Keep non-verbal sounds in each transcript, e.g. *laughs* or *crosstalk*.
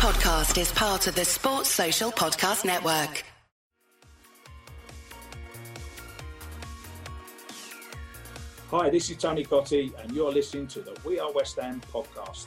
podcast is part of the Sports Social Podcast Network. Hi, this is Tony Cottee, and you're listening to the We Are West Ham podcast.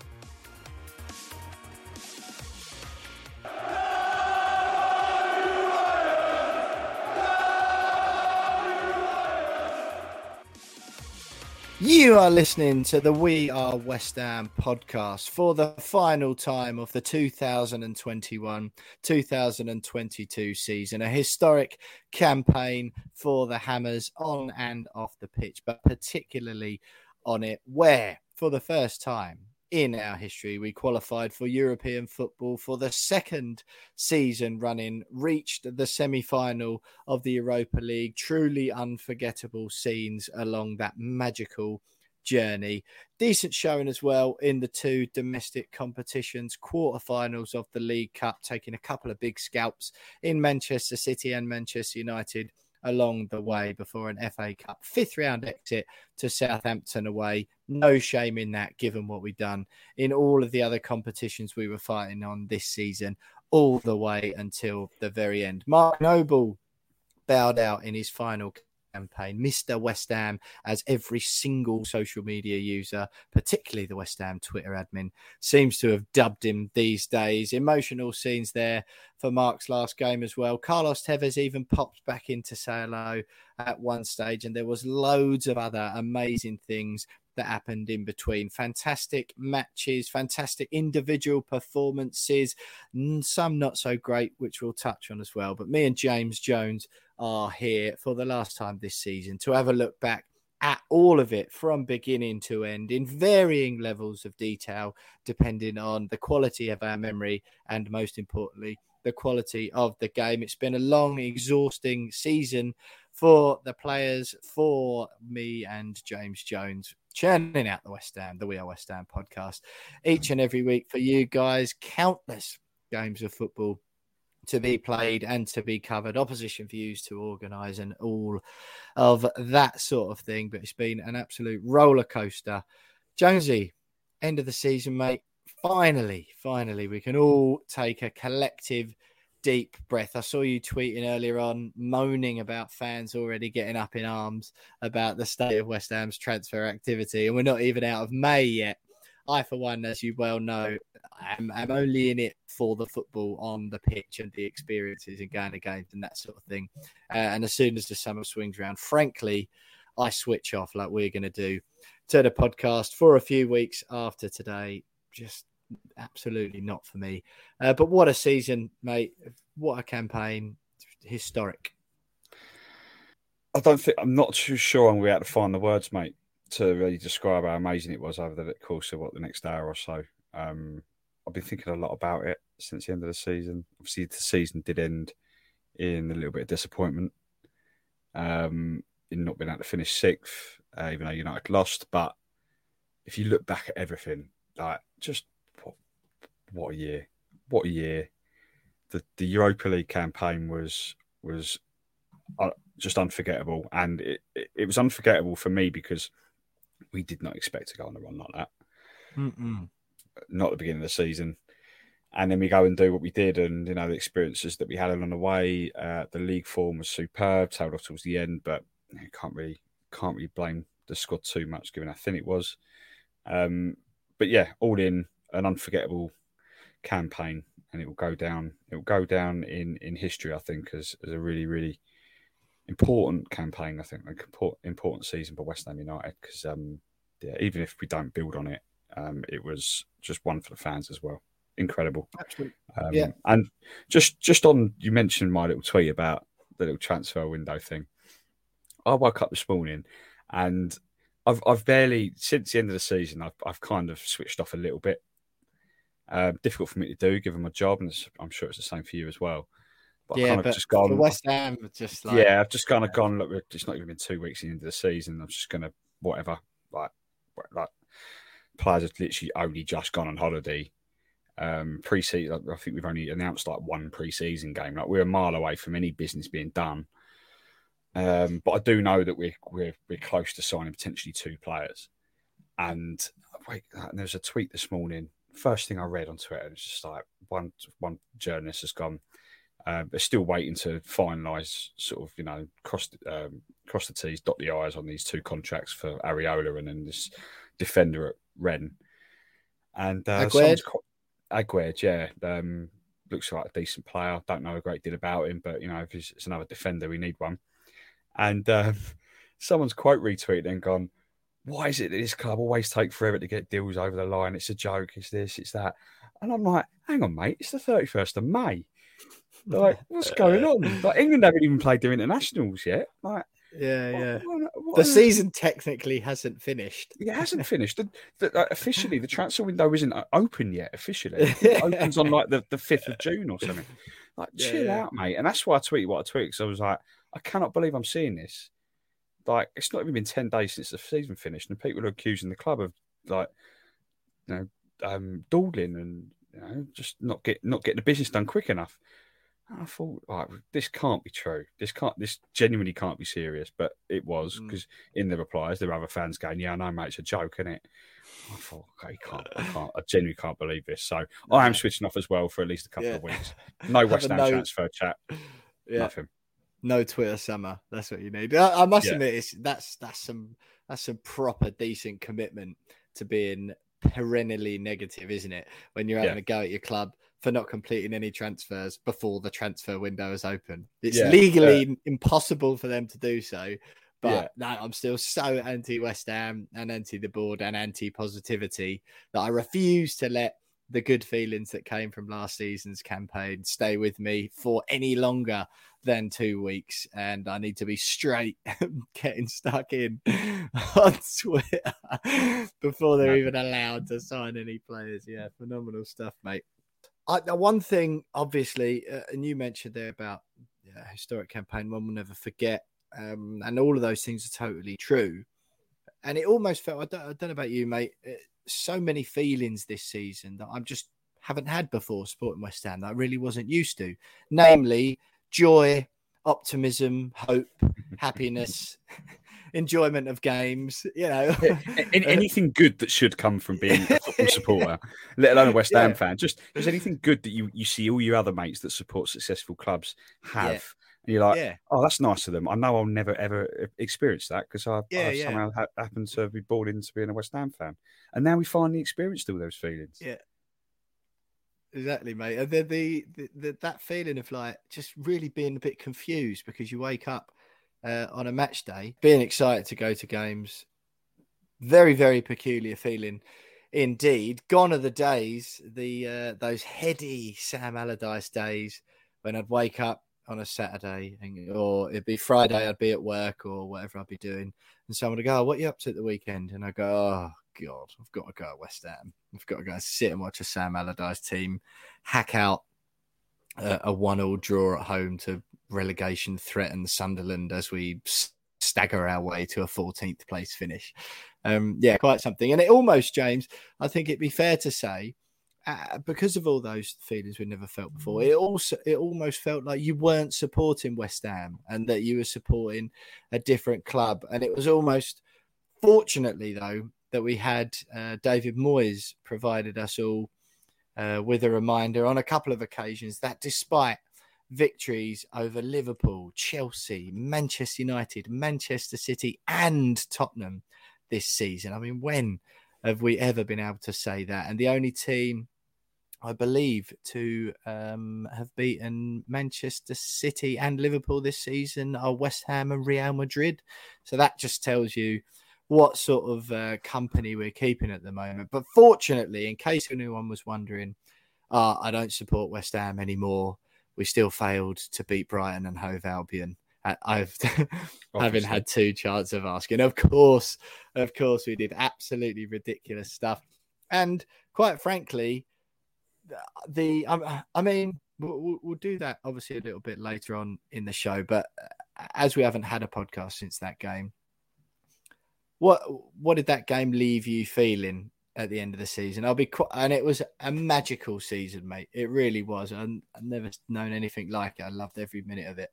You are listening to the We Are West Ham podcast for the final time of the 2021 2022 season. A historic campaign for the Hammers on and off the pitch, but particularly on it, where for the first time in our history, we qualified for European football for the second season running, reached the semi final of the Europa League. Truly unforgettable scenes along that magical journey. Decent showing as well in the two domestic competitions, quarterfinals of the League Cup, taking a couple of big scalps in Manchester City and Manchester United along the way before an FA Cup fifth round exit to Southampton away. No shame in that, given what we've done in all of the other competitions we were fighting on this season, all the way until the very end. Mark Noble bowed out in his final campaign. Mr. West Ham, as every single social media user, particularly the West Ham Twitter admin, seems to have dubbed him these days. Emotional scenes there for Mark's last game as well. Carlos Tevez even popped back in to say hello at one stage, and there was loads of other amazing things that happened in between. Fantastic matches, fantastic individual performances, some not so great, which we'll touch on as well. But me and James Jones are here for the last time this season to have a look back at all of it from beginning to end in varying levels of detail, depending on the quality of our memory and, most importantly, the quality of the game. It's been a long, exhausting season for the players, for me and James Jones, churning out the West Ham, the We Are West Ham podcast each and every week for you guys. Countless games of football to be played and to be covered, opposition views to organise, and all of that sort of thing. But it's been an absolute roller coaster. Jonesy, end of the season, mate. Finally, finally, we can all take a collective deep breath. I saw you tweeting earlier on, moaning about fans already getting up in arms about the state of West Ham's transfer activity, and we're not even out of May yet. I, for one, as you well know, I'm, I'm only in it for the football on the pitch and the experiences and going to games and that sort of thing. Uh, and as soon as the summer swings around, frankly, I switch off like we're going to do to the podcast for a few weeks after today. Just absolutely not for me. Uh, but what a season, mate! What a campaign! Historic. I don't think I'm not too sure I'm going to find the words, mate, to really describe how amazing it was over the course of what the next hour or so. Um, I've been thinking a lot about it since the end of the season. Obviously, the season did end in a little bit of disappointment, um, in not being able to finish sixth, uh, even though United lost. But if you look back at everything, like just what, what a year, what a year! The the Europa League campaign was was uh, just unforgettable, and it, it, it was unforgettable for me because we did not expect to go on a run like that. Mm-mm not the beginning of the season. And then we go and do what we did, and you know the experiences that we had along the way. Uh, the league form was superb, tailed off towards the end, but you can't really can't really blame the squad too much given how thin it was. Um, but yeah, all in an unforgettable campaign, and it will go down. It will go down in in history, I think, as as a really really important campaign. I think an important season for West Ham United because um, yeah, even if we don't build on it, um, it was just one for the fans as well. Incredible. Absolutely. Um, yeah. And just just on, you mentioned my little tweet about the little transfer window thing. I woke up this morning and I've I've barely since the end of the season I've I've kind of switched off a little bit. Uh, difficult for me to do given my job, and I'm sure it's the same for you as well. But yeah, I've kind of just gone. West Ham, just like, yeah, I've just kind of gone. Look, it's not even been two weeks in the end of the season. I'm just gonna whatever, like players have literally only just gone on holiday. Um, pre-season, I think we've only announced like one pre-season game. Like we're a mile away from any business being done. Um, but I do know that we're we're we're close to signing potentially two players. And wait, uh, there's a tweet this morning first thing I read on Twitter, it's just like one one journalist has gone. Uh, they're still waiting to finalise, sort of, you know, cross um, cross the T's, dot the I's on these two contracts for Areola and then this defender at Rennes. And uh? Aguerd, yeah, um, looks like a decent player. Don't know a great deal about him, but you know, if it's another defender, we need one. And um, *laughs* someone's quote retweeted and gone, "Why is it that this club always take forever to get deals over the line? It's a joke. It's this. It's that." And I'm like, "Hang on, mate. It's the 31st of May. Like, what's going *laughs* on? Like, England haven't even played their internationals yet. Like, Yeah, what- yeah. what- what The season technically hasn't finished. It hasn't *laughs* finished. The, the, uh, officially, the transfer window isn't uh, open yet. Officially, *laughs* it opens on like the, 5th of June or something. Like, Yeah, chill yeah. out, mate. And that's why I tweeted what I tweeted because I was like, I cannot believe I'm seeing this. Like, it's not even been 10 days since the season finished, and people are accusing the club of, like, you know, um, dawdling and, you know, just not get not getting the business done quick enough. And I thought, right, this can't be true. This can't, this genuinely can't be serious. But it was Mm. because in the replies, there were other fans going, "Yeah, I know, mate, it's a joke, isn't it?" I thought, okay, can't, I can't, I genuinely can't believe this. So I am switching off as well for at least a couple Yeah. of weeks. *laughs* No West Ham no- transfer chat, Yeah, nothing. no Twitter summer. That's what you need. I, I must Yeah. admit, it's, that's that's some that's some proper decent commitment to being perennially negative, isn't it? When you're having Yeah. a go at your club for not completing any transfers before the transfer window is open. It's Yeah, legally impossible for them to do so. But Yeah. no, I'm still so anti West Ham and anti the board and anti positivity that I refuse to let the good feelings that came from last season's campaign stay with me for any longer than two weeks. And I need to be straight *laughs* getting stuck in *laughs* on Twitter before they're even allowed to sign any players. Yeah, phenomenal stuff, mate. I, the one thing, obviously, uh, and you mentioned there about yeah, historic campaign, one will never forget. Um, and all of those things are totally true. And it almost felt, I don't, I don't know about you, mate, uh, so many feelings this season that I'm just haven't had before supporting West Ham that I really wasn't used to. Namely, joy, optimism, hope, *laughs* happiness, *laughs* enjoyment of games, you know. A- *laughs* anything good that should come from being *laughs* supporter, let alone a West Ham Yeah. fan. Just is anything good that you, you see all your other mates that support successful clubs have, Yeah. and you're like, yeah. oh, that's nice of them. I know I'll never ever experience that because I, Yeah, I somehow ha- happened to be born into being a West Ham fan, and now we finally experienced all those feelings. Yeah. Exactly, mate. And then the, the, the that feeling of like just really being a bit confused because you wake up uh, on a match day, being excited to go to games. Very, very peculiar feeling, indeed. Gone are the days, the uh, those heady Sam Allardyce days when I'd wake up on a Saturday and or it'd be Friday, I'd be at work or whatever I'd be doing, and someone would go, oh, "What are you up to at the weekend?" And I go, "Oh God, I've got to go to West Ham. I've got to go sit and watch a Sam Allardyce team hack out uh, a one-all draw at home to relegation threaten Sunderland as we stagger our way to a 14th place finish. Um, yeah, quite something. And it almost, James, I think it'd be fair to say, uh, because of all those feelings we never felt before, it also it almost felt like you weren't supporting West Ham and that you were supporting a different club. And it was almost, fortunately though, that we had uh, David Moyes provided us all uh, with a reminder on a couple of occasions that despite victories over Liverpool, Chelsea, Manchester United, Manchester City, and Tottenham this season. I mean, when have we ever been able to say that? And the only team, I believe, to um, have beaten Manchester City and Liverpool this season are West Ham and Real Madrid. So that just tells you what sort of uh, company we're keeping at the moment. But fortunately, in case anyone was wondering, uh, I don't support West Ham anymore. We still failed to beat Brighton and Hove Albion. I've *laughs* having had two chances of asking. Of course, of course, we did absolutely ridiculous stuff. And quite frankly, the I, I mean, we'll, we'll- we'll do that obviously a little bit later on in the show. But uh, as we haven't had a podcast since that game, what what did that game leave you feeling at the end of the season? I'll be quite, and it was a magical season, mate. It really was. I, I've never known anything like it. I loved every minute of it,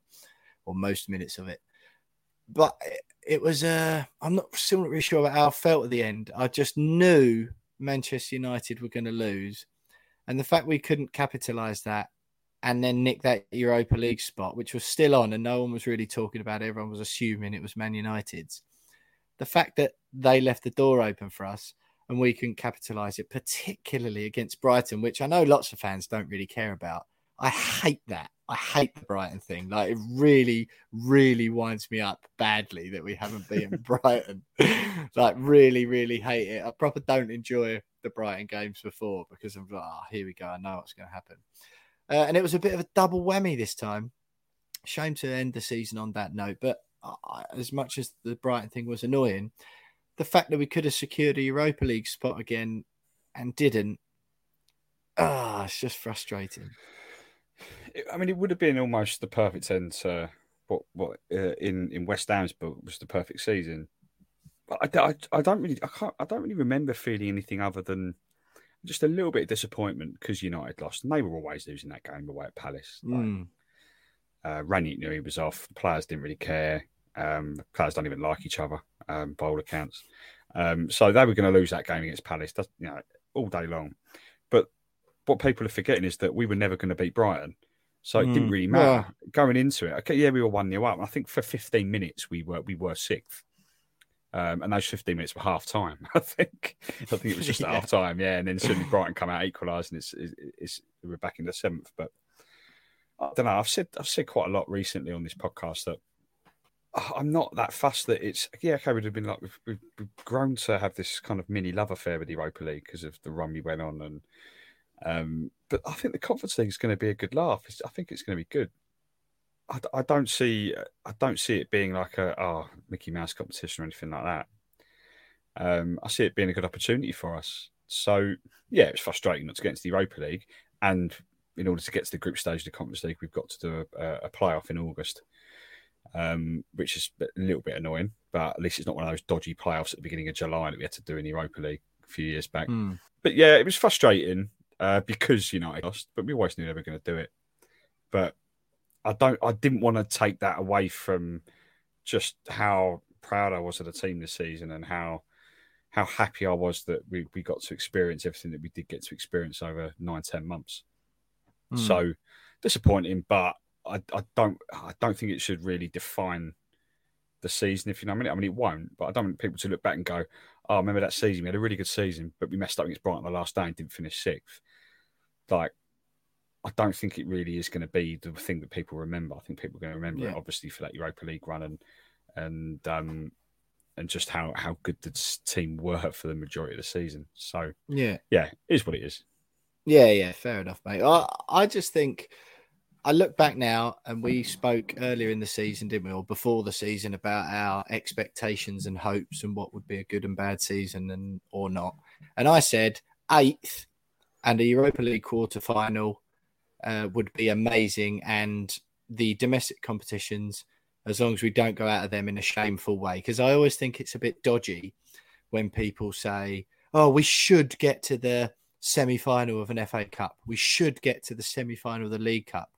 or most minutes of it. But it, it was. Uh, I'm not still not really sure about how I felt at the end. I just knew Manchester United were going to lose, and the fact we couldn't capitalise that, and then nick that Europa League spot, which was still on, and no one was really talking about. It. Everyone was assuming it was Man United's. The fact that they left the door open for us and we couldn't capitalise it, particularly against Brighton, which I know lots of fans don't really care about. I hate that. I hate the Brighton thing. Like it really, really winds me up badly that we haven't beaten *laughs* Brighton. like really, really hate it. I proper don't enjoy the Brighton games before because I'm like, oh, here we go. I know what's going to happen. Uh, and it was a bit of a double whammy this time. Shame to end the season on that note, but uh, as much as the Brighton thing was annoying, the fact that we could have secured a Europa League spot again and didn't, ah, it's just frustrating. I mean, it would have been almost the perfect end to what what uh, in in West Ham's book was the perfect season. But I, I, I don't really I can't I don't really remember feeling anything other than just a little bit of disappointment because United lost, and they were always losing that game away at Palace. Like, Mm. uh, Rangnick knew he was off. The players didn't really care. Um, the players don't even like each other um, by all accounts. Um, so they were going to lose that game against Palace, you know, all day long. But what people are forgetting is that we were never going to beat Brighton. So it didn't Mm. really matter Well- going into it. Okay, yeah, we were one 0 up. I think for 15 minutes we were we were sixth, um, and those 15 minutes were half time. *laughs* I think I think it was just *laughs* Yeah. half time, yeah. And then suddenly Brighton come out equalised, and it's, it's, it's we're back in the seventh. But I don't know. I've said I've said quite a lot recently on this podcast that I'm not that fussed that it's yeah okay we'd have been like we've, we've, grown to have this kind of mini love affair with the Europa League because of the run we went on and um but I think the Conference thing is going to be a good laugh. It's, I think it's going to be good. I don't see I don't see it being like a oh, Mickey Mouse competition or anything like that. Um, I see it being a good opportunity for us. So yeah, it's frustrating not to get into the Europa League, and in order to get to the group stage of the Conference League, we've got to do a, a playoff in August, um, which is a little bit annoying. But at least it's not one of those dodgy playoffs at the beginning of July that we had to do in the Europa League a few years back. Mm. But yeah, it was frustrating uh, *laughs* because United lost, but we always knew they were going to do it. But I don't, I didn't want to take that away from just how proud I was of the team this season and how how happy I was that we, we got to experience everything that we did get to experience over nine ten months. Mm. So disappointing, but I, I don't I don't think it should really define the season. If you know what I mean, I mean it won't. But I don't want people to look back and go, "Oh, remember that season? We had a really good season, but we messed up against Brighton the last day and didn't finish sixth. Like, I don't think it really is going to be the thing that people remember. I think people are going to remember it obviously for that Europa League run and and um and just how how good the team were for the majority of the season. So yeah. yeah, it is what it is. Yeah, yeah, fair enough, mate. I, I just think I look back now, and we spoke earlier in the season, didn't we, or before the season, about our expectations and hopes and what would be a good and bad season, and or not. And I said eighth and a Europa League quarter final uh, would be amazing, and the domestic competitions, as long as we don't go out of them in a shameful way, because I always think it's a bit dodgy when people say, "Oh, we should get to the." semi final of an FA Cup. We should get to the semi final of the League Cup.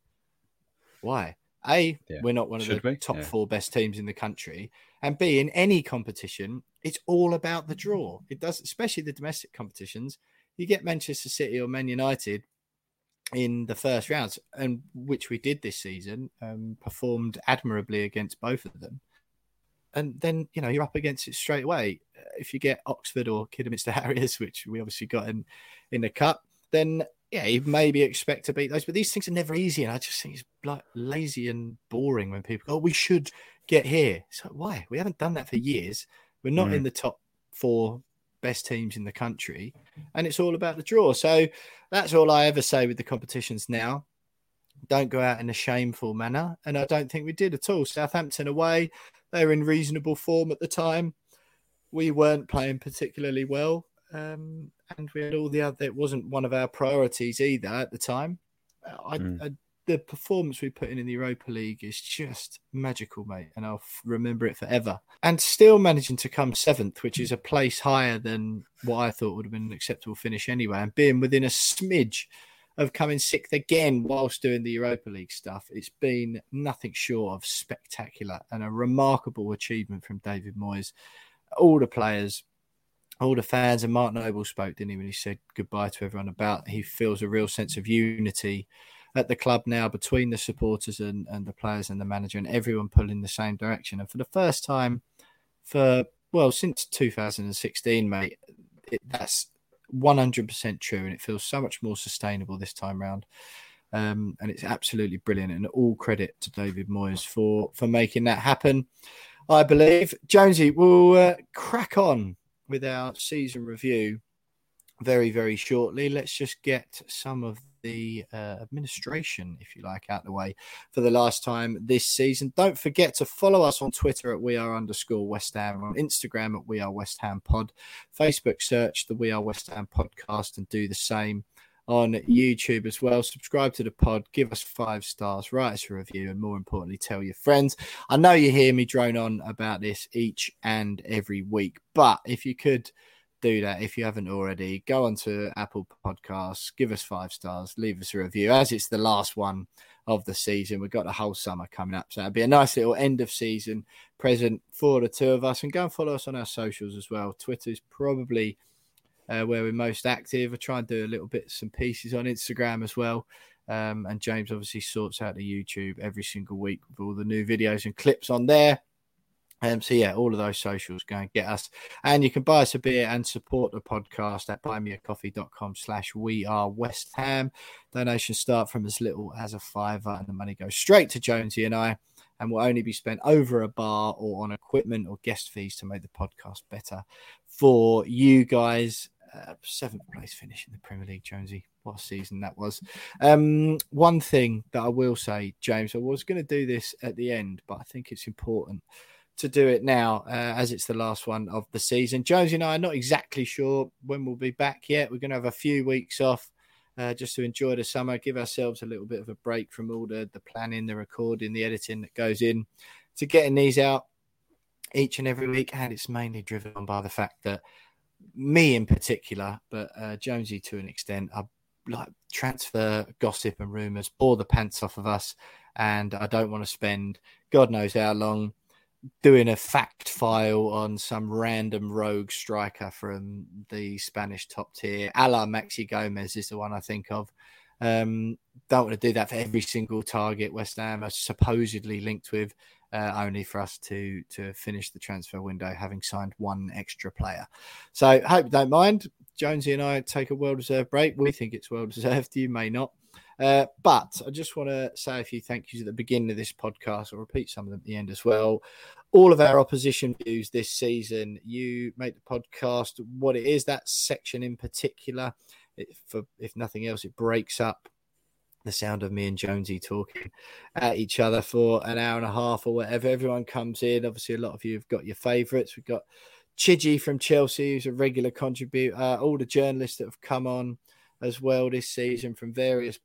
Why? A, Yeah. we're not one of Should the we? top Yeah. four best teams in the country. And B, in any competition, it's all about the draw. It does, especially the domestic competitions. You get Manchester City or Man United in the first rounds, and which we did this season, um, performed admirably against both of them. And then you know you're up against it straight away. If you get Oxford or Kidderminster *laughs* Harriers, which we obviously got in in the cup, then yeah, you maybe expect to beat those. But these things are never easy, and I just think it's like lazy and boring when people go, "Oh, we should get here." So why? We haven't done that for years. We're not Mm. in the top four best teams in the country, and it's all about the draw. So that's all I ever say with the competitions now. Don't go out in a shameful manner, and I don't think we did at all. Southampton away, they were in reasonable form at the time. We weren't playing particularly well, um, and we had all the other. It wasn't one of our priorities either at the time. I, Mm. I, the performance we put in in the Europa League is just magical, mate, and I'll f- remember it forever. And still managing to come seventh, which is a place higher than what I thought would have been an acceptable finish anyway, and being within a smidge of coming sixth again whilst doing the Europa League stuff. It's been nothing short of spectacular and a remarkable achievement from David Moyes. All the players all the fans and Mark Noble spoke, didn't he, when he said goodbye to everyone about he feels a real sense of unity at the club now between the supporters and, and the players and the manager and everyone pulling the same direction. And for the first time for well, since 2016, mate, it, that's 100% true and it feels so much more sustainable this time round. Um, and it's absolutely brilliant and all credit to David Moyes for for making that happen. I believe Jonesy will uh, crack on with our season review very, very shortly. Let's just get some of the uh, administration, if you like, out the way for the last time this season. Don't forget to follow us on Twitter at We Are underscore West Ham, on Instagram at We Are West Ham Pod, Facebook search the We Are West Ham podcast, and do the same on YouTube as well. Subscribe to the pod, give us five stars, write us a review, and more importantly, tell your friends. I know you hear me drone on about this each and every week, but if you could do that if you haven't already. Go on to Apple Podcasts, give us five stars, leave us a review. As it's the last one of the season, we've got the whole summer coming up, so it'll be a nice little end of season present for the two of us. And go and follow us on our socials as well. Twitter's probably uh, where we're most active. I try and do a little bit some pieces on Instagram as well. Um, and James obviously sorts out the YouTube every single week with all the new videos and clips on there. Um, so yeah, all of those socials go and get us. And you can buy us a beer and support the podcast at buymeacoffee.com slash we are West Ham. Donations start from as little as a fiver and the money goes straight to Jonesy and I and will only be spent over a bar or on equipment or guest fees to make the podcast better for you guys. Uh, seventh place finish in the Premier League, Jonesy. What a season that was. Um, one thing that I will say, James, I was going to do this at the end, but I think it's important to do it now, uh, as it's the last one of the season. Jonesy and I are not exactly sure when we'll be back yet. We're going to have a few weeks off uh, just to enjoy the summer, give ourselves a little bit of a break from all the, the planning, the recording, the editing that goes in to getting these out each and every week. And it's mainly driven by the fact that me in particular, but uh, Jonesy to an extent, are like transfer gossip and rumours, bore the pants off of us. And I don't want to spend God knows how long doing a fact file on some random rogue striker from the Spanish top tier. A la Maxi Gomez is the one I think of. Um, don't want to do that for every single target West Ham are supposedly linked with, uh, only for us to to finish the transfer window having signed one extra player. So hope you don't mind. Jonesy and I take a well deserved break. We think it's well deserved. You may not. Uh, but I just want to say a few thank yous at the beginning of this podcast. I'll repeat some of them at the end as well. All of our opposition views this season, you make the podcast what it is, that section in particular. It, for if nothing else, it breaks up the sound of me and Jonesy talking at each other for an hour and a half or whatever. Everyone comes in. Obviously, a lot of you have got your favourites. We've got Chidgey from Chelsea, who's a regular contributor. all the journalists that have come on as well this season from various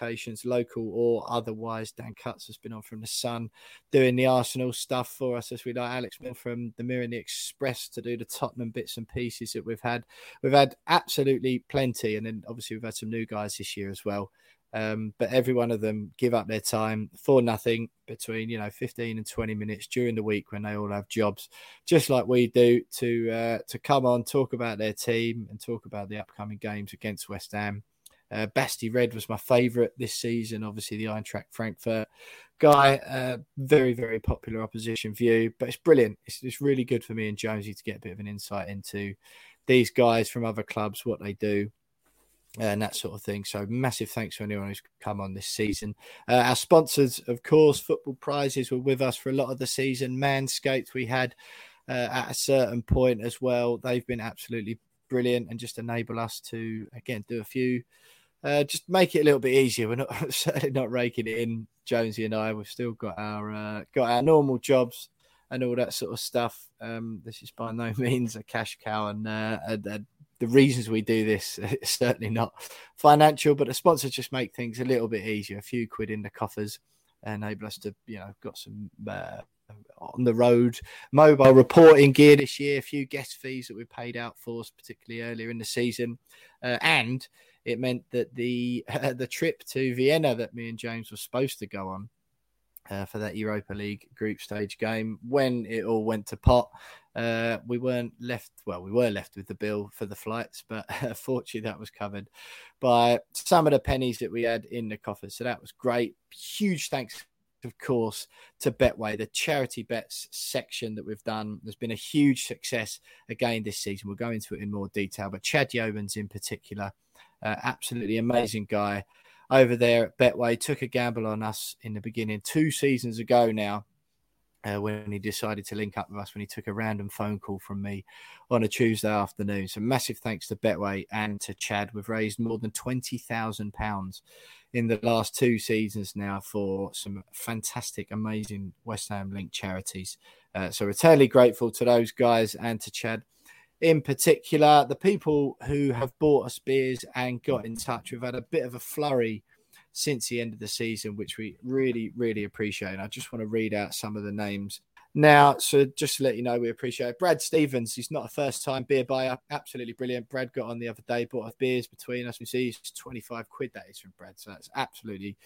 locations, local or otherwise. Dan Cuts has been on from the Sun doing the Arsenal stuff for us, as we know. Alex Mill from the Mirror and the Express to do the Tottenham bits and pieces that we've had. We've had absolutely plenty, and then obviously we've had some new guys this year as well. Um, but every one of them give up their time for nothing between you know 15 and 20 minutes during the week when they all have jobs just like we do to uh, to come on talk about their team and talk about the upcoming games against West Ham uh, Basti Red was my favourite this season. Obviously, the Eintracht Frankfurt guy, uh, very, very popular opposition view, but it's brilliant. It's, it's really good for me and Jonesy to get a bit of an insight into these guys from other clubs, what they do, and that sort of thing. So, massive thanks to anyone who's come on this season. Uh, our sponsors, of course, Football Prizes were with us for a lot of the season. Manscaped, we had uh, at a certain point as well. They've been absolutely brilliant and just enable us to, again, do a few uh, just make it a little bit easier. We're not *laughs* certainly not raking it in, Jonesy and I. We've still got our uh, got our normal jobs and all that sort of stuff. Um, this is by no *laughs* means a cash cow, and, uh, and, and the reasons we do this *laughs* is certainly not financial, but the sponsors just make things a little bit easier. A few quid in the coffers enable us to, you know, got some uh, on the road mobile reporting gear this year. A few guest fees that we paid out for, particularly earlier in the season, uh, and it meant that the uh, *laughs* the trip to Vienna that me and James were supposed to go on uh, for that Europa League group stage game. When it all went to pot, uh, we weren't left. Well, we were left with the bill for the flights, but *laughs* fortunately that was covered by some of the pennies that we had in the coffers. So that was great. Huge thanks of course, to Betway, the charity bets section that we've done. There's been a huge success again this season. We'll go into it in more detail, but Chad Yeomans in particular, uh, absolutely amazing guy over there at Betway, took a gamble on us in the beginning two seasons ago now. Uh, when he decided to link up with us, when he took a random phone call from me on a Tuesday afternoon. So, massive thanks to Betway and to Chad. We've raised more than £20,000 in the last two seasons now for some fantastic, amazing West Ham linked charities. Uh, so, eternally grateful to those guys and to Chad in particular, the people who have bought us beers and got in touch. We've had a bit of a flurry since the end of the season, which we really, really appreciate. And I just want to read out some of the names now. So just to let you know, we appreciate it. Brad Stevens. He's not a first time beer buyer. Absolutely brilliant. Brad got on the other day, bought us beers between us. We see it's 25 quid that is from Brad. So that's absolutely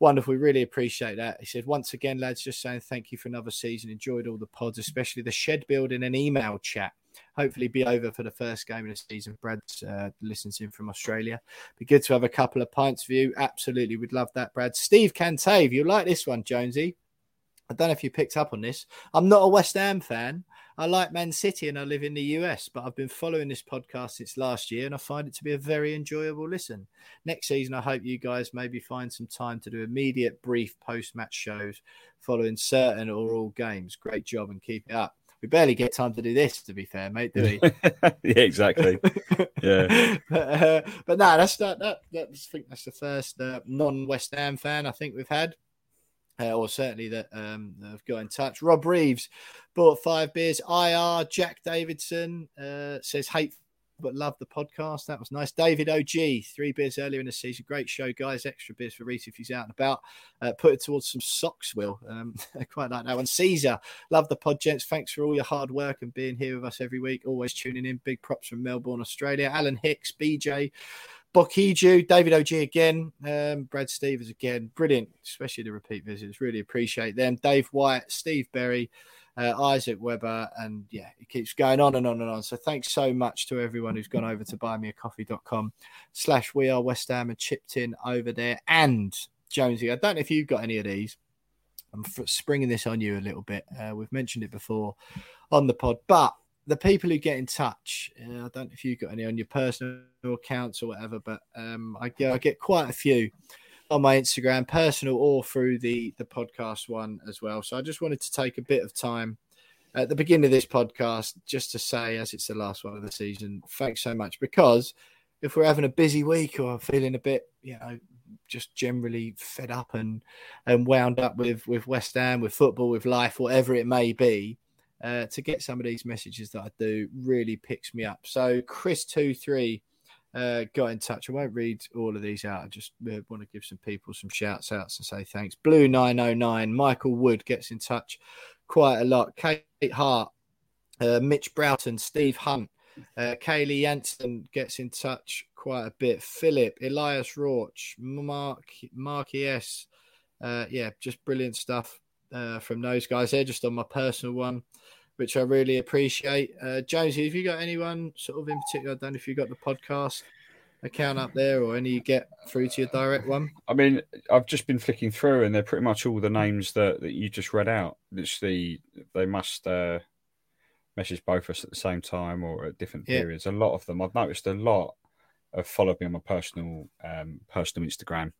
wonderful. We really appreciate that. He said, once again, lads, just saying thank you for another season. Enjoyed all the pods, especially the shed building and email chat hopefully be over for the first game of the season. Brad uh, listens in from Australia. Be good to have a couple of pints for you. Absolutely, we'd love that, Brad. Steve Cantave, you like this one, Jonesy? I don't know if you picked up on this. I'm not a West Ham fan. I like Man City and I live in the US, but I've been following this podcast since last year and I find it to be a very enjoyable listen. Next season, I hope you guys maybe find some time to do immediate, brief post match shows following certain or all games. Great job and keep it up we barely get time to do this, to be fair, mate, do we? *laughs* yeah, exactly. Yeah, *laughs* but, uh, but no, that's that. That that's, I think that's the first uh, non-West Ham fan I think we've had, uh, or certainly that um, have got in touch. Rob Reeves bought five beers. Ir Jack Davidson uh, says hate but love the podcast. That was nice. David OG, three beers earlier in the season. Great show, guys. Extra beers for Reese if he's out and about. Uh, put it towards some socks, Will. Um, *laughs* quite like that one. Caesar, love the pod, gents. Thanks for all your hard work and being here with us every week. Always tuning in. Big props from Melbourne, Australia. Alan Hicks, BJ. Bokiju, David OG again, um, Brad Stevens again, brilliant, especially the repeat visits. Really appreciate them. Dave White, Steve Berry, uh, Isaac Weber, and yeah, it keeps going on and on and on. So thanks so much to everyone who's gone over to buymeacoffee.com slash we are West Ham and chipped in over there. And Jonesy, I don't know if you've got any of these. I'm springing this on you a little bit. Uh, we've mentioned it before on the pod, but the people who get in touch, uh, I don't know if you've got any on your personal accounts or whatever, but um, I, get, I get quite a few on my Instagram, personal or through the the podcast one as well. So I just wanted to take a bit of time at the beginning of this podcast just to say, as it's the last one of the season, thanks so much. Because if we're having a busy week or feeling a bit, you know, just generally fed up and and wound up with with West Ham, with football, with life, whatever it may be. Uh, to get some of these messages that I do really picks me up. So Chris two three uh, got in touch. I won't read all of these out. I just uh, want to give some people some shouts outs and say thanks. Blue nine oh nine, Michael Wood gets in touch quite a lot. Kate Hart, uh, Mitch Broughton, Steve Hunt, uh, Kaylee Jansen gets in touch quite a bit. Philip, Elias Rauch, Mark Marky S. Uh, yeah, just brilliant stuff uh, from those guys there. Just on my personal one which I really appreciate. Uh, Jonesy, have you got anyone sort of in particular? I don't know if you've got the podcast account up there or any you get through to your direct one. I mean, I've just been flicking through, and they're pretty much all the names that, that you just read out. Literally, they must uh, message both of us at the same time or at different yeah. periods. A lot of them, I've noticed a lot have followed me on my personal um, personal Instagram.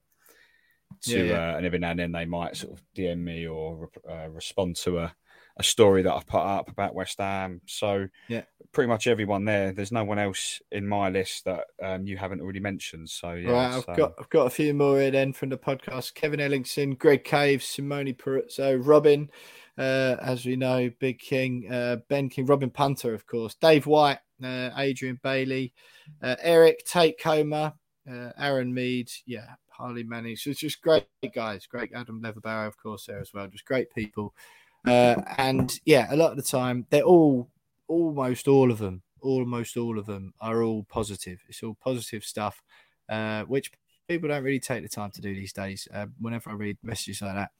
To yeah, yeah. Uh, and every now and then they might sort of DM me or uh, respond to a a story that I've put up about West Ham. So yeah, pretty much everyone there. There's no one else in my list that um, you haven't already mentioned. So yeah, right, I've so. got I've got a few more here then from the podcast. Kevin Ellingson, Greg Cave, Simone Peruzzo, Robin, uh, as we know, Big King, uh, Ben King, Robin Punter, of course, Dave White, uh, Adrian Bailey, uh, Eric Tate Coma, uh, Aaron Mead, yeah, Manning. So it's just great guys, great Adam Leverbarrow, of course, there as well. Just great people. Uh, and yeah, a lot of the time they're all, almost all of them, almost all of them are all positive. It's all positive stuff, uh, which people don't really take the time to do these days. Uh, whenever I read messages like that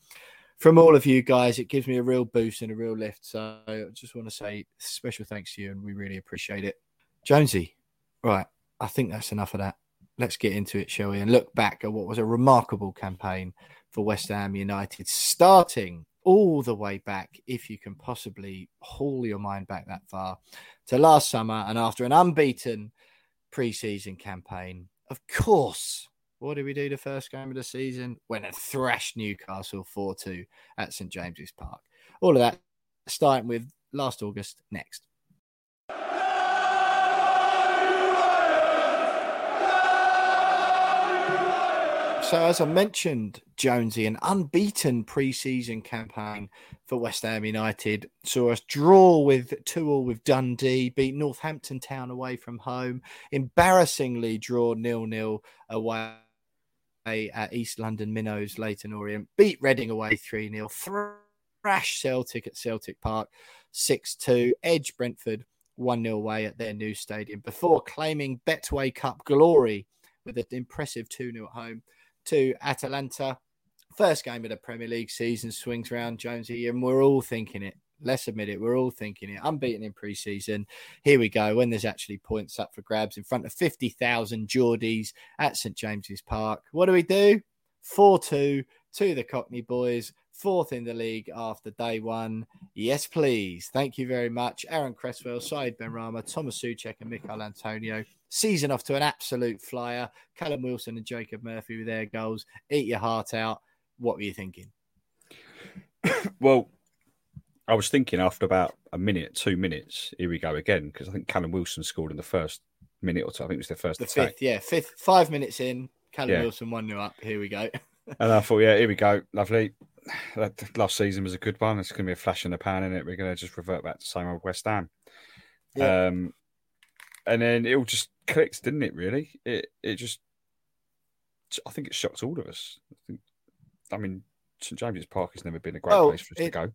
from all of you guys, it gives me a real boost and a real lift. So I just want to say special thanks to you, and we really appreciate it. Jonesy, right? I think that's enough of that. Let's get into it, shall we? And look back at what was a remarkable campaign for West Ham United, starting all the way back, if you can possibly haul your mind back that far, to last summer. And after an unbeaten pre-season campaign, of course, what did we do the first game of the season? Went and thrashed Newcastle 4 2 at St James's Park. All of that starting with last August next. So, as I mentioned, Jonesy, an unbeaten pre-season campaign for West Ham United. Saw us draw with two all with Dundee, beat Northampton Town away from home, embarrassingly draw nil nil away at East London Minnows, Leyton Orient, beat Reading away 3 0, thrash Celtic at Celtic Park 6 2, edge Brentford 1 0 away at their new stadium before claiming Betway Cup glory with an impressive 2 0 at home to Atalanta. First game of the Premier League season swings around, Jonesy, and we're all thinking it. Let's admit it, we're all thinking it. Unbeaten in pre-season. Here we go. When there's actually points up for grabs in front of 50,000 Geordies at St James's Park. What do we do? 4-2 to the Cockney boys, fourth in the league after day one. Yes, please. Thank you very much. Aaron Cresswell, Said Benrahma, Thomas Soucek, and Michail Antonio. Season off to an absolute flyer. Callum Wilson and Jacob Murphy with their goals. Eat your heart out. What were you thinking? *coughs* well, I was thinking after about a minute, two minutes, here we go again, because I think Callum Wilson scored in the first minute or two. I think it was the first the attack. fifth, yeah, fifth, five minutes in. Callum yeah. Wilson one new up. Here we go. *laughs* and I thought, yeah, here we go, lovely. That last season was a good one. It's going to be a flash in the pan, in it. We're going to just revert back to same old West Ham. Yeah. Um, and then it all just clicked, didn't it? Really, it it just, I think it shocked all of us. I, think, I mean, St James's Park has never been a great place for us it, to go.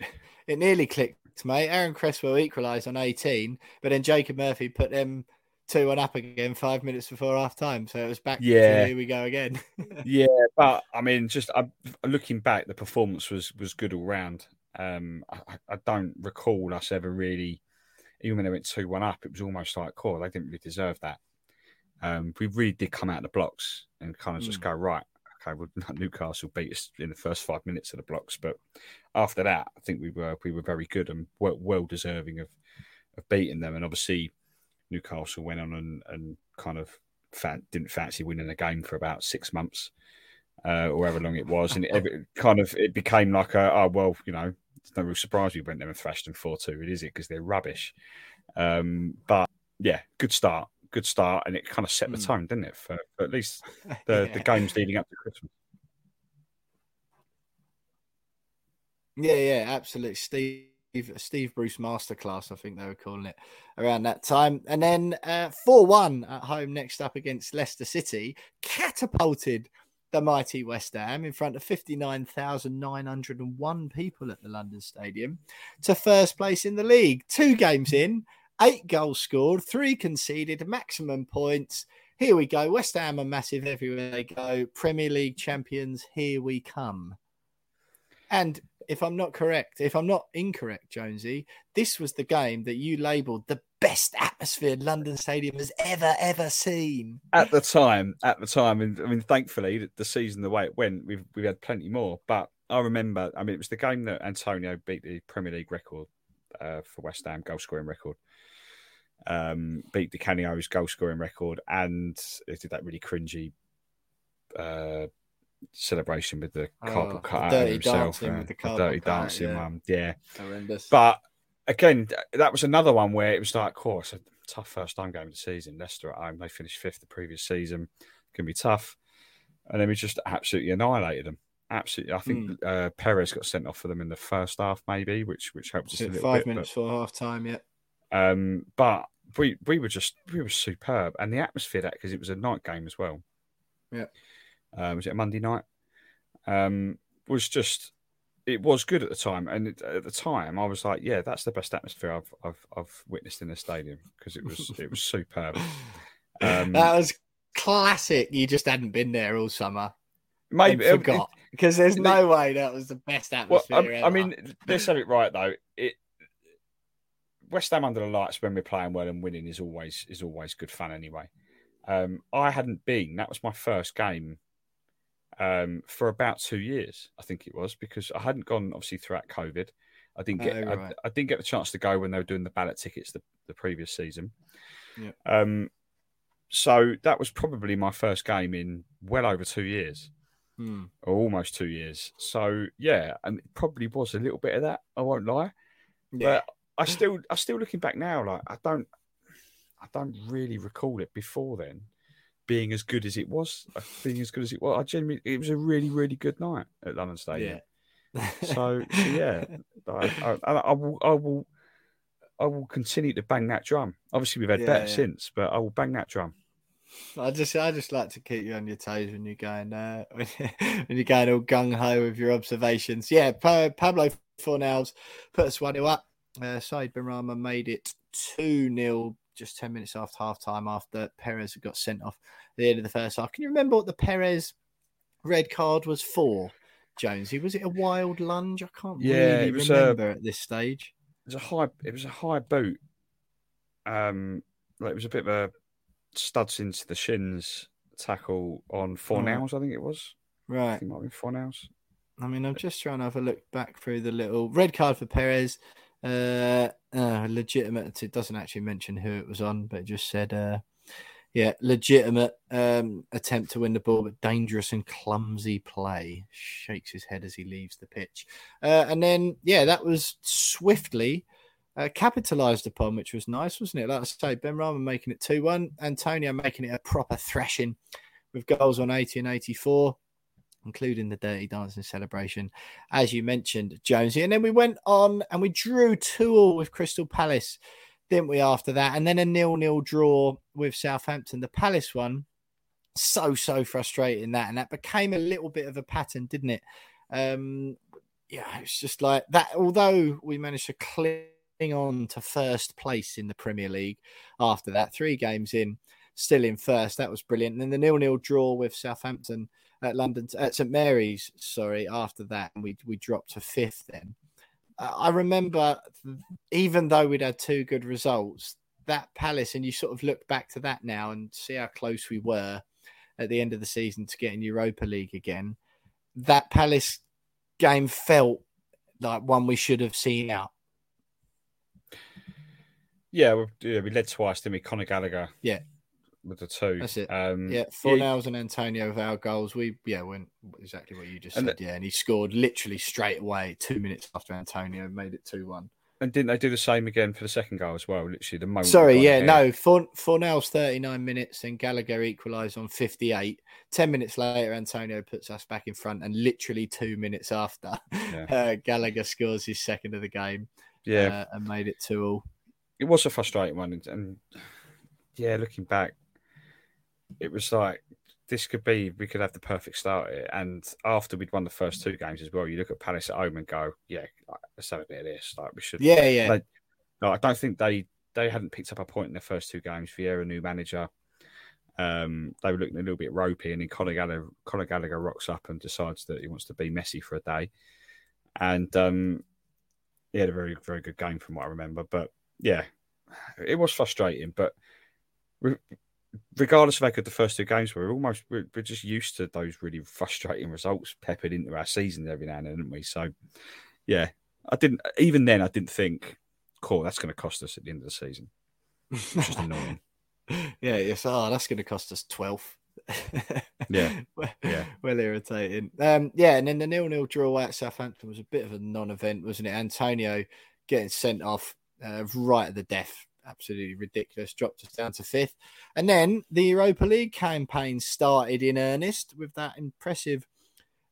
*laughs* It nearly clicked, mate. Aaron Cresswell equalised on 18, but then Jacob Murphy put them two one up again five minutes before half time. So it was back. Yeah, here we go again. *laughs* yeah, but I mean, just I, looking back, the performance was was good all round. Um, I, I, don't recall us ever really even when they went 2 1 up, it was almost like, cool, they didn't really deserve that. Um, we really did come out of the blocks and kind of just mm. go, right, okay, well, *laughs* Newcastle beat us in the first five minutes of the blocks. But after that, I think we were we were very good and well, well deserving of, of beating them. And obviously, Newcastle went on and, and kind of didn't fancy winning a game for about six months. Uh, or however long it was, and it, *laughs* it, kind of it became like a oh well, you know, it's no real surprise we went there and thrashed them 4 2, is it? Because they're rubbish. Um, but yeah, good start. Good start. And it kind of set the hmm. tone, didn't it? For, for at least *laughs* the, yeah. the games leading up to Christmas. Yeah, yeah, absolutely. Steve. Steve Bruce Masterclass, I think they were calling it around that time. And then uh, 4 uh, 1 at home next up against Leicester City, catapulted the mighty West Ham in front of 59,901 people at the London Stadium to first place in the league. Two games in, eight goals scored, three conceded, maximum points. Here we go. West Ham are massive everywhere they go. Premier League champions, here we come. And if I'm not correct, if I'm not incorrect, Jonesy, this was the game that you labelled the best atmosphere London Stadium has ever ever seen. At the time, at the time, and I mean, thankfully, the season the way it went, we've we've had plenty more. But I remember, I mean, it was the game that Antonio beat the Premier League record uh, for West Ham goal scoring record. Um, beat Di Canio's goal scoring record, and it did that really cringy. Uh, celebration with the oh, cardboard cut out of himself, uh, the, the dirty dancing yeah. one, yeah, horrendous. But again, that was another one where it was like, of course, a tough first time game of the season. Leicester at home, they finished fifth the previous season. Can be tough. And then we just absolutely annihilated them. Absolutely. I think mm. uh, Perez got sent off for them in the first half, maybe, which which helped us a little five bit, minutes for half time, yeah. Um, but we we were just we were superb, and the atmosphere that because it was a night game as well. Yeah. Uh, was it a Monday night? Um, was just it was good at the time, and it, at the time I was like, yeah, that's the best atmosphere I've I've, I've witnessed in a stadium because it was it was superb. Um, that was classic. You just hadn't been there all summer. Maybe and forgot because there's no way that was the best atmosphere. I, I ever. mean, let's have it right though. It West Ham under the lights when we're playing well and winning is always is always good fun anyway. Um, I hadn't been. That was my first game um, for about two years. I think it was because I hadn't gone obviously throughout COVID. I didn't get Oh, I, right. I didn't get the chance to go when they were doing the ballot tickets the, the previous season. Yeah. Um, so that was probably my first game in well over two years Hmm. or almost two years. So yeah, and it probably was a little bit of that. I won't lie. yeah, But I still, I still looking back now, like I don't, I don't really recall it before then being as good as it was. uh, Being as good as it was, I genuinely, it was a really, really good night at London Stadium. yeah. So, so *laughs* yeah, I, I, I will, I will, I will continue to bang that drum. Obviously, we've had Yeah, better yeah. since, but I will bang that drum. I just I just like to keep you on your toes when you're going uh, *laughs* when you're going all gung ho with your observations. Yeah, Pa- Pablo Fornals put us one 0 up. Uh, Said Benrahma made it two 0 just ten minutes after half time after Perez had got sent off at the end of the first half. Can you remember what the Perez red card was for? Jonesy, was it a wild lunge? I can't Yeah, really it was, remember at this stage. It was a high, it was a high boot. Um, like it was a bit of a studs into the shins tackle on four Right. nails. I think it was. I Right. think it might be Fornals. I mean, I'm just trying to have a look back through the little red card for Perez. Uh, uh, legitimate. It doesn't actually mention who it was on, but it just said, uh, yeah, legitimate um, attempt to win the ball, but dangerous and clumsy play. Shakes his head as he leaves the pitch. Uh, and then, yeah, that was swiftly uh, capitalized upon, which was nice, wasn't it? Like I say, Benrahma making it 2 1, Antonio making it a proper thrashing with goals on 80 and 84 including the Dirty Dancing celebration, as you mentioned, Jonesy. And then we went on and we drew two all with Crystal Palace, didn't we? After that, and then a nil-nil draw with Southampton. The Palace one, so so frustrating that, and that became a little bit of a pattern, didn't it? Um, yeah, it's just like that. Although we managed to cling on to first place in the Premier League after that, three games in, still in first. That was brilliant. And then the nil-nil draw with Southampton at London at St Mary's. Sorry, after that, and we we dropped to fifth. Then Uh, I remember, even though we'd had two good results, that Palace, and you sort of look back to that now and see how close we were at the end of the season to getting Europa League again. That Palace game felt like one we should have seen out. Yeah, we, yeah, we led twice, didn't we? Conor Gallagher. Yeah. With the two. That's it. Um, Yeah, Fornals and Antonio with our goals. We yeah went exactly what you just said. yeah, and he scored literally straight away, two minutes after Antonio made it two one. And didn't they do the same again for the second goal as well? Literally the moment. Sorry, yeah, ahead. no. For Fornals' 39 minutes and Gallagher equalised on 58. 10 minutes later, Antonio puts us back in front, and literally two minutes after, Yeah. *laughs* uh, Gallagher scores his second of the game Yeah, uh, and made it 2 all. it was a frustrating one, and, and yeah, looking back, it was like this could be we could have the perfect start here. And after we'd won the first two games as well, you look at Palace at home and go, yeah, let's have a bit of this. Like we should. Yeah, yeah. Like, no, I don't think they they hadn't picked up a point in their first two games. Vieira, new manager. Um, they were looking a little bit ropey, and then Conor Gallagher, Conor Gallagher rocks up and decides that he wants to be messy for a day. And um, he had a very, very good game from what I remember. But yeah, it was frustrating. But regardless of how good the first two games were, we're almost we're, we're just used to those really frustrating results peppered into our season every now and then, aren't we? So yeah, I didn't even then. I didn't think, cool, that's going to cost us at the end of the season. It's just annoying. *laughs* yeah, yes. Oh, that's going to cost us 12. Yeah, *laughs* well, yeah. well irritating. Um, yeah, and then the nil-nil draw at Southampton was a bit of a non-event, wasn't it? Antonio getting sent off uh, right at the death, absolutely ridiculous. Dropped us down to fifth, and then the Europa League campaign started in earnest with that impressive,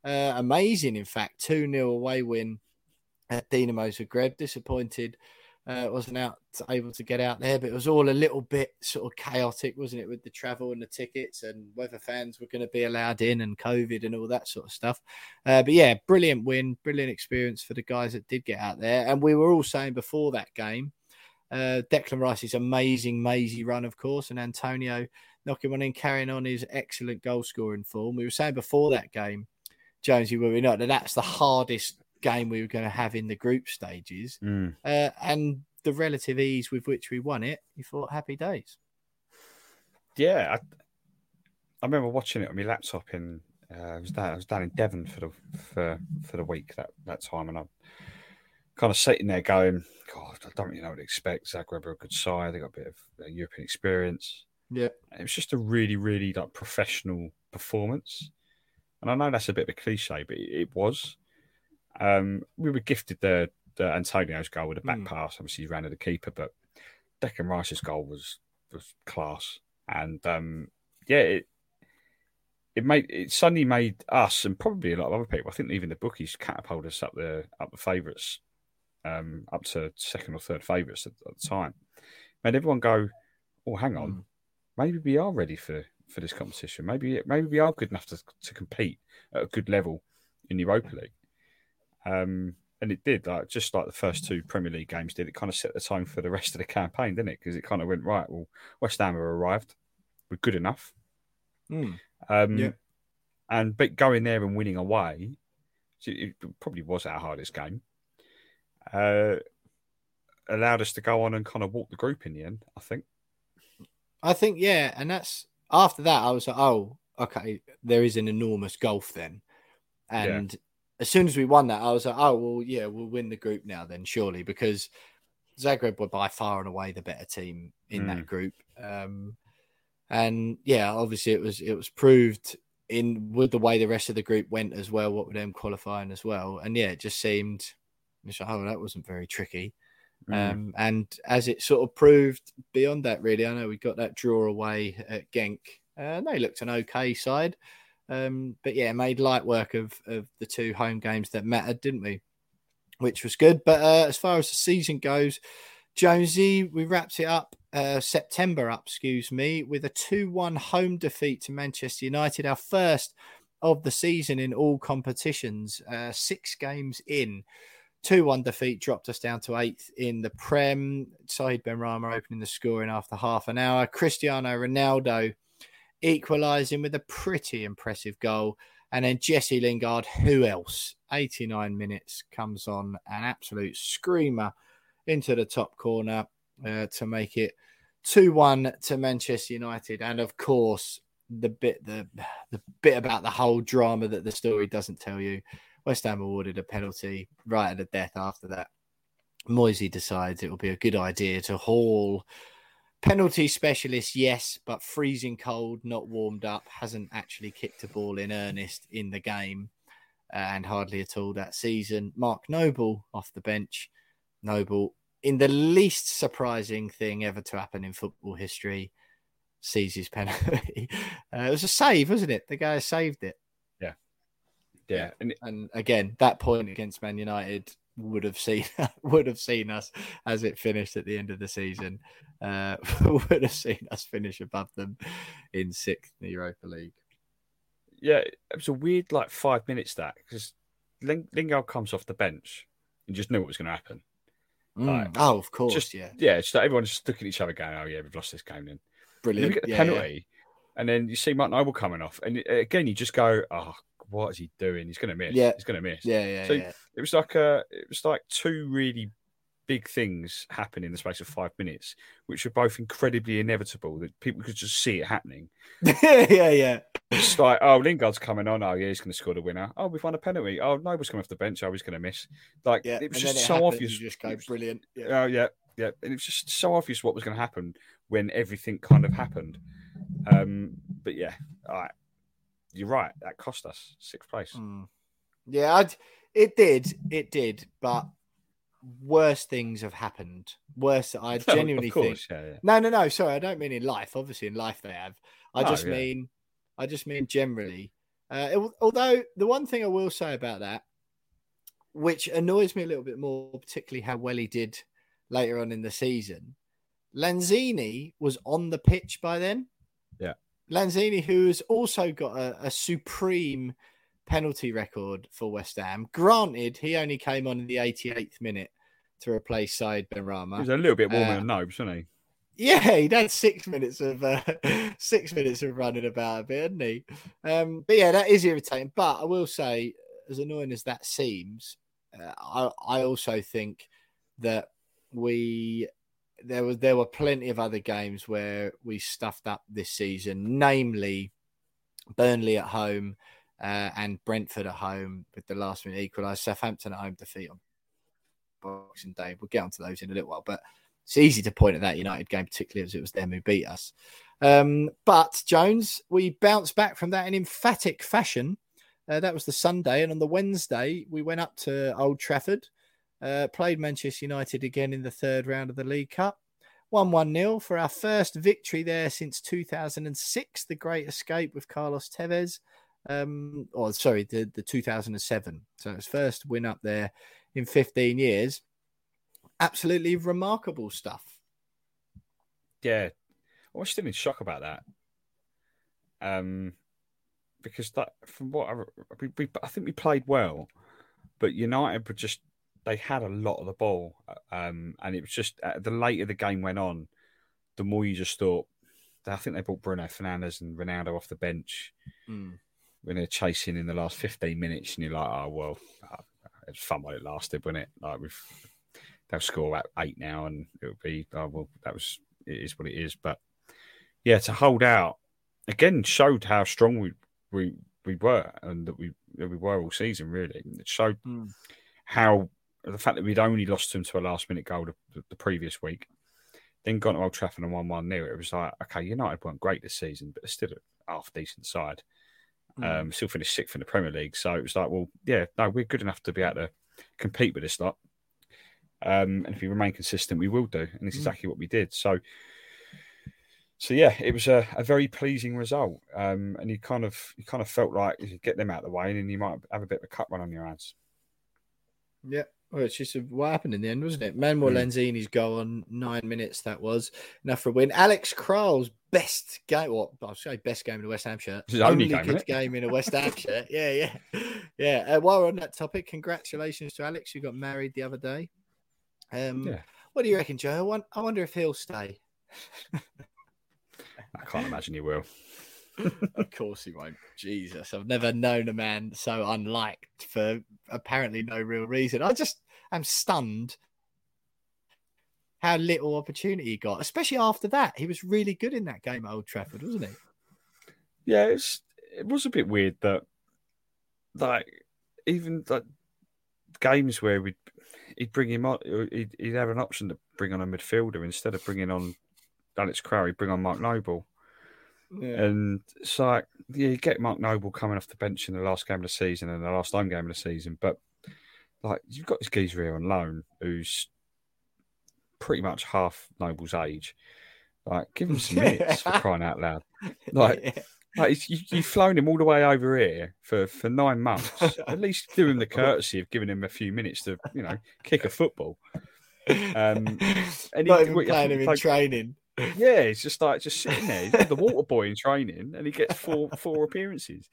uh, amazing, in fact, two 0 away win at Dinamo Zagreb. Disappointed uh, wasn't out able to get out there, but it was all a little bit sort of chaotic, wasn't it, with the travel and the tickets and whether fans were going to be allowed in and COVID and all that sort of stuff. Uh, but yeah, brilliant win, brilliant experience for the guys that did get out there. And we were all saying before that game, uh, Declan Rice's amazing, mazy run, of course, and Antonio knocking one in, carrying on his excellent goal scoring form. We were saying before that game, Jonesy, were we not, that that's the hardest game we were going to have in the group stages. Mm. Uh, and the relative ease with which we won it, you thought happy days. Yeah, I, I remember watching it on my laptop in. Uh, I was down. I was down in Devon for the for for the week that that time, and I'm kind of sitting there going, "God, I don't really know what to expect." Zagreb are a good side. They got a bit of uh, European experience. Yeah, it was just a really, really like professional performance. And I know that's a bit of a cliche, but it, it was. Um, we were gifted the, the Antonio's goal with a back Mm. pass. Obviously, he ran at the keeper, but Declan Rice's goal was was class. And um, yeah, it it made it suddenly made us and probably a lot of other people. I think even the bookies catapulted us up the up the favourites, um, up to second or third favourites at, at the time. Made everyone go, "Oh, hang on, Mm. maybe we are ready for for this competition. Maybe maybe we are good enough to to compete at a good level in the Europa League." Um, and it did, like just like the first two Premier League games did. It kind of set the tone for the rest of the campaign, didn't it? Because it kind of went right. Well, West Ham have arrived. We're good enough. Mm. Um, Yeah. And but going there and winning away, it probably was our hardest game. Uh, allowed us to go on and kind of walk the group in the end. I think. I think yeah, and that's after that I was like, oh, okay, there is an enormous gulf then, and as soon as we won that, I was like, oh well, yeah, we'll win the group now then, surely because Zagreb were by far and away the better team in that Mm. group, um, and yeah, obviously it was it was proved in with the way the rest of the group went as well, what with them qualifying as well, and yeah, it just seemed, like, oh, that wasn't very tricky. Mm. Um, and as it sort of proved beyond that, really, I know we got that draw away at Genk. Uh, and they looked an okay side. Um, but yeah, made light work of, of the two home games that mattered, didn't we? Which was good. But uh, as far as the season goes, Jonesy, we wrapped it up, uh, September up, excuse me, with a 2 1 home defeat to Manchester United, our first of the season in all competitions, uh, six games in. 2 1 defeat dropped us down to eighth in the Prem. Said Benrahma opening the scoring after half an hour. Cristiano Ronaldo equalising with a pretty impressive goal. And then Jesse Lingard, who else? 89 minutes comes on an absolute screamer into the top corner uh, to make it 2 1 to Manchester United. And of course, the bit the the bit about the whole drama that the story doesn't tell you. West Ham awarded a penalty right at the death after that. Moyesy decides it will be a good idea to haul penalty specialist, yes, but freezing cold, not warmed up, hasn't actually kicked a ball in earnest in the game uh, and hardly at all that season. Mark Noble off the bench. Noble, in the least surprising thing ever to happen in football history, sees his penalty. *laughs* uh, it was a save, wasn't it? The guy saved it. Yeah, and And again, that point against Man United would have seen *laughs* would have seen us as it finished at the end of the season. Uh, *laughs* would have seen us finish above them in sixth in the Europa League. yeah, it was a weird like five minutes that because Ling- Lingard comes off the bench and just knew what was going to happen. Right. Oh, of course, just yeah, yeah, just like everyone's just looking at each other, going, "Oh yeah, we've lost this game." Then And brilliant. we get the Yeah, yeah. penalty, and then you see Mark Noble coming off, and uh, again you just go, "Oh, what is he doing? He's going to miss. Yeah. he's going to miss." Yeah, yeah, So- yeah. It was like a, it was like two really big things happen in the space of five minutes, which were both incredibly inevitable. That people could just see it happening. *laughs* yeah, yeah. It's like, oh, Lingard's coming on. Oh, yeah, he's going to score the winner. Oh, we've won a penalty. Oh, Noble's coming off the bench. Oh, he's going to miss. Like Yeah, it was and just it so happens, obvious. Just go brilliant. Yeah. Oh, yeah, yeah. And it was just so obvious what was going to happen when everything kind of happened. Um, but yeah, all right. You're right. That cost us sixth place. Mm. Yeah, I'd, it did, it did, but worse things have happened. Worse, I *laughs* Oh, genuinely of think. yeah, yeah. No, no, no. Sorry, I don't mean in life. Obviously, in life they have. I No, just yeah. mean, I just mean generally. Uh, it- although the one thing I will say about that, which annoys me a little bit more, particularly how well he did later on in the season, Lanzini was on the pitch by then. Yeah. Lanzini, who has also got a, a supreme penalty record for West Ham. Granted, he only came on in the 88th minute to replace Said He Benrahma. was a little bit warmer Uh, than Nobes, wasn't he? Yeah, he'd had six minutes of uh, *laughs* six minutes of running about a bit, hadn't he? Um, but yeah, that is irritating. But I will say, as annoying as that seems, uh, I I also think that we there was there were plenty of other games where we stuffed up this season, namely Burnley at home uh, and Brentford at home with the last minute equaliser. Southampton at home defeat on Boxing Day. We'll get onto those in a little while, but it's easy to point at that United game, particularly as it was them who beat us. Um, but Jones, we bounced back from that in emphatic fashion. Uh, that was the Sunday, and on the Wednesday we went up to Old Trafford, uh, played Manchester United again in the third round of the League Cup. 1 1 0 for our first victory there since 2006, the great escape with Carlos Tevez. Um, or sorry, the, the 2007. So it's first win up there in 15 years. Absolutely remarkable stuff. Yeah, I was still in shock about that. Um, because that, from what I, we, we, I think we played well, but United were just they had a lot of the ball, um, and it was just uh, the later the game went on, the more you just thought. I think they brought Bruno Fernandes and Ronaldo off the bench Mm. when they're chasing in the last fifteen minutes, and you're like, oh well, uh, it's fun while it lasted, wasn't it? Like we've they'll score at eight now, and it'll be oh well, that was it is what it is. But yeah, to hold out again showed how strong we we we were, and that we that we were all season. Really, it showed Mm. how the fact that we'd only lost them to a last minute goal the, the previous week, then gone to Old Trafford and won one nil. It was like, okay, United weren't great this season, but they're still a half decent side. Mm. Um, still finished sixth in the Premier League, so it was like, well, yeah, no, we're good enough to be able to compete with this lot. Um, and if we remain consistent, we will do, and it's Mm. exactly what we did. So, so yeah, it was a, a very pleasing result. Um, and you kind of you kind of felt like you could get them out of the way, and then you might have a bit of a cut run on your hands. Yeah. Well, it's just what happened in the end, wasn't it? Manuel Mm. Lanzini's goal on nine minutes. That was enough for a win. Alex Kral's best game, what I'll say, best game in a West Ham shirt. His only game, good game in a West Ham shirt. *laughs* Yeah, yeah, yeah. Uh, while we're on that topic, congratulations to Alex, who got married the other day. Um, Yeah. What do you reckon, Joe? I, wonder if he'll stay. *laughs* I can't imagine he will. Of course he won't. Jesus, I've never known a man so unliked for apparently no real reason. I just am stunned how little opportunity he got, especially after that. He was really good in that game at Old Trafford, wasn't he? Yeah, it was a bit weird that like even like games where we'd he'd bring him on, he'd, he'd have an option to bring on a midfielder instead of bringing on Alex Crowley, bring on Mark Noble, Yeah. and it's like yeah, you get Mark Noble coming off the bench in the last game of the season and the last home game of the season, but like you've got this geezer here on loan who's pretty much half Noble's age. Like, give him some *laughs* minutes for crying out loud. *laughs* Like, Like you, you've flown him all the way over here for, for nine *laughs* months. At least do him the courtesy of giving him a few minutes to, you know, kick a football. Um, and Not he- even playing him in like- training. Yeah, he's just like just sitting there. He's the water boy in training, and he gets four four appearances.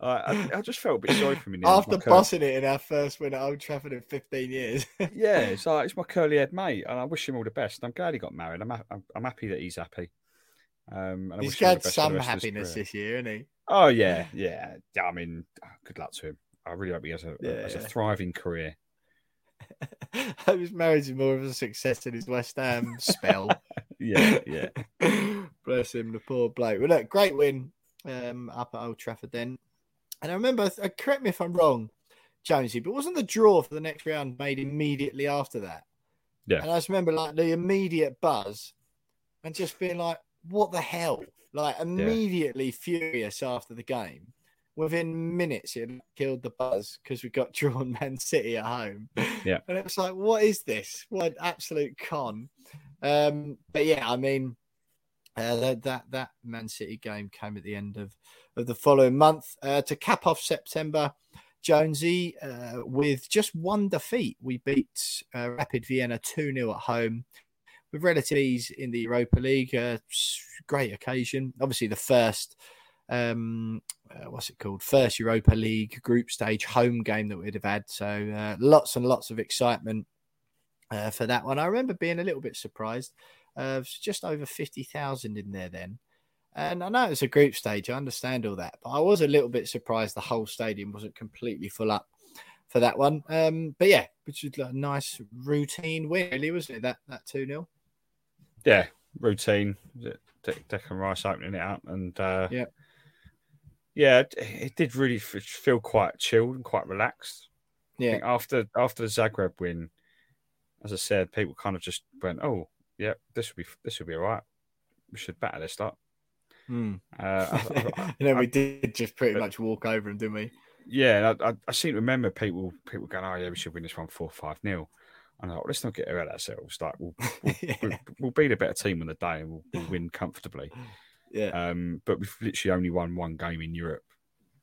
Uh, I, I just felt a bit sorry for him. in the end. After bossing it in our first win at Old Trafford in 15 years. *laughs* yeah, it's like it's my curly head mate, and I wish him all the best. I'm glad he got married. I'm ha- I'm, I'm happy that he's happy. Um, and I He's wish him had best for the some rest of his happiness this year, isn't he? Oh yeah, yeah. Yeah, I mean, good luck to him. I really hope he has a, Yeah, has a thriving career. His marriage is more of a success than his West Ham spell. *laughs* Yeah, yeah. *laughs* Bless him, the poor bloke. Well, look, great win um, up at Old Trafford then. And I remember, uh, correct me if I'm wrong, Jonesy, but wasn't the draw for the next round made immediately after that? Yeah. And I just remember like the immediate buzz and just being like, what the hell? Like immediately furious after the game. Within minutes, it killed the buzz because we got *laughs* drawn Man City at home. Yeah. And it was like, what is this? What an absolute con. Um, but yeah, I mean, uh, that, that that Man City game came at the end of, of the following month uh, to cap off September. Jonesy, uh, with just one defeat, we beat uh, Rapid Vienna 2 0 at home with relative ease in the Europa League. Uh, great occasion. Obviously, the first, um, uh, what's it called? First Europa League group stage home game that we'd have had. So uh, lots and lots of excitement uh, for that one. I remember being a little bit surprised Uh, just over 50,000 in there then. And I know it's a group stage, I understand all that, but I was a little bit surprised the whole stadium wasn't completely full up for that one. Um, but yeah, which was a nice routine win, really, wasn't it? That that 2 0. Yeah, routine. De- Declan Rice opening it up, and uh, yeah, yeah, it, it did really f- feel quite chilled and quite relaxed. Yeah, after after the Zagreb win, as I said, people kind of just went, "Oh, yeah, this would be this would be all right. We should batter this lot." Hmm. Uh, I, I, and *laughs* then we did just pretty much walk over them, didn't we? Yeah, I, I, seem to remember people people going, "Oh yeah, we should win this one four five nil." And I thought, let's not get ahead of ourselves. Like we'll we'll, *laughs* yeah. we'll, we'll be the better team on the day, and we'll, we'll win comfortably. Yeah. Um, but we've literally only won one game in Europe,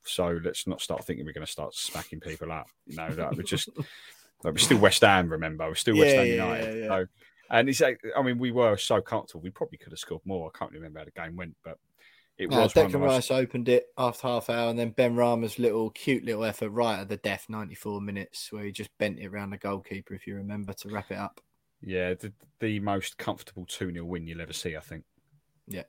so let's not start thinking we're going to start smacking people up. You know, that we're just *laughs* like we're still West Ham. Remember, we're still yeah, West Ham yeah, United. So, and it's like, I mean, we were so comfortable. We probably could have scored more. I can't remember how the game went, but it no, was. Declan Rice opened it after half hour, and then Benrahma's little cute little effort right at the death, ninety four minutes, where he just bent it around the goalkeeper, if you remember, to wrap it up. Yeah, the, the most comfortable two 0 win you'll ever see, I think. Yeah,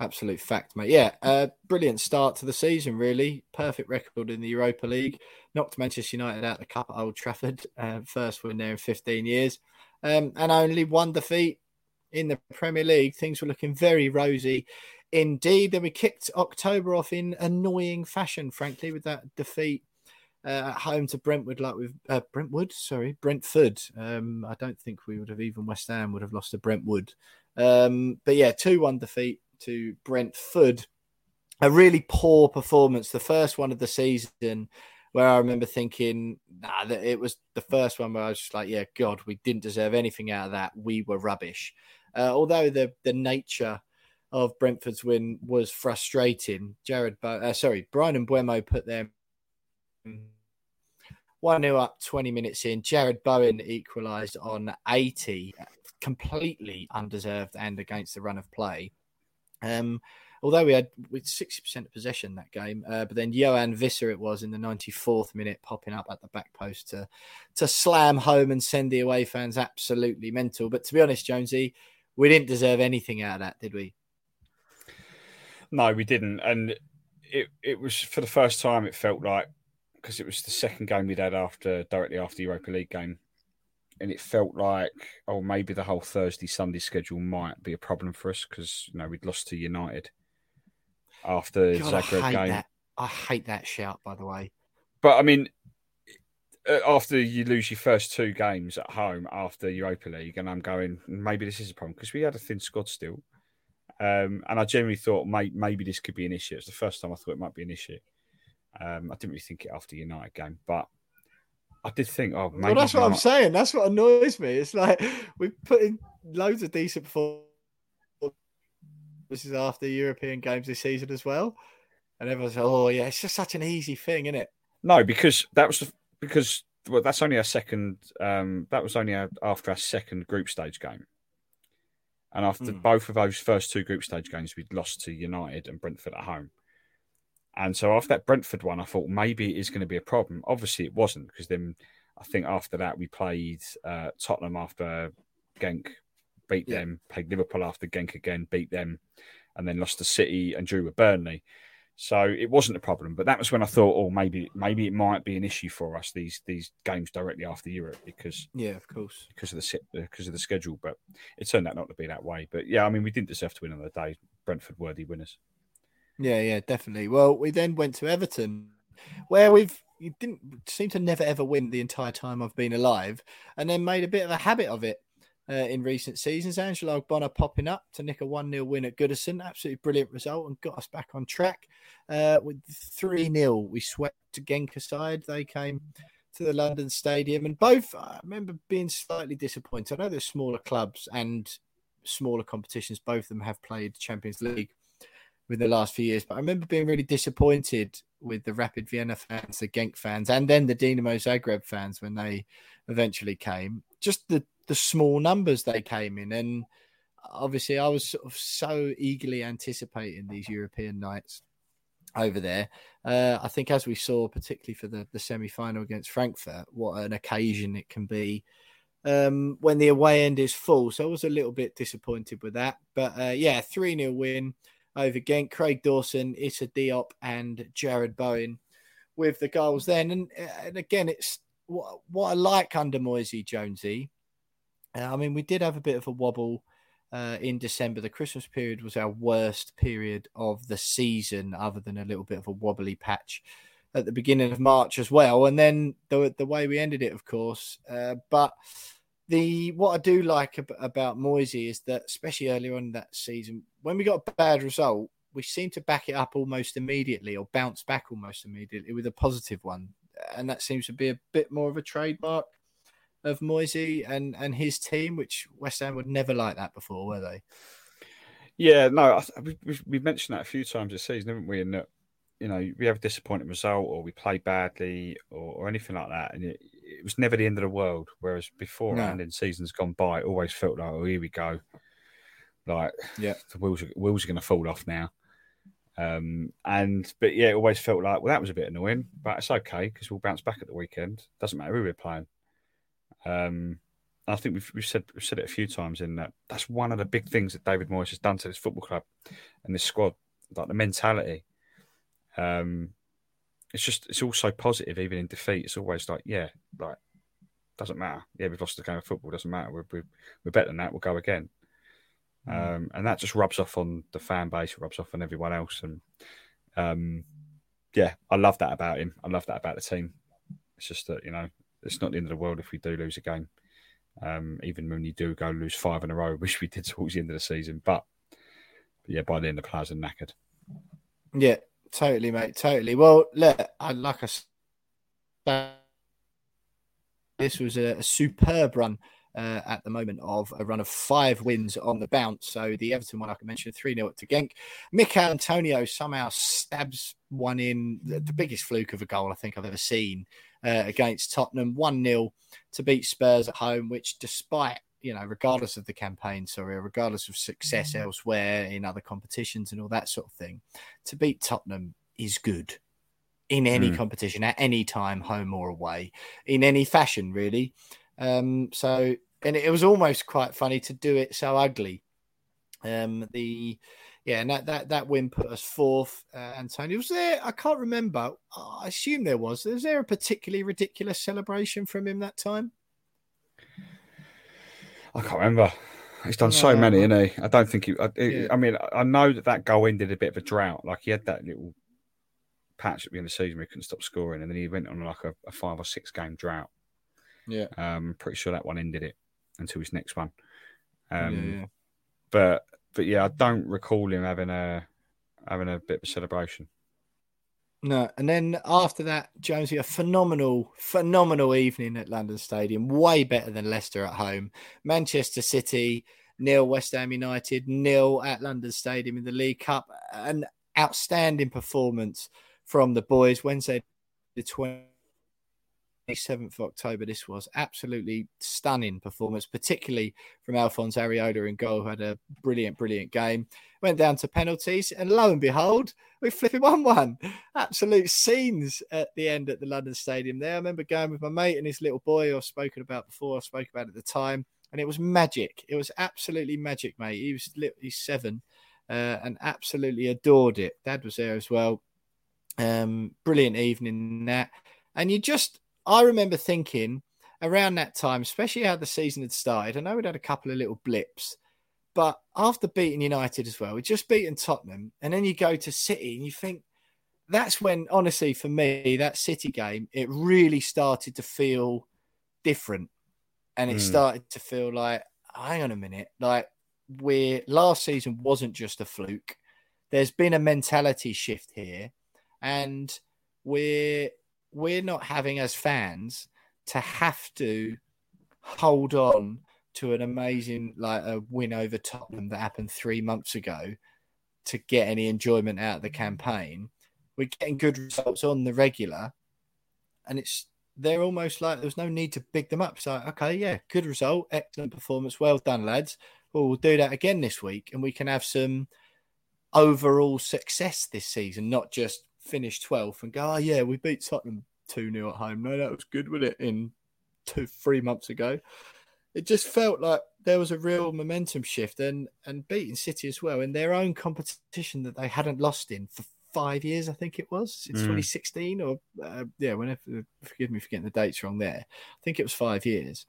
absolute fact, mate. Yeah, uh, brilliant start to the season, really. Perfect record in the Europa League. Knocked Manchester United out of the cup at Old Trafford. Uh, first win there in 15 years. Um, and only one defeat in the Premier League. Things were looking very rosy indeed. Then we kicked October off in annoying fashion, frankly, with that defeat uh, at home to Brentwood, like with uh, Brentwood, sorry, Brentford. Um, I don't think we would have even West Ham would have lost to Brentwood. Um, but yeah, 2 1 defeat to Brentford. A really poor performance, the first one of the season, where I remember thinking, nah, it was the first one where I was just like, yeah, God, we didn't deserve anything out of that. We were rubbish. Uh, although the the nature of Brentford's win was frustrating. Jared, Bo- uh, sorry, Bryan Mbeumo put them one 0 up, twenty minutes in. Jarrod Bowen equalised on eighty, completely undeserved and against the run of play. Um, although we had with sixty percent of possession that game, uh, but then Yoane Wissa it was in the ninety fourth minute, popping up at the back post to to slam home and send the away fans absolutely mental. But to be honest, Jonesy, we didn't deserve anything out of that, did we? No, we didn't, and it it was for the first time. It felt like because it was the second game we'd had after directly after the Europa League game, and it felt like oh maybe the whole Thursday Sunday schedule might be a problem for us because you know we'd lost to United after God, Zagreb I game. That. I hate that shout, by the way. But I mean, after you lose your first two games at home after Europa League, and I'm going maybe this is a problem because we had a thin squad still. Um, and I generally thought maybe this could be an issue. It's the first time I thought it might be an issue. Um, I didn't really think it after the United game, but I did think, oh, maybe. Well, that's what might... I'm saying. That's what annoys me. It's like *laughs* we put in loads of decent performances. This is after European games this season as well, and everyone's like, oh yeah, it's just such an easy thing, isn't it? No, because that was because well, that's only our second. Um, that was only our, after our second group stage game. And after mm. both of those first two group stage games, we'd lost to United and Brentford at home. And so after that Brentford one, I thought maybe it is going to be a problem. Obviously, it wasn't because then I think after that we played uh, Tottenham after Genk, beat yeah. them, played Liverpool after Genk again, beat them, and then lost to City and drew with Burnley. So it wasn't a problem, but that was when I thought, oh, maybe maybe it might be an issue for us these these games directly after Europe because yeah, of course, because of the because of the schedule. But it turned out not to be that way. But yeah, I mean, we didn't deserve to win on the day. Brentford worthy winners. Yeah, yeah, definitely. Well, we then went to Everton, where we've you didn't seem to never ever win the entire time I've been alive, and then made a bit of a habit of it uh, in recent seasons. Angelo Ogbonna popping up to nick a 1 0 win at Goodison. Absolutely brilliant result and got us back on track. Uh, with 3 0, we swept Genk aside. They came to the London Stadium, and both, I remember being slightly disappointed. I know there's smaller clubs and smaller competitions, both of them have played Champions League with the last few years, but I remember being really disappointed with the Rapid Vienna fans, the Genk fans, and then the Dinamo Zagreb fans when they eventually came. Just the the small numbers they came in, and obviously I was sort of so eagerly anticipating these European nights over there. Uh, I think as we saw, particularly for the the semi final against Frankfurt, what an occasion it can be um, when the away end is full. So I was a little bit disappointed with that. But uh, yeah, 3 0 win over Genk. Craig Dawson, Issa Diop, and Jarrod Bowen with the goals then. And, and again, it's what, what I like under Moyesy Jonesy. Uh, I mean, we did have a bit of a wobble uh, in December. The Christmas period was our worst period of the season, other than a little bit of a wobbly patch at the beginning of March as well. And then the the way we ended it, of course. Uh, but the what I do like ab- about Moyesy is that, especially earlier on that season, when we got a bad result, we seem to back it up almost immediately or bounce back almost immediately with a positive one. And that seems to be a bit more of a trademark of Moyesy and, and his team, which West Ham would never like that before, were they? Yeah, no, we've, we've mentioned that a few times this season, haven't we? And that, you know, we have a disappointing result or we play badly or, or anything like that. And it, it, was never the end of the world. Whereas before, no. and in seasons gone by, it always felt like, oh, here we go. Like, yeah, the wheels are, wheels are going to fall off now. Um, and but yeah, it always felt like well that was a bit annoying, but it's okay because we'll bounce back at the weekend. Doesn't matter who we're playing. Um, I think we've, we've said we've said it a few times in that that's one of the big things that David Moyes has done to this football club and this squad, like the mentality. Um, it's just it's all so positive even in defeat. It's always like yeah, like doesn't matter. Yeah, we've lost the game of football. Doesn't matter. We're, we're, we're better than that. We'll go again. Mm. Um, and that just rubs off on the fan base, it rubs off on everyone else. And um, yeah, I love that about him. I love that about the team. It's just that, you know, it's not the end of the world if we do lose a game. Um, even when you do go lose five in a row, *laughs* which we did towards the end of the season. But, but yeah, by the end, the players are knackered. Yeah, totally, mate. Totally. Well, look, I like I said, this was a, a superb run uh, at the moment of a run of five wins on the bounce. So the Everton one, like I mentioned, 3 0 to Genk. Michail Antonio somehow stabs one in, the, the, biggest fluke of a goal I think I've ever seen uh, against Tottenham, 1 0 to beat Spurs at home, which despite you know, regardless of the campaign, sorry, regardless of success elsewhere in other competitions and all that sort of thing, to beat Tottenham is good in any mm. competition at any time, home or away, in any fashion, really. Um, so, and it was almost quite funny to do it so ugly. Um, the yeah, and that that that win put us fourth. Uh, Antonio was there. I can't remember. I assume there was. Was there a particularly ridiculous celebration from him that time? I can't remember. He's done so many, isn't he? I don't think he. I, yeah. I, mean, I know that that goal ended a bit of a drought. Like he had that little patch at the end of the season where he couldn't stop scoring, and then he went on like a, a five or six game drought. Yeah. Um, pretty sure that one ended it until his next one. Um, yeah, yeah. But but yeah, I don't recall him having a having a bit of a celebration. No, and then after that, Jonesy, a phenomenal, phenomenal evening at London Stadium, way better than Leicester at home. Manchester City, nil West Ham United, nil at London Stadium in the League Cup. An outstanding performance from the boys. Wednesday, the 27th of October, this was absolutely stunning performance, particularly from Alphonse Areola in goal, who had a brilliant, brilliant game. Went down to penalties, and lo and behold, we flipping *laughs* 1 1. Absolute scenes at the end at the London Stadium there. I remember going with my mate and his little boy I've spoken about before, I spoke about at the time, and it was magic. It was absolutely magic, mate. He was he's seven uh, and absolutely adored it. Dad was there as well. Um, brilliant evening that. And you just I remember thinking around that time, especially how the season had started. I know we'd had a couple of little blips, but after beating United as well, we just beaten Tottenham, and then you go to City and you think that's when, honestly, for me, that City game, it really started to feel different, and it mm. started to feel like, hang on a minute, like we're last season wasn't just a fluke. There's been a mentality shift here, and we're we're not having as fans to have to hold on to an amazing like a win over Tottenham that happened three months ago to get any enjoyment out of the campaign. We're getting good results on the regular, and it's they're almost like there's no need to big them up. So okay, yeah, good result, excellent performance, well done, lads. Well, we'll do that again this week, and we can have some overall success this season, not just finish 12th and go, oh, yeah, we beat Tottenham 2 0 at home. No, that was good, with it? In two, three months ago. it just felt like there was a real momentum shift and and beating City as well in their own competition that they hadn't lost in for five years, I think it was since Mm. 2016 or uh, yeah, whenever. Forgive me for getting the dates wrong there. I think it was five years,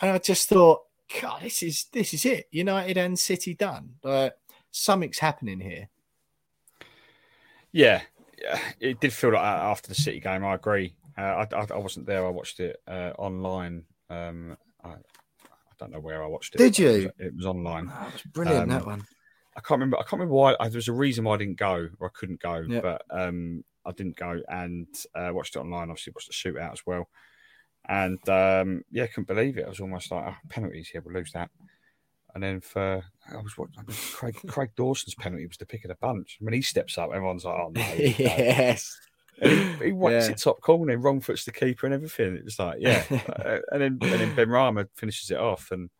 and I just thought, God, this is this is it. United and City done. Like something's happening here. Yeah, yeah, it did feel like that after the City game. I agree. Uh, I, I, I wasn't there. I watched it uh, online. Um, I, I don't know where I watched it. Did but It was, you? it was online. Oh, it was brilliant Um, that one. I can't remember. I can't remember why. I, there was a reason why I didn't go or I couldn't go, Yep. but um, I didn't go and uh, watched it online. Obviously, watched the shootout as well, and um, yeah, couldn't believe it. I was almost like, oh, penalties. Yeah, we'll lose that. And then for I was watching Craig, *laughs* Craig Dawson's penalty was the pick of the bunch. When he steps up, everyone's like, oh no. *laughs* yes. And he, he whacks Yeah. it top corner, wrong foots the keeper and everything. It was like, yeah. *laughs* Uh, and then and then Benrahma finishes it off. And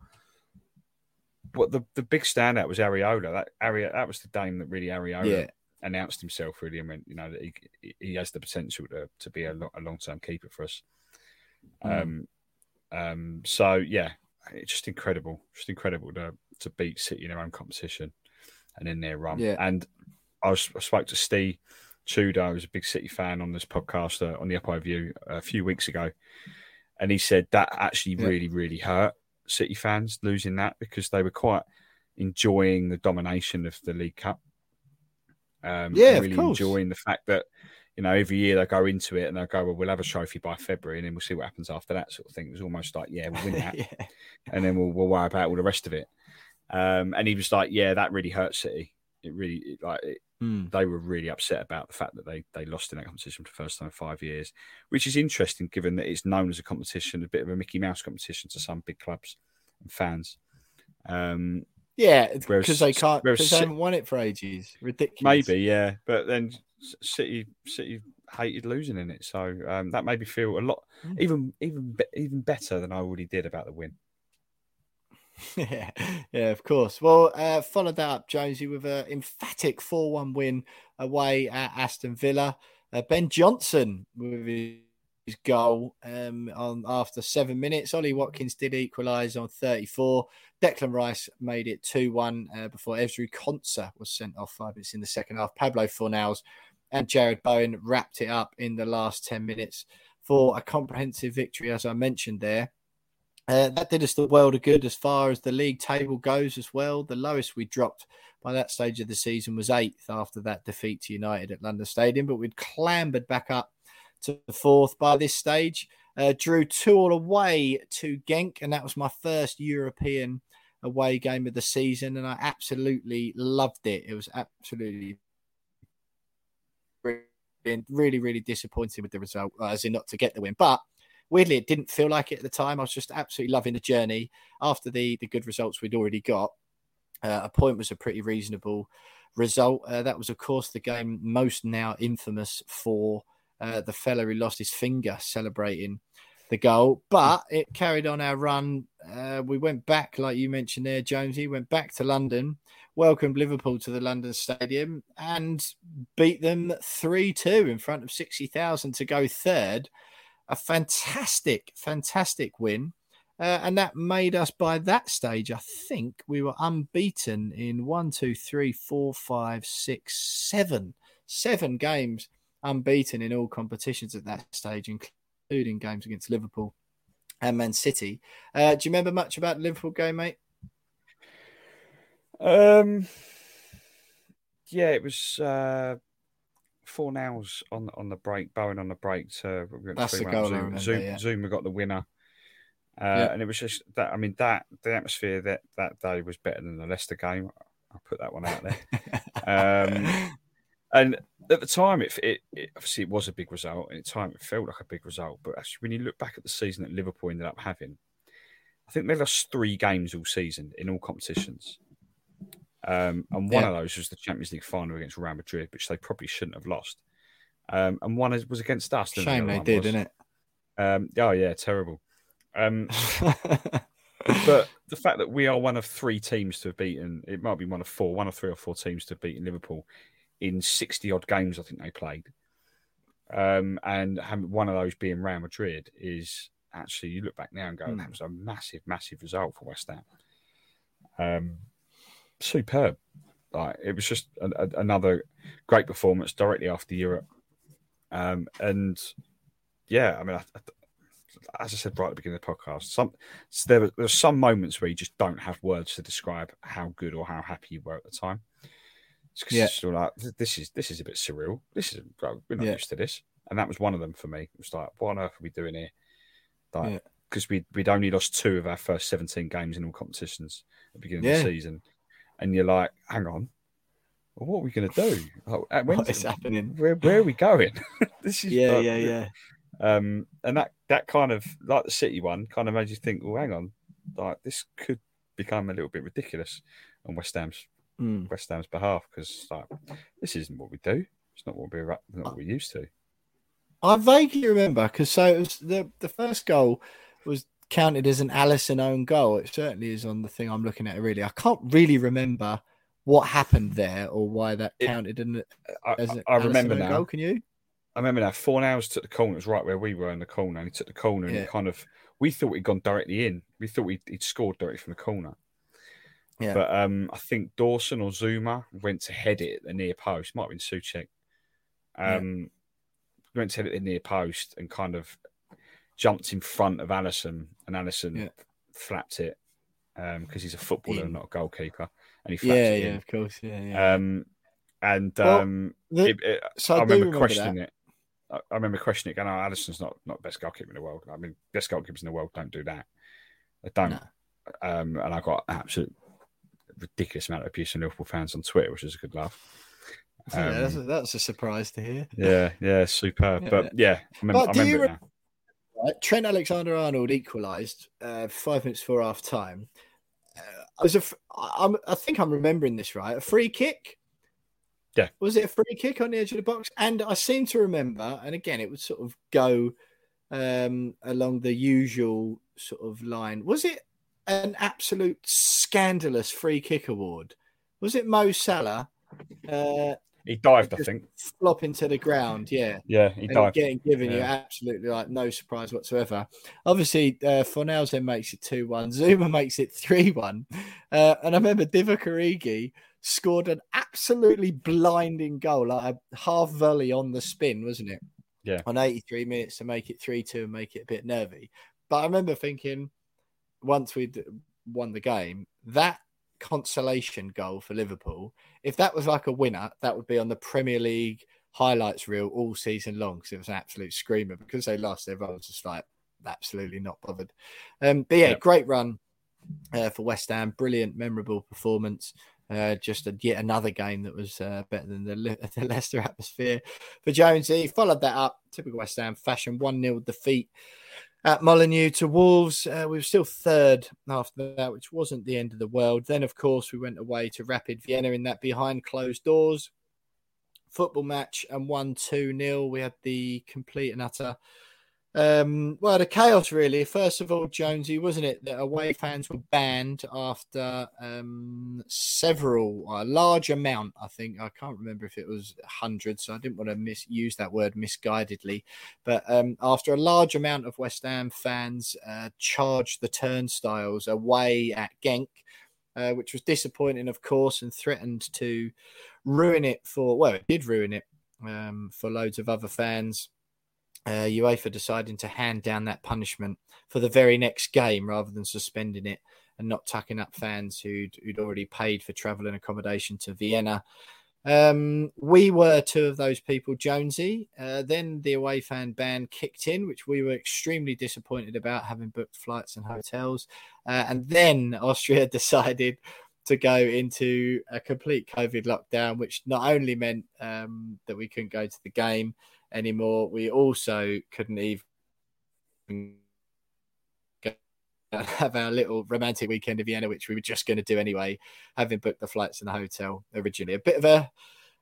what the, the big standout was Areola. That Ari, that was the game that really Areola Yeah. announced himself really and went, you know, that he he has the potential to to be a long term keeper for us. Mm. Um, um, so yeah, it's just incredible, just incredible to to beat City in their own competition and in their run. Yeah. And I, was, I spoke to Steve Tudor, who's a big City fan on this podcast uh, on the Up View a few weeks ago, and he said that actually Yeah. really, really hurt City fans losing that because they were quite enjoying the domination of the League Cup. Um, Yeah, really enjoying the fact that you know every year they go into it and they go, well, we'll have a trophy by February, and then we'll see what happens after that sort of thing. It was almost like, yeah, we'll win *laughs* that, yeah. and then we'll, we'll worry about all the rest of it. Um, and he was like, yeah, that really hurt City. It really it, like it, Mm. they were really upset about the fact that they they lost in that competition for the first time in five years, which is interesting given that it's known as a competition, a bit of a Mickey Mouse competition to some big clubs and fans. Um, Yeah, because they can't because they haven't won it for ages. Ridiculous. maybe, yeah, but then City City hated losing in it, so um, that made me feel a lot Mm. even even even better than I already did about the win. *laughs* yeah, yeah, of course. Well, uh, followed that up, Jonesy, with an emphatic 4 1 win away at Aston Villa. Uh, ben Johnson with his goal um, on after seven minutes. Ollie Watkins did equalise on 34. Declan Rice made it 2 1 uh, before Ezri Konsa was sent off five minutes in the second half. Pablo Fornals and Jarrod Bowen wrapped it up in the last 10 minutes for a comprehensive victory, as I mentioned there. Uh, that did us the world of good as far as the league table goes as well. The lowest we dropped by that stage of the season was eighth after that defeat to United at London Stadium, but we'd clambered back up to fourth by this stage. Uh, drew two all away to Genk, and that was my first European away game of the season, and I absolutely loved it. It was absolutely been really, really disappointed with the result, uh, as in not to get the win. But weirdly, it didn't feel like it at the time. I was just absolutely loving the journey after the the good results we'd already got. Uh, a point was a pretty reasonable result. Uh, that was, of course, the game most now infamous for uh, the fella who lost his finger celebrating the goal. But it carried on our run. Uh, we went back, like you mentioned there, Jonesy, went back to London, welcomed Liverpool to the London Stadium, and beat them 3 2 in front of 60,000 to go third. A fantastic, fantastic win. Uh, and that made us, by that stage, I think we were unbeaten in one, two, three, four, five, six, seven, seven games unbeaten in all competitions at that stage, including games against Liverpool and Man City. Uh, do you remember much about the Liverpool game, mate? Um, yeah, it was uh, Fornals on on the break, Bowen on the break. To we That's the goal Zoom, remember, Zoom, yeah. Zouma got the winner. Uh, Yeah. And it was just that. I mean, that the atmosphere that that day was better than the Leicester game. I'll put that one out there. *laughs* Um, and at the time, it, it, it obviously it was a big result. And at the time, it felt like a big result. But actually, when you look back at the season that Liverpool ended up having, I think they lost three games all season in all competitions. Um, and one Yeah. of those was the Champions League final against Real Madrid, which they probably shouldn't have lost. Um, and one was against us. Shame the they did, was. didn't Um, oh yeah, terrible. Um, *laughs* but the fact that we are one of three teams to have beaten, it might be one of four, one of three or four teams to have beaten Liverpool in 60 odd games, I think they played. Um, and having one of those being Real Madrid is actually, you look back now and go, Mm. that was a massive, massive result for West Ham. Um, superb. Like it was just a, a- another great performance directly after Europe. Um, and yeah, I mean, I, I- as I said right at the beginning of the podcast, some so there were there were some moments where you just don't have words to describe how good or how happy you were at the time. Yeah. it's of like this is this is a bit surreal. This is we're not Yeah. used to this, and that was one of them for me. It was like, what on earth are we doing here? Like, because we we'd only lost two of our first seventeen games in all competitions at the beginning of the season, and you're like, hang on, well, what are we going to do? Uh, What is happening? Where where are we going? *laughs* this is Yeah, like- yeah, yeah. um, and that that kind of like the City one kind of made you think, well, hang on, like this could become a little bit ridiculous on West Ham's Mm. West Ham's behalf because like this isn't what we do. It's not what we're not what we're used to. I vaguely remember because so it was the the first goal was counted as an Alisson own goal. It certainly is on the thing I'm looking at. Really, I can't really remember what happened there or why that counted I, as I, an I remember now. Goal. Can you? I remember now. Fornals took the corner. It was right where we were in the corner, and he took the corner, and Yeah. it kind of we thought he'd gone directly in. We thought he'd, he'd scored directly from the corner. Yeah. But um, I think Dawson or Zouma went to head it at the near post. Might have been Soucek. Um, Went to head it at the near post and kind of jumped in front of Alisson, and Alisson Yeah. flapped it because he's a footballer, and not a goalkeeper, and he flapped Yeah, it yeah, in. of course. Yeah, yeah. Um, and Well, um, The- it- it- so I, I, remember remember questioning that. it. I, I remember questioning it. Going, "Oh, Alisson's not not best goalkeeper in the world. I mean, best goalkeepers in the world don't do that. They don't." No. Um, and I got absolute ridiculous amount of abuse from Liverpool fans on Twitter, which is a good laugh. Yeah, that's, a, Um, that's a surprise to hear. yeah, yeah, superb. Yeah. But yeah, I remember, But I remember now. Right, Trent Alexander Arnold equalised uh, five minutes before half time. Uh, was a, I'm, I think I'm remembering this right. A free kick. Yeah. Was it a free kick on the edge of the box? And I seem to remember, and again, it would sort of go um, along the usual sort of line. Was it an absolute scandalous free kick award? Was it Mo Salah uh, He dived, I think. flopping to the ground? Yeah Yeah, he and dived. getting given you absolutely like no surprise whatsoever. Obviously, uh, then makes it 2 1. Zouma makes it 3 1. Uh, and I remember Divock Origi scored an absolutely blinding goal, like a half volley on the spin, wasn't it? Yeah. On 83 minutes to make it 3 2 and make it a bit nervy. But I remember thinking, once we'd won the game, that consolation goal for Liverpool, if that was like a winner, that would be on the Premier League highlights reel all season long because it was an absolute screamer. Because they lost, everyone was just like absolutely not bothered. Um, but yeah, Yep. great run uh, for West Ham. Brilliant, memorable performance. Uh, just a, yet another game that was uh, better than the, Le- *laughs* the Leicester atmosphere for Jonesy. Followed that up, typical West Ham fashion, 1 0 defeat at Molineux to Wolves. Uh, we were still third after that, which wasn't the end of the world. Then, of course, we went away to Rapid Vienna in that behind closed doors football match and won 2 0. We had the complete and utter. Um, well, the chaos really. First of all, Jonesy, wasn't it that away fans were banned after um, several, a large amount, I think. I can't remember if it was hundreds, so I didn't want to misuse that word misguidedly. But um, after a large amount of West Ham fans uh, charged the turnstiles away at Genk, uh, which was disappointing, of course, and threatened to ruin it for, well, it did ruin it um, for loads of other fans. Uh, UEFA deciding to hand down that punishment for the very next game rather than suspending it and not tucking up fans who'd, who'd already paid for travel and accommodation to Vienna. Um, we were two of those people, Jonesy. Uh, then the away fan ban kicked in, which we were extremely disappointed about, having booked flights and hotels. Uh, and then *laughs* Austria *laughs* decided to go into a complete COVID lockdown, which not only meant um, that we couldn't go to the game anymore, we also couldn't even *laughs* have our little romantic weekend in Vienna, which we were just going to do anyway, having booked the flights and the hotel originally. A bit of a,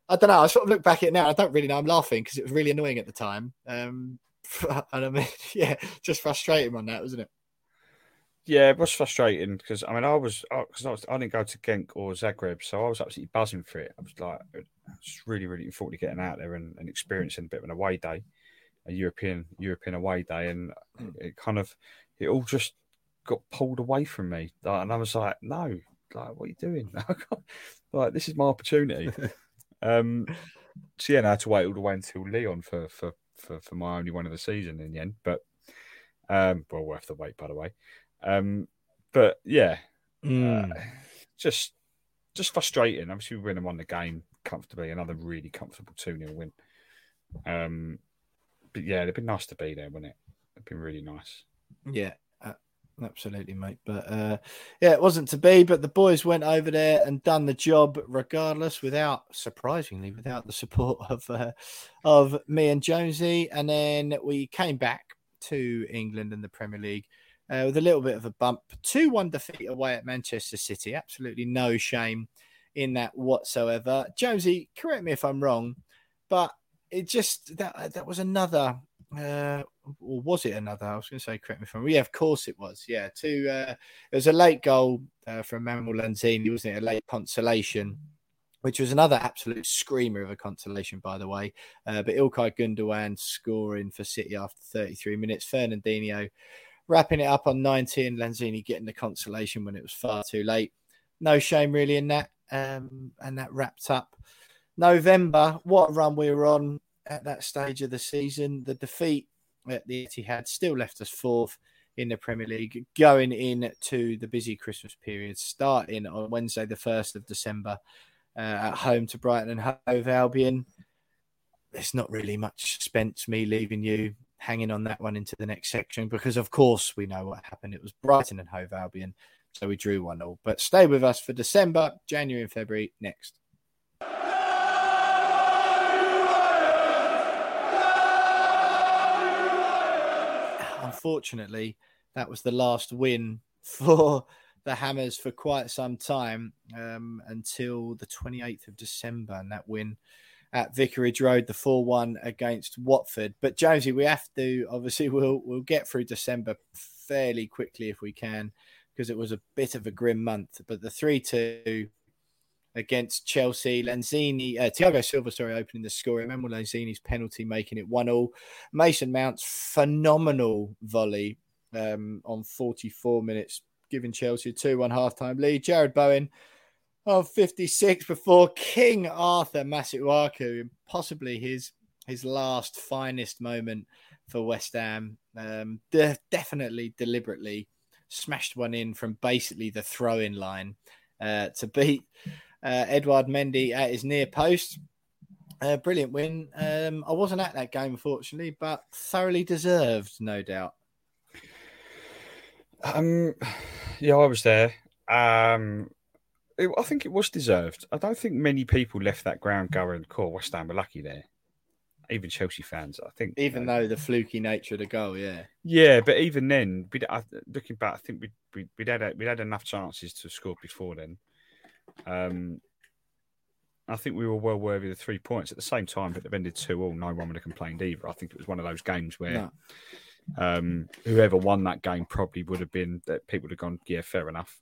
I don't know, I sort of look back at it now, I don't really know, I'm laughing because it was really annoying at the time. Um, *laughs* and I mean, *laughs* yeah, just frustrating on that, wasn't it? Yeah, it was frustrating because I mean I was because I, was I didn't go to Genk or Zagreb, so I was absolutely buzzing for it. I was like, I was really really important to getting out there and, and experiencing a bit of an away day. a European European away day, and Hmm. it kind of it all just got pulled away from me, and I was like, no, like what are you doing? *laughs* like this is my opportunity. *laughs* um, so yeah, and I had to wait all the way until Lyon for for for, for my only one of the season in the end, but um, well worth the wait by the way. Um, but yeah, Mm. uh, just just frustrating. Obviously, we win and won the game comfortably. Another really comfortable 2 0 win. Um, but yeah, it'd been nice to be there, wouldn't it? It'd been really nice. Yeah, absolutely, mate. But uh, yeah, it wasn't to be. But the boys went over there and done the job regardless, without surprisingly, without the support *laughs* of uh, of me and Jonesy. And then we came back to England and the Premier League. Uh, with a little bit of a bump, 2 1 defeat away at Manchester City. Absolutely no shame in that whatsoever. Jonesy, correct me if I'm wrong, but it just that that was another uh, or was it another? I was going to say, correct me if I'm. wrong. Yeah, of course it was. Yeah, two. Uh, it was a late goal uh, from Manuel Lanzini, wasn't it? A late consolation, which was another absolute screamer of a consolation, by the way. Uh, but Ilkay Gundogan scoring for City after 33 minutes. Fernandinho wrapping it up on 90, and Lanzini getting the consolation when it was far too late. No shame really in that. Um, and that wrapped up November. What a run we were on at that stage of the season. The defeat at the Etihad still left us fourth in the Premier League, going into the busy Christmas period, starting on Wednesday, the 1st of December, uh, at home to Brighton and Hove Albion. There's not really much suspense, me leaving you hanging on that one into the next section because, of course, we know what happened. It was Brighton and Hove Albion, so we drew 1 0. But stay with us for December, January, and February next. unfortunately, that was the last win *laughs* for the Hammers for quite some time um, until the 28th of December, and that win at Vicarage Road, the 4 1 against Watford. But Jonesy, we have to obviously *laughs* we'll we'll get through December fairly quickly if we can, because it was a bit of a grim month. But the 3 2 against Chelsea. Lanzini, uh, Thiago Silva, sorry, opening the score. Remember Lanzini's penalty, making it one all. Mason Mount's phenomenal volley um, on 44 minutes, giving Chelsea a 2 1 halftime lead. Jarrod Bowen of 56 before King Arthur Masuaku, possibly his his last finest moment for West Ham. Um, de- definitely, deliberately smashed one in from basically the throw in line uh, to beat uh, Edouard Mendy at his near post. Brilliant win. Um, I wasn't at that game, unfortunately, but thoroughly deserved, no doubt. Um, yeah, I was there. Um, it, I think it was deserved. I don't think many people left that ground going, "Cool, West Ham were lucky there." Even Chelsea fans, I think. Even you know, though the fluky nature of the goal, yeah. Yeah, but even then, we'd, I, looking back, I think we'd, we'd, we'd had a, we'd had enough chances to score before then. Um, I think we were well worthy of the three points. At the same time, but they've ended two all. No one would have complained either. I think it was one of those games where No. um, whoever won that game probably would have been that people would have gone, yeah, fair enough.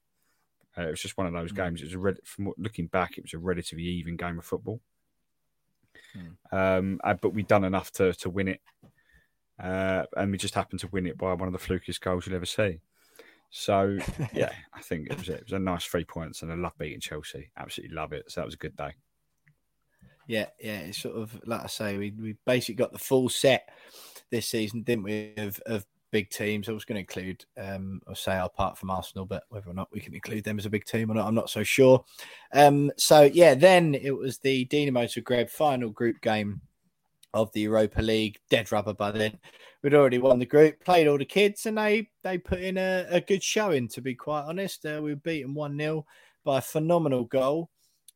Uh, it was just one of those games. It was a re- from looking back, it was a relatively even game of football. Um, uh, but we'd done enough to to win it, uh, and we just happened to win it by one of the flukiest goals you'll ever see. So *laughs* yeah, I think it was it was a nice three points, and I love beating Chelsea. Absolutely love it. So that was a good day. Yeah, yeah. It's sort of like I say, we we basically got the full set this season, didn't we? Of of big teams. I was going to include, um, say apart from Arsenal, but whether or not we can include them as a big team or not, I'm not so sure. Um, so yeah, then it was the Dinamo Zagreb final group game of the Europa League. Dead rubber by then. We'd already won the group, played all the kids, and they they put in a, a good showing. To be quite honest, uh, we were beaten one 0 by a phenomenal goal.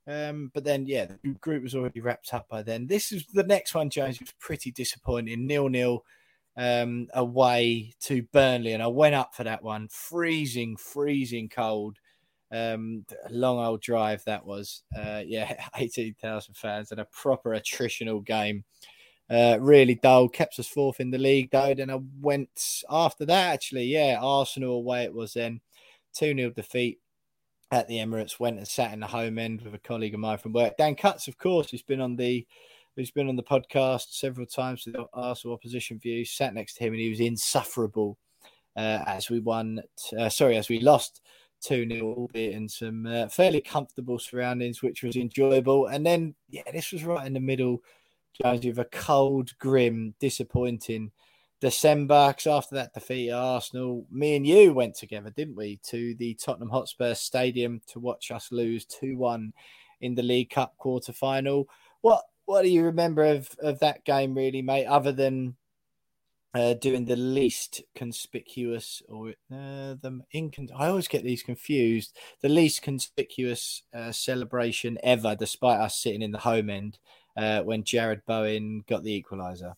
Um, but then, yeah, the group was already wrapped up by then. This is the next one, Jones, was pretty disappointing. Nil nil um, away to Burnley, and I went up for that one. Freezing, freezing cold. Um, long old drive that was. Uh, *laughs* yeah, eighteen thousand fans and a proper attritional game. Uh, really dull. Kept us fourth in the league though. Then I went after that. Actually, yeah, Arsenal away it was then. Two 0 defeat at the Emirates. Went and sat in the home end with a colleague of mine from work. Dan Cuts, of course, who's been on the who's been on the podcast several times with Arsenal opposition views, sat next to him and he was insufferable uh, as we won, uh, sorry, as we lost 2 0, albeit in some uh, fairly comfortable surroundings, which was enjoyable. And then, yeah, this was right in the middle, Jones, with a cold, grim, disappointing December. Because after that defeat at Arsenal, me and you went together, didn't we, to the Tottenham Hotspur Stadium to watch us lose 2 1 in the League Cup quarter final. What what do you remember of, of that game, really, mate? Other than uh, doing the least conspicuous or uh, the incon- I always get these confused. The least conspicuous uh, celebration ever, despite us sitting in the home end uh, when Jarrod Bowen got the equaliser.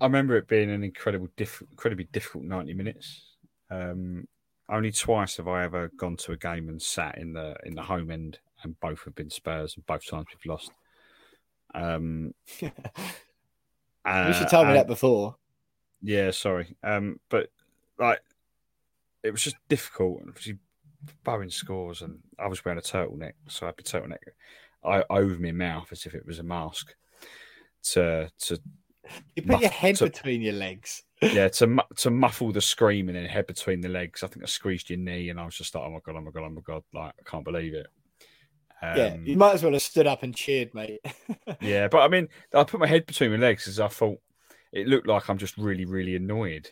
I remember it being an incredible, diff- incredibly difficult ninety minutes. Um, only twice have I ever gone to a game and sat in the in the home end, and both have been Spurs, and both times we've lost. Um, uh, *laughs* you should tell me that before. Yeah, sorry. Um, but like, it was just difficult. Bowen scores, and I was wearing a turtleneck, so I had the turtleneck I over my mouth as if it was a mask. To to you put muff, your head to, between your legs. *laughs* yeah, to to muffle the screaming and head between the legs. I think I squeezed your knee, and I was just like, "Oh my god, oh my god, oh my god!" Like I can't believe it. Um, yeah, you might as well have stood up and cheered, mate. *laughs* yeah, but I mean, I put my head between my legs because I thought it looked like I'm just really, really annoyed.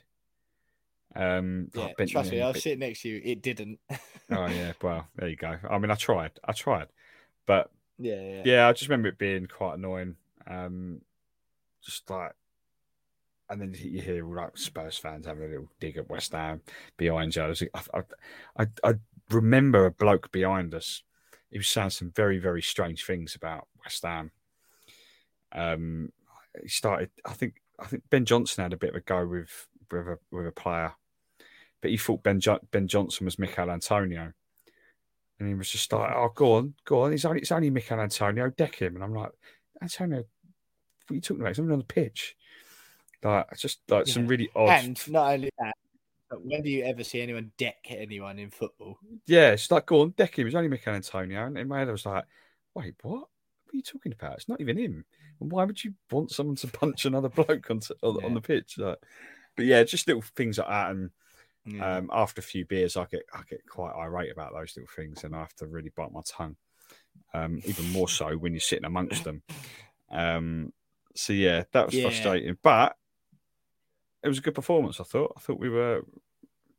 Um, yeah, trust me, I was sitting next to you. It didn't. *laughs* oh yeah, well there you go. I mean, I tried, I tried, but yeah, yeah, yeah I just remember it being quite annoying. Um, just like, and then you hear like Spurs fans having a little dig at West Ham behind you. I, I, I, I remember a bloke behind us he was saying some very, very strange things about West Ham. Um, he started, I think, I think Ben Johnson had a bit of a go with with a, with a player, but he thought Ben jo- Ben Johnson was Michail Antonio, and he was just like, "Oh, go on, go on, it's only it's only Michail Antonio, deck him." And I'm like, Antonio, what are you talking about? Only on the pitch. Like, just like yeah. some really odd. And not only that, when do you ever see anyone deck anyone in football? Yeah, it's like, go on, deck him. It's only Michail Antonio. And in my head, I was like, wait, what? What are you talking about? It's not even him. Why would you want someone to punch another bloke on, on, yeah. on the pitch? Like, but yeah, just little things like that. And yeah. um, after a few beers, I get I get quite irate about those little things, and I have to really bite my tongue. Um, even more so when you're sitting amongst them. Um, so yeah, that was yeah. frustrating. But it was a good performance. I thought. I thought we were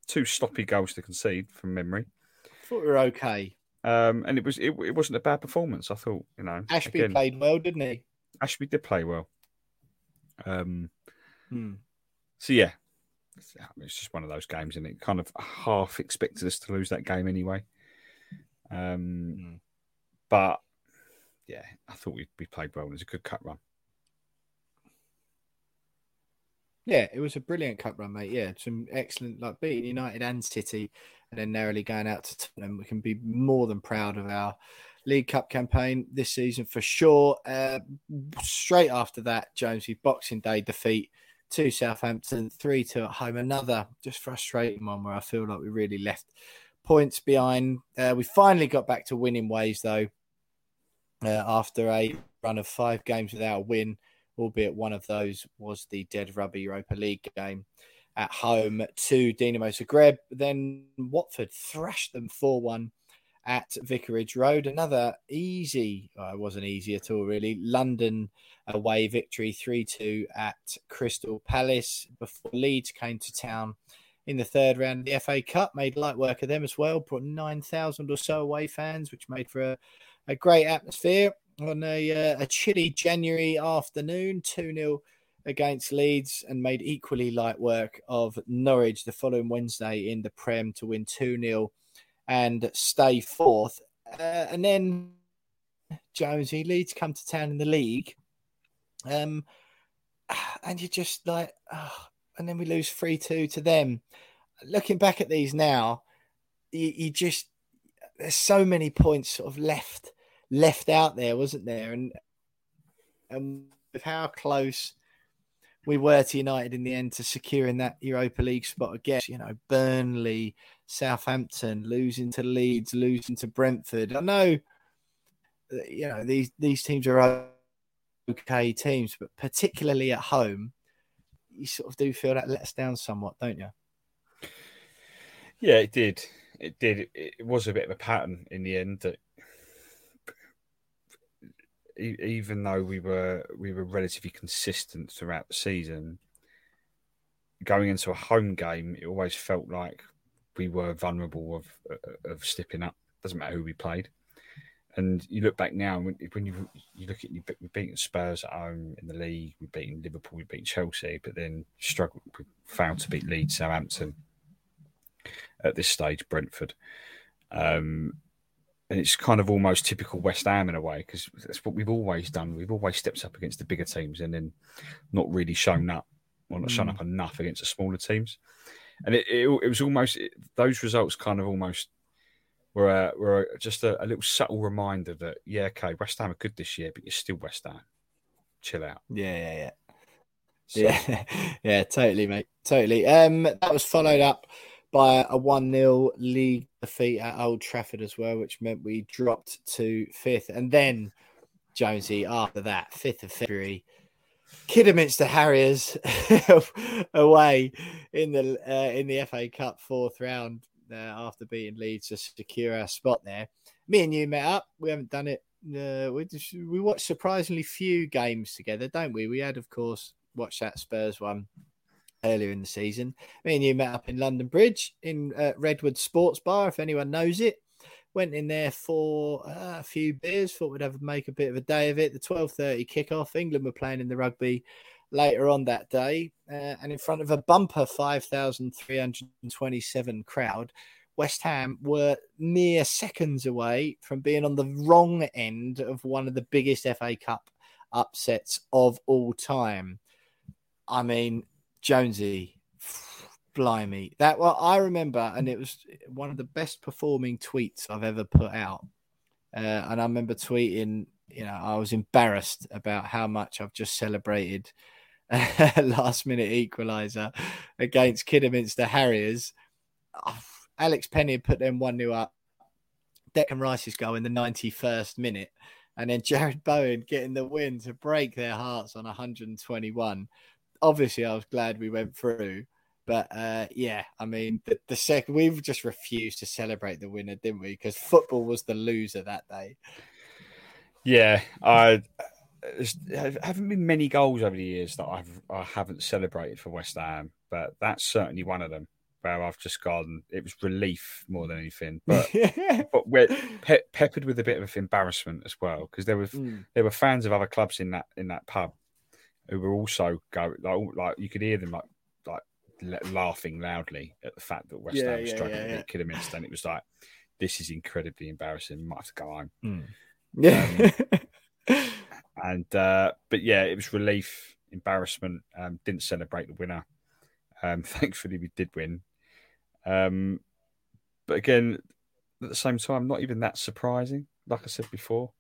two sloppy goals to concede from memory. I thought we were okay. Um, and it was it, it wasn't a bad performance. I thought you know Ashby again, played well, didn't he? Ashby did play well. Um, hmm. so yeah, it's, it's, just one of those games, and it kind of half expected us to lose that game anyway. Um, hmm. but yeah, I thought we we played well. It was a good cut run. Yeah, it was a brilliant cup run, mate. Yeah, some excellent, like beating United and City, and then narrowly going out to Tottenham. We can be more than proud of our League Cup campaign this season for sure. Uh, straight after that, Jonesy Boxing Day defeat to Southampton, three two at home. Another just frustrating one where I feel like we really left points behind. Uh, we finally got back to winning ways though. Uh, after a run of five games without a win, albeit one of those was the Dead Rubber Europa League game at home to Dinamo Zagreb. Then Watford thrashed them 4 1 at Vicarage Road. Another easy, well, it wasn't easy at all, really. London away victory 3 2 at Crystal Palace before Leeds came to town in the third round of the FA Cup. Made light work of them as well, brought 9,000 or so away fans, which made for a, a great atmosphere on a, uh, a chilly January afternoon, 2 0 against Leeds, and made equally light work of Norwich the following Wednesday in the Prem to win 2 0 and stay fourth. Uh, and then Jonesy, Leeds come to town in the league. Um, and you're just like, oh, and then we lose 3 2 to them. Looking back at these now, you, you just, there's so many points sort of left left out there, wasn't there? And and with how close we were to United in the end to securing that Europa League spot again, you know, Burnley, Southampton, losing to Leeds, losing to Brentford. I know, you know, these these teams are okay teams, but particularly at home, you sort of do feel that lets down somewhat, don't you? Yeah, it did. It did. It was a bit of a pattern in the end that even though we were we were relatively consistent throughout the season, going into a home game, it always felt like we were vulnerable of of slipping up. Doesn't matter who we played. And you look back now, when, you you look at you, we've beaten Spurs at home in the league, we've beaten Liverpool, we've beaten Chelsea, but then struggled, we failed to beat Leeds, Southampton. At this stage, Brentford, um, and it's kind of almost typical West Ham in a way because that's what we've always done. We've always stepped up against the bigger teams and then not really shown up, or not mm. shown up enough against the smaller teams. And it, it, it was almost it, those results kind of almost were a, were a, just a, a, little subtle reminder that yeah, okay, West Ham are good this year, but you're still West Ham. Chill out. Yeah, yeah, yeah. So. Yeah, *laughs* yeah, totally, mate. Totally. Um, that was followed up by a 1 0 league defeat at Old Trafford as well, which meant we dropped to fifth. And then, Jonesy, after that, 5th of February, Kidderminster Harriers *laughs* away in the uh, in the FA Cup fourth round uh, after beating Leeds to secure our spot there. Me and you met up. We haven't done it. Uh, we just, we watched surprisingly few games together, don't we? We had, of course, watched that Spurs one earlier in the season. Me and you met up in London Bridge in uh, Redwood Sports Bar, if anyone knows it. Went in there for uh, a few beers. Thought we'd have make a bit of a day of it. The twelve thirty kickoff. England were playing in the rugby later on that day, uh, and in front of a bumper five thousand three hundred twenty seven crowd. West Ham were mere seconds away from being on the wrong end of one of the biggest FA Cup upsets of all time. I mean, Jonesy, blimey, that well, I remember, and it was one of the best performing tweets I've ever put out. Uh, and I remember tweeting, you know, I was embarrassed about how much I've just celebrated a *laughs* last minute equaliser against Kidderminster Harriers. Oh, *sighs* Alex Penny had put them 1 0 up. Declan Rice's goal in the 91st minute. And then Jarrod Bowen getting the win to break their hearts on 121 obviously I was glad we went through. But uh, yeah, I mean, the, the second we've just refused to celebrate the winner, didn't we? Because football was the loser that day. Yeah, I haven't been many goals over the years that I've I haven't celebrated for West Ham, but that's certainly one of them where I've just gone. It was relief more than anything, but *laughs* but we're pe- peppered with a bit of embarrassment as well because there were mm. there were fans of other clubs in that in that pub who were also going like, like you could hear them like like laughing loudly at the fact that West yeah, Ham was yeah, struggling yeah, yeah. at Kidderminster, and it was like this is incredibly embarrassing. We might have to go home. Mm. Yeah. Um, and uh, but yeah, it was relief, embarrassment. Um, didn't celebrate the winner. Um, *laughs* thankfully, we did win. Um, but again, at the same time, not even that surprising. Like I said before,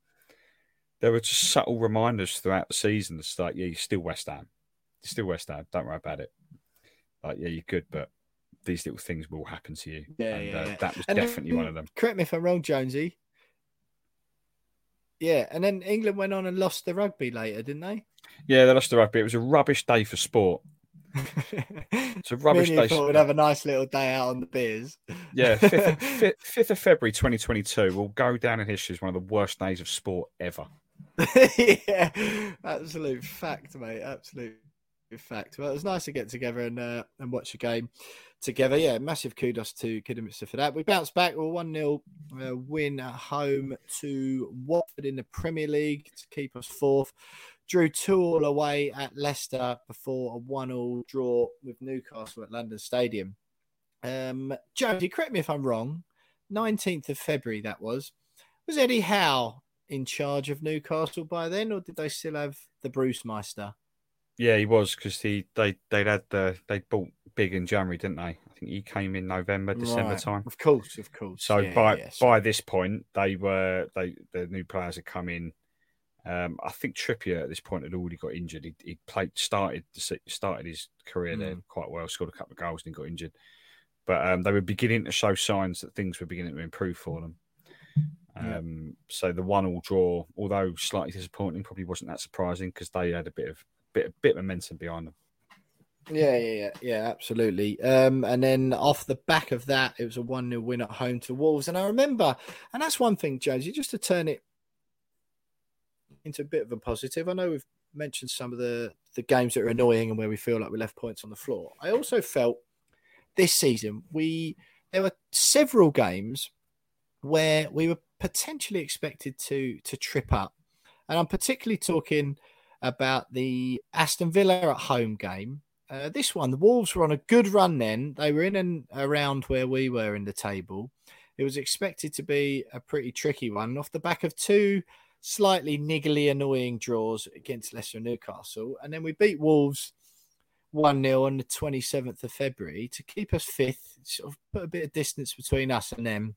there were just subtle reminders throughout the season. It's like, yeah, you're still West Ham. You're still West Ham. Don't worry about it. Like, yeah, you're good, but these little things will happen to you. Yeah, and, yeah, uh, yeah. That was and definitely then, one of them. Correct me if I'm wrong, Jonesy. Yeah, and then England went on and lost the rugby later, didn't they? Yeah, they lost the rugby. It was a rubbish day for sport. *laughs* it's a rubbish day. Thought we'd have a nice little day out on the beers. yeah, 5th, 5th *laughs* of February 2022 will go down in history as one of the worst days of sport ever. *laughs* yeah, absolute fact, mate. Absolute fact. Well, it was nice to get together and uh, and watch a game together. Yeah, massive kudos to Kidderminster for that. We bounced back. We're 1 0 uh, win at home to Watford in the Premier League to keep us fourth. Drew 2 all away at Leicester before a 1 0 draw with Newcastle at London Stadium. Um, Jonesy, correct me if I'm wrong. 19th of February, that was. Was Eddie Howe in charge of Newcastle by then, or did they still have the Bruce Meister? Yeah, he was because he they they had the they bought big in January, didn't they? I think he came in November, December right. time. Of course, of course. So yeah, by yeah, by this point, they were they the new players had come in. Um, I think Trippier at this point had already got injured. He, he played started started his career mm. there quite well, scored a couple of goals, and got injured. But um, they were beginning to show signs that things were beginning to improve for them. Um, So the one all draw, although slightly disappointing, probably wasn't that surprising because they had a bit of bit bit of momentum behind them. Yeah, yeah, yeah, yeah, absolutely. Um, and then off the back of that, it was a 1 0 win at home to Wolves. And I remember, and that's one thing, Jonesy, just to turn it into a bit of a positive. I know we've mentioned some of the, the games that are annoying and where we feel like we left points on the floor. I also felt this season we there were several games where we were potentially expected to to trip up. And I'm particularly talking about the Aston Villa at home game uh, this one, the Wolves were on a good run then. They were in and around where we were in the table. It was expected to be a pretty tricky one off the back of two slightly niggly, annoying draws against Leicester Newcastle. And then we beat Wolves 1 0 on the 27th of February to keep us fifth, sort of put a bit of distance between us and them,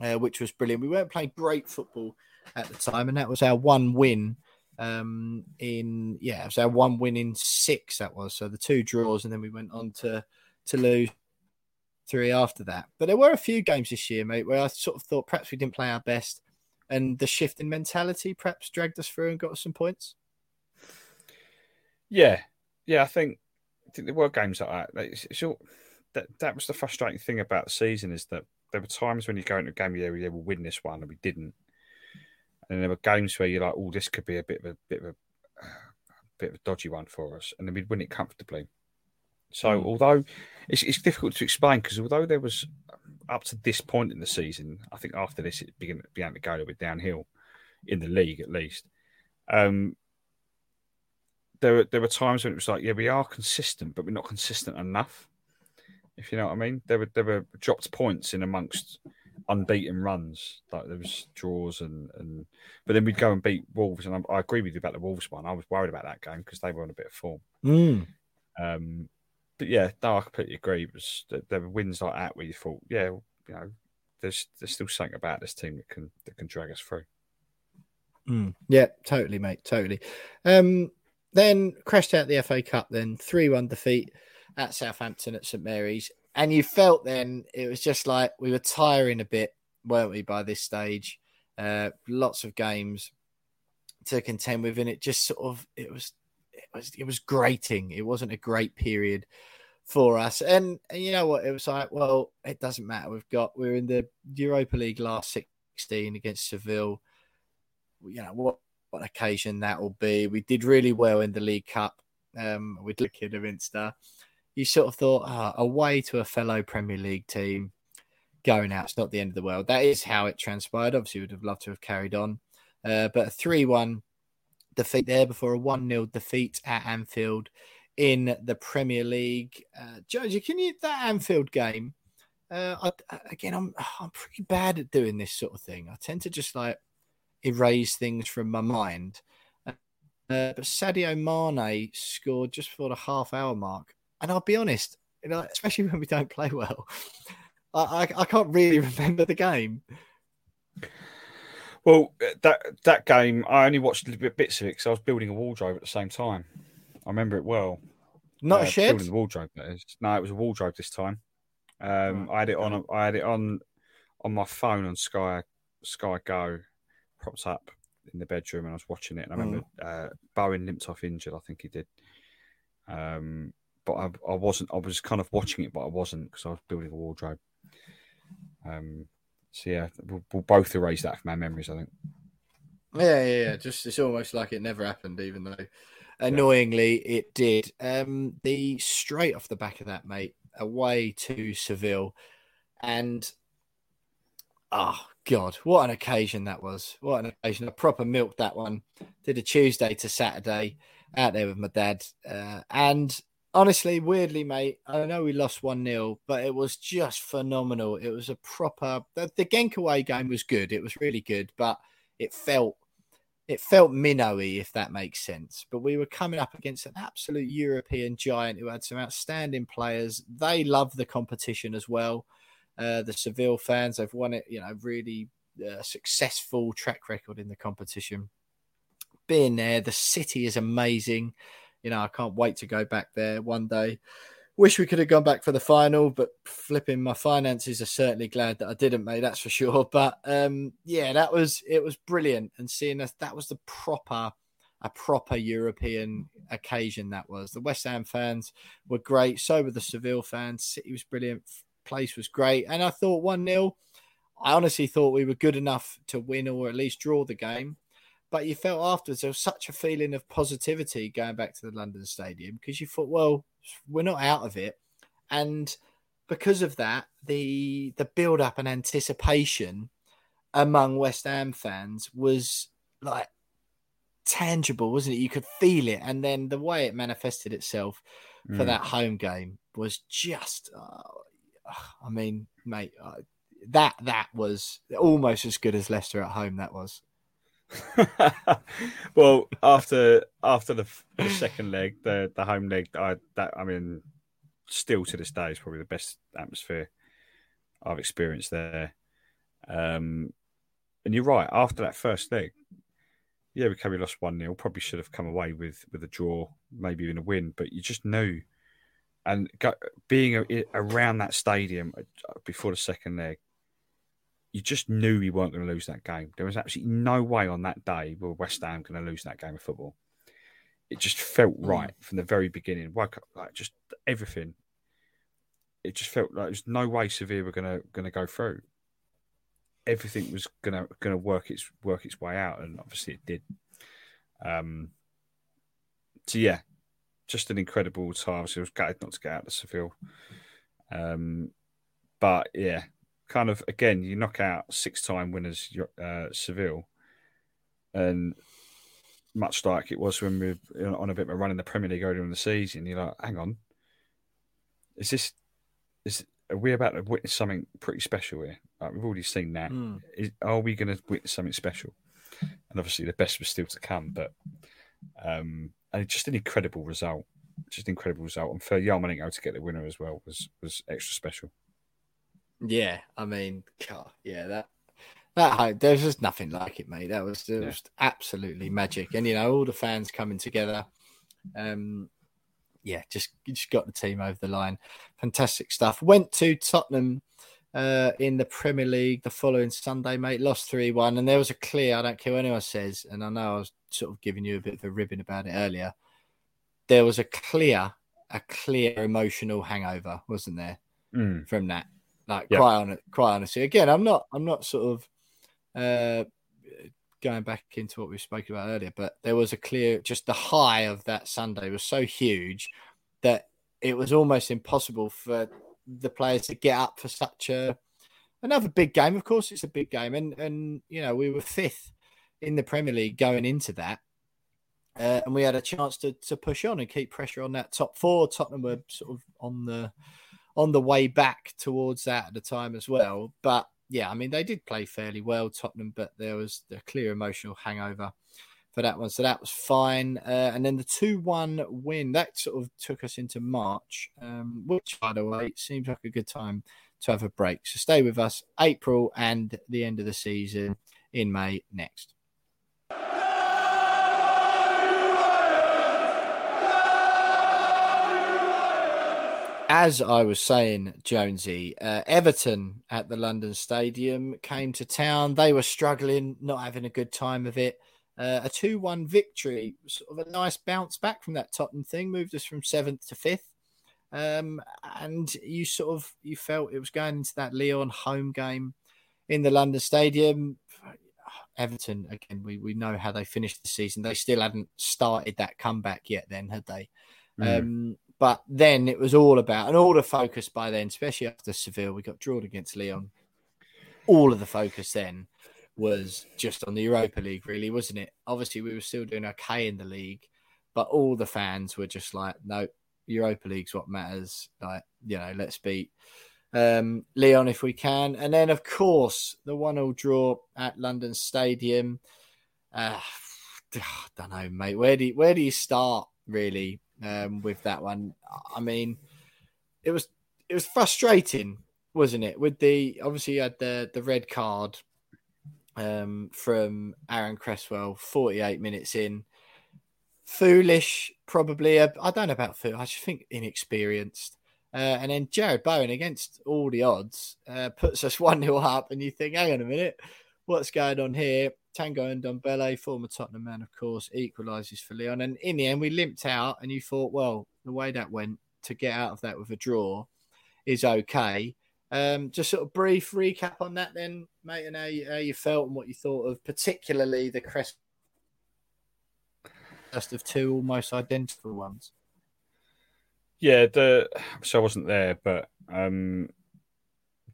uh, which was brilliant. We weren't playing great football at the time, and that was our one win um, in yeah, so one win in six that was. So the two draws, and then we went on to to lose three after that. But there were a few games this year, mate, where I sort of thought perhaps we didn't play our best, and the shift in mentality perhaps dragged us through and got us some points. Yeah, yeah, I think I think there were games like that. It's, it's all, that that was the frustrating thing about the season is that there were times when you go into a game, yeah, we will win this one, and we didn't. And there were games where you're like, "Oh, this could be a bit of a bit of a, a *sighs* bit of a dodgy one for us," and then we'd win it comfortably. So, mm. although it's, it's difficult to explain, because although there was up to this point in the season, I think after this it began, began to go a little bit downhill in the league, at least. Um, there were there were times when it was like, yeah, we are consistent, but we're not consistent enough. If you know what I mean, there were there were dropped points in amongst unbeaten runs. Like there was draws and and, but then we'd go and beat Wolves. And I, I agree with you about the Wolves one. I was worried about that game because they were on a bit of form. Mm. Um, but yeah, no, I completely agree. It was there were wins like that where you thought, yeah, you know, there's there's still something about this team that can that can drag us through. Mm. Yeah, totally, mate, totally. Um, then crashed out the FA Cup. Then three one defeat at Southampton at St Mary's and you felt then it was just like we were tiring a bit, weren't we, by this stage? Uh, lots of games to contend with, and it just sort of it was it was it was grating. It wasn't a great period for us, and, and you know what? It was like, well, it doesn't matter. We've got we're in the Europa League last sixteen against Seville. You know what? What occasion that will be? We did really well in the League Cup um, with the Kidderminster you sort of thought, oh, away to a fellow Premier League team, going out, it's not the end of the world. That is how it transpired. Obviously, would have loved to have carried on. Uh, but a 3 1 defeat there before a 1 0 defeat at Anfield in the Premier League. Uh, can you, that Anfield game, uh, I, again, I'm, I'm pretty bad at doing this sort of thing. I tend to just like erase things from my mind. Uh, but Sadio Mane scored just before the half hour mark and I'll be honest, you know, especially when we don't play well, *laughs* I, I, I can't really remember the game. Well, that that game, I only watched a little bit bits of it because I was building a wardrobe at the same time. I remember it well. Not uh, a shed. Building the wardrobe. No, it was a wardrobe this time. Um, I had it on. I had it on on my phone on Sky Sky Go, propped up in the bedroom, and I was watching it. And I remember mm. uh, Bowen limped off injured. I think he did. Um, but I, I wasn't. I was kind of watching it, but I wasn't because I was building a wardrobe. Um, so yeah, we'll, we'll both erase that from our memories. I think. Yeah, yeah, yeah. Just it's almost like it never happened, even though annoyingly yeah. it did. Um, the straight off the back of that, mate, away to Seville, and oh god, what an occasion that was! What an occasion! A proper milk that one. Did a Tuesday to Saturday out there with my dad, uh, and honestly, weirdly, mate, I know we lost 1 0, but it was just phenomenal. It was a proper the, the Genk away game was good. It was really good, but it felt it felt minnowy, if that makes sense. But we were coming up against an absolute European giant who had some outstanding players. They love the competition as well. Uh, the Seville fans, they've won it, you know, really uh, successful track record in the competition. Being there, the city is amazing you know, I can't wait to go back there one day. Wish we could have gone back for the final, but flipping my finances are certainly glad that I didn't, mate. That's for sure. *laughs* But um, yeah, that was it was brilliant, and seeing us that was the proper a proper European occasion. That was the West Ham fans were great. So were the Seville fans. City was brilliant. Place was great, and I thought one 0 I honestly thought we were good enough to win or at least draw the game. But you felt afterwards there was such a feeling of positivity going back to the London Stadium because you thought, well, we're not out of it, and because of that, the the build up and anticipation among West Ham fans was like tangible, wasn't it? You could feel it, and then the way it manifested itself for mm. that home game was just. Uh, I mean, mate, uh, that that was almost as good as Leicester at home. That was. *laughs* well, after after the, the, second leg, the the home leg, I that I mean, still to this day is probably the best atmosphere I've experienced there. Um, and you're right. After that first leg, yeah, we probably lost one 0 Probably should have come away with with a draw, maybe even a win. But you just knew, and being around that stadium uh, before the second leg, you just knew we weren't going to lose that game. There was absolutely no way on that day were West Ham going to lose that game of football. It just felt mm. right from the very beginning. Woke up like just everything. It just felt like there's no way Sevilla were going to going to go through. Everything was going to going to work its work its way out, and obviously it did. Um. So yeah, just an incredible time. So it was gutted not to get out of Seville. Um, but yeah, kind of again, you knock out six-time winners uh, Seville, and much like it was when we were on a bit of a run in the Premier League earlier in the season, you're like, hang on, is this is are we about to witness something pretty special here? Like we've already seen that. Mm. Is, are we going to witness something special? And obviously, the best was still to come. But um, and just an incredible result, just an incredible result. And for Yarmolenko to get the winner as well was was extra special. Yeah, I mean, God, yeah, that that there's just nothing like it, mate. That was just yeah. absolutely magic, and you know, all the fans coming together. Um, yeah, just just got the team over the line. Fantastic stuff. Went to Tottenham uh, in the Premier League the following Sunday, mate. Lost three one, and there was a clear. I don't care what anyone says, and I know I was sort of giving you a bit of a ribbon about it earlier. There was a clear, a clear emotional hangover, wasn't there, mm. from that? Like yep. quite on quite honestly. Again, I'm not I'm not sort of uh going back into what we spoke about earlier, but there was a clear just the high of that Sunday was so huge that it was almost impossible for the players to get up for such a another big game. Of course, it's a big game, and and you know we were fifth in the Premier League going into that, uh, and we had a chance to to push on and keep pressure on that top four. Tottenham were sort of on the on the way back towards that at the time as well. But yeah, I mean, they did play fairly well, Tottenham, but there was a clear emotional hangover for that one. So that was fine. Uh, and then the 2 1 win, that sort of took us into March, um, which, by the way, seems like a good time to have a break. So stay with us, April and the end of the season in May next. As I was saying, Jonesy, uh, Everton at the London Stadium came to town. They were struggling, not having a good time of it. Uh, a 2 1 victory, sort of a nice bounce back from that Tottenham thing, moved us from seventh to fifth. Um, and you sort of you felt it was going into that Lyon home game in the London Stadium. Everton again, we, we know how they finished the season. They still hadn't started that comeback yet, then had they? Mm. Um, but then it was all about, and all the focus by then, especially after Seville, we got drawn against Lyon. All of the focus then was just on the Europa League, really, wasn't it? Obviously, we were still doing okay in the league, but all the fans were just like, no, Europa League's what matters. Like, you know, let's beat um, Lyon if we can. And then, of course, the one all draw at London Stadium. Uh, *sighs* I don't know, mate. Where do you, where do you start, really? Um, with that one. I mean, it was it was frustrating, wasn't it? With the obviously you had the the red card um, from Aaron Cresswell, forty eight minutes in. Foolish, probably. I don't know about foolish. I just think inexperienced. Uh, and then Jarrod Bowen, against all the odds, uh, puts us *laughs* 1 0 up. And you think, hang on a minute, what's going on here? Tanguy Ndombele, former Tottenham man, of course, equalises for Lyon. And in the end, we limped out. And you thought, well, the way that went to get out of that with a draw is okay. Um, just sort of brief recap on that, then, mate, and how you, how you felt and what you thought of, particularly the crest of two almost identical ones. Yeah, the so I wasn't there, but um,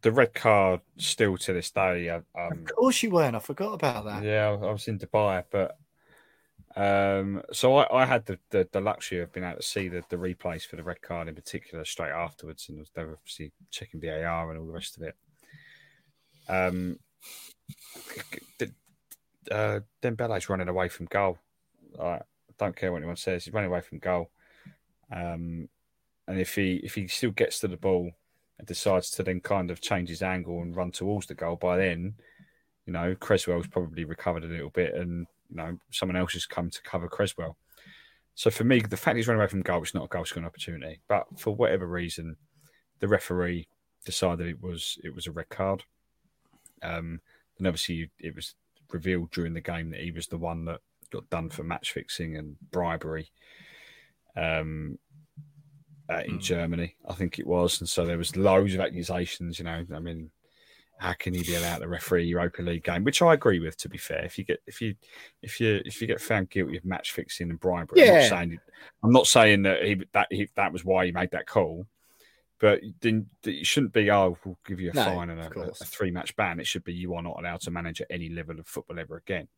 the red card still to this day. Um, of course you weren't. I forgot about that. Yeah, I was in Dubai, but um, so I, I had the, the, the luxury of being able to see the, the replays for the red card in particular straight afterwards, and they were obviously checking VAR and all the rest of it. Um, uh, Dembele's running away from goal. I don't care what anyone says. He's running away from goal. Um, and if he if he still gets to the ball and decides to then kind of change his angle and run towards the goal, by then, you know, Cresswell's probably recovered a little bit, and you know, someone else has come to cover Cresswell. So for me, the fact he's run away from goal is not a goal scoring opportunity. But for whatever reason, the referee decided it was it was a red card. Um, and obviously, it was revealed during the game that he was the one that got done for match fixing and bribery. Um, uh, in mm. Germany, I think it was, and so there was loads of accusations. You know, I mean, how can he be allowed to referee Europa League game? Which I agree with. To be fair, if you get if you if you if you get found guilty of match fixing and bribery, yeah. I'm not saying I'm not saying that he that he, that was why he made that call, but then it shouldn't be. Oh, we'll give you a no, fine and a, a, three match ban. It should be you are not allowed to manage at any level of football ever again.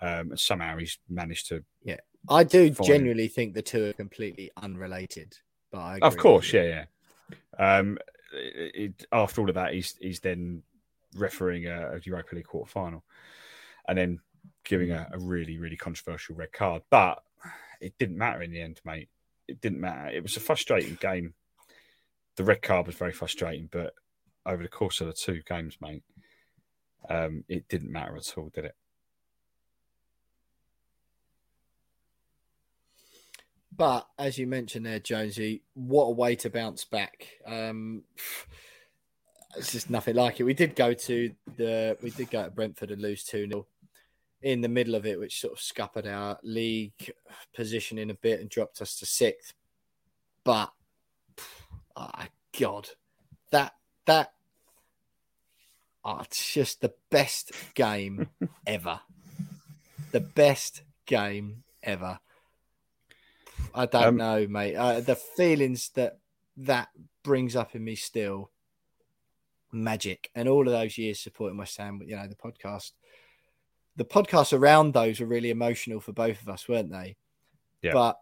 Um, and somehow he's managed to. Yeah, I do genuinely him. think the two are completely unrelated. But of course, yeah, yeah. Um, it, after all of that, he's he's then refereeing a, a Europa League quarter final, and then giving a, a, really really controversial red card. But it didn't matter in the end, mate. It didn't matter. It was a frustrating game. The red card was very frustrating, but over the course of the two games, mate, um, it didn't matter at all, did it? But as you mentioned there, Jonesy, what a way to bounce back. Um, it's just nothing like it. We did go to the we did go to Brentford and lose 2 0 in the middle of it, which sort of scuppered our league position in a bit and dropped us to sixth. But oh, God, that that oh, it's just the best game *laughs* ever. The best game ever. I don't um, know, mate. Uh, the feelings that that brings up in me still magic. And all of those years supporting West Ham, you know, the podcast, the podcasts around those were really emotional for both of us, weren't they? Yeah. But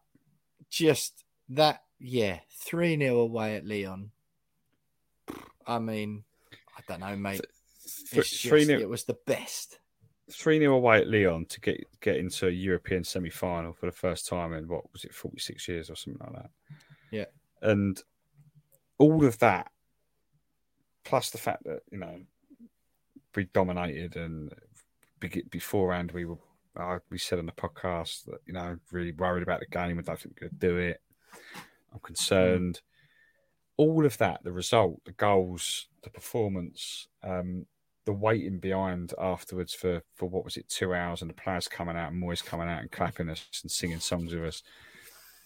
just that, yeah, 3 0 away at Lyon. I mean, I don't know, mate. Th- just, it was the best. 3 0 away at Lyon to get get into a European semi final for the first time in what was it, 46 years or something like that. Yeah. And all of that, plus the fact that, you know, we dominated and beforehand we were, uh, we said on the podcast that, you know, really worried about the game. I don't think we're going to do it. I'm concerned. Mm. All of that, the result, the goals, the performance, um, the waiting behind afterwards for for what was it two hours and the players coming out and Moyes coming out and clapping us and singing songs with us.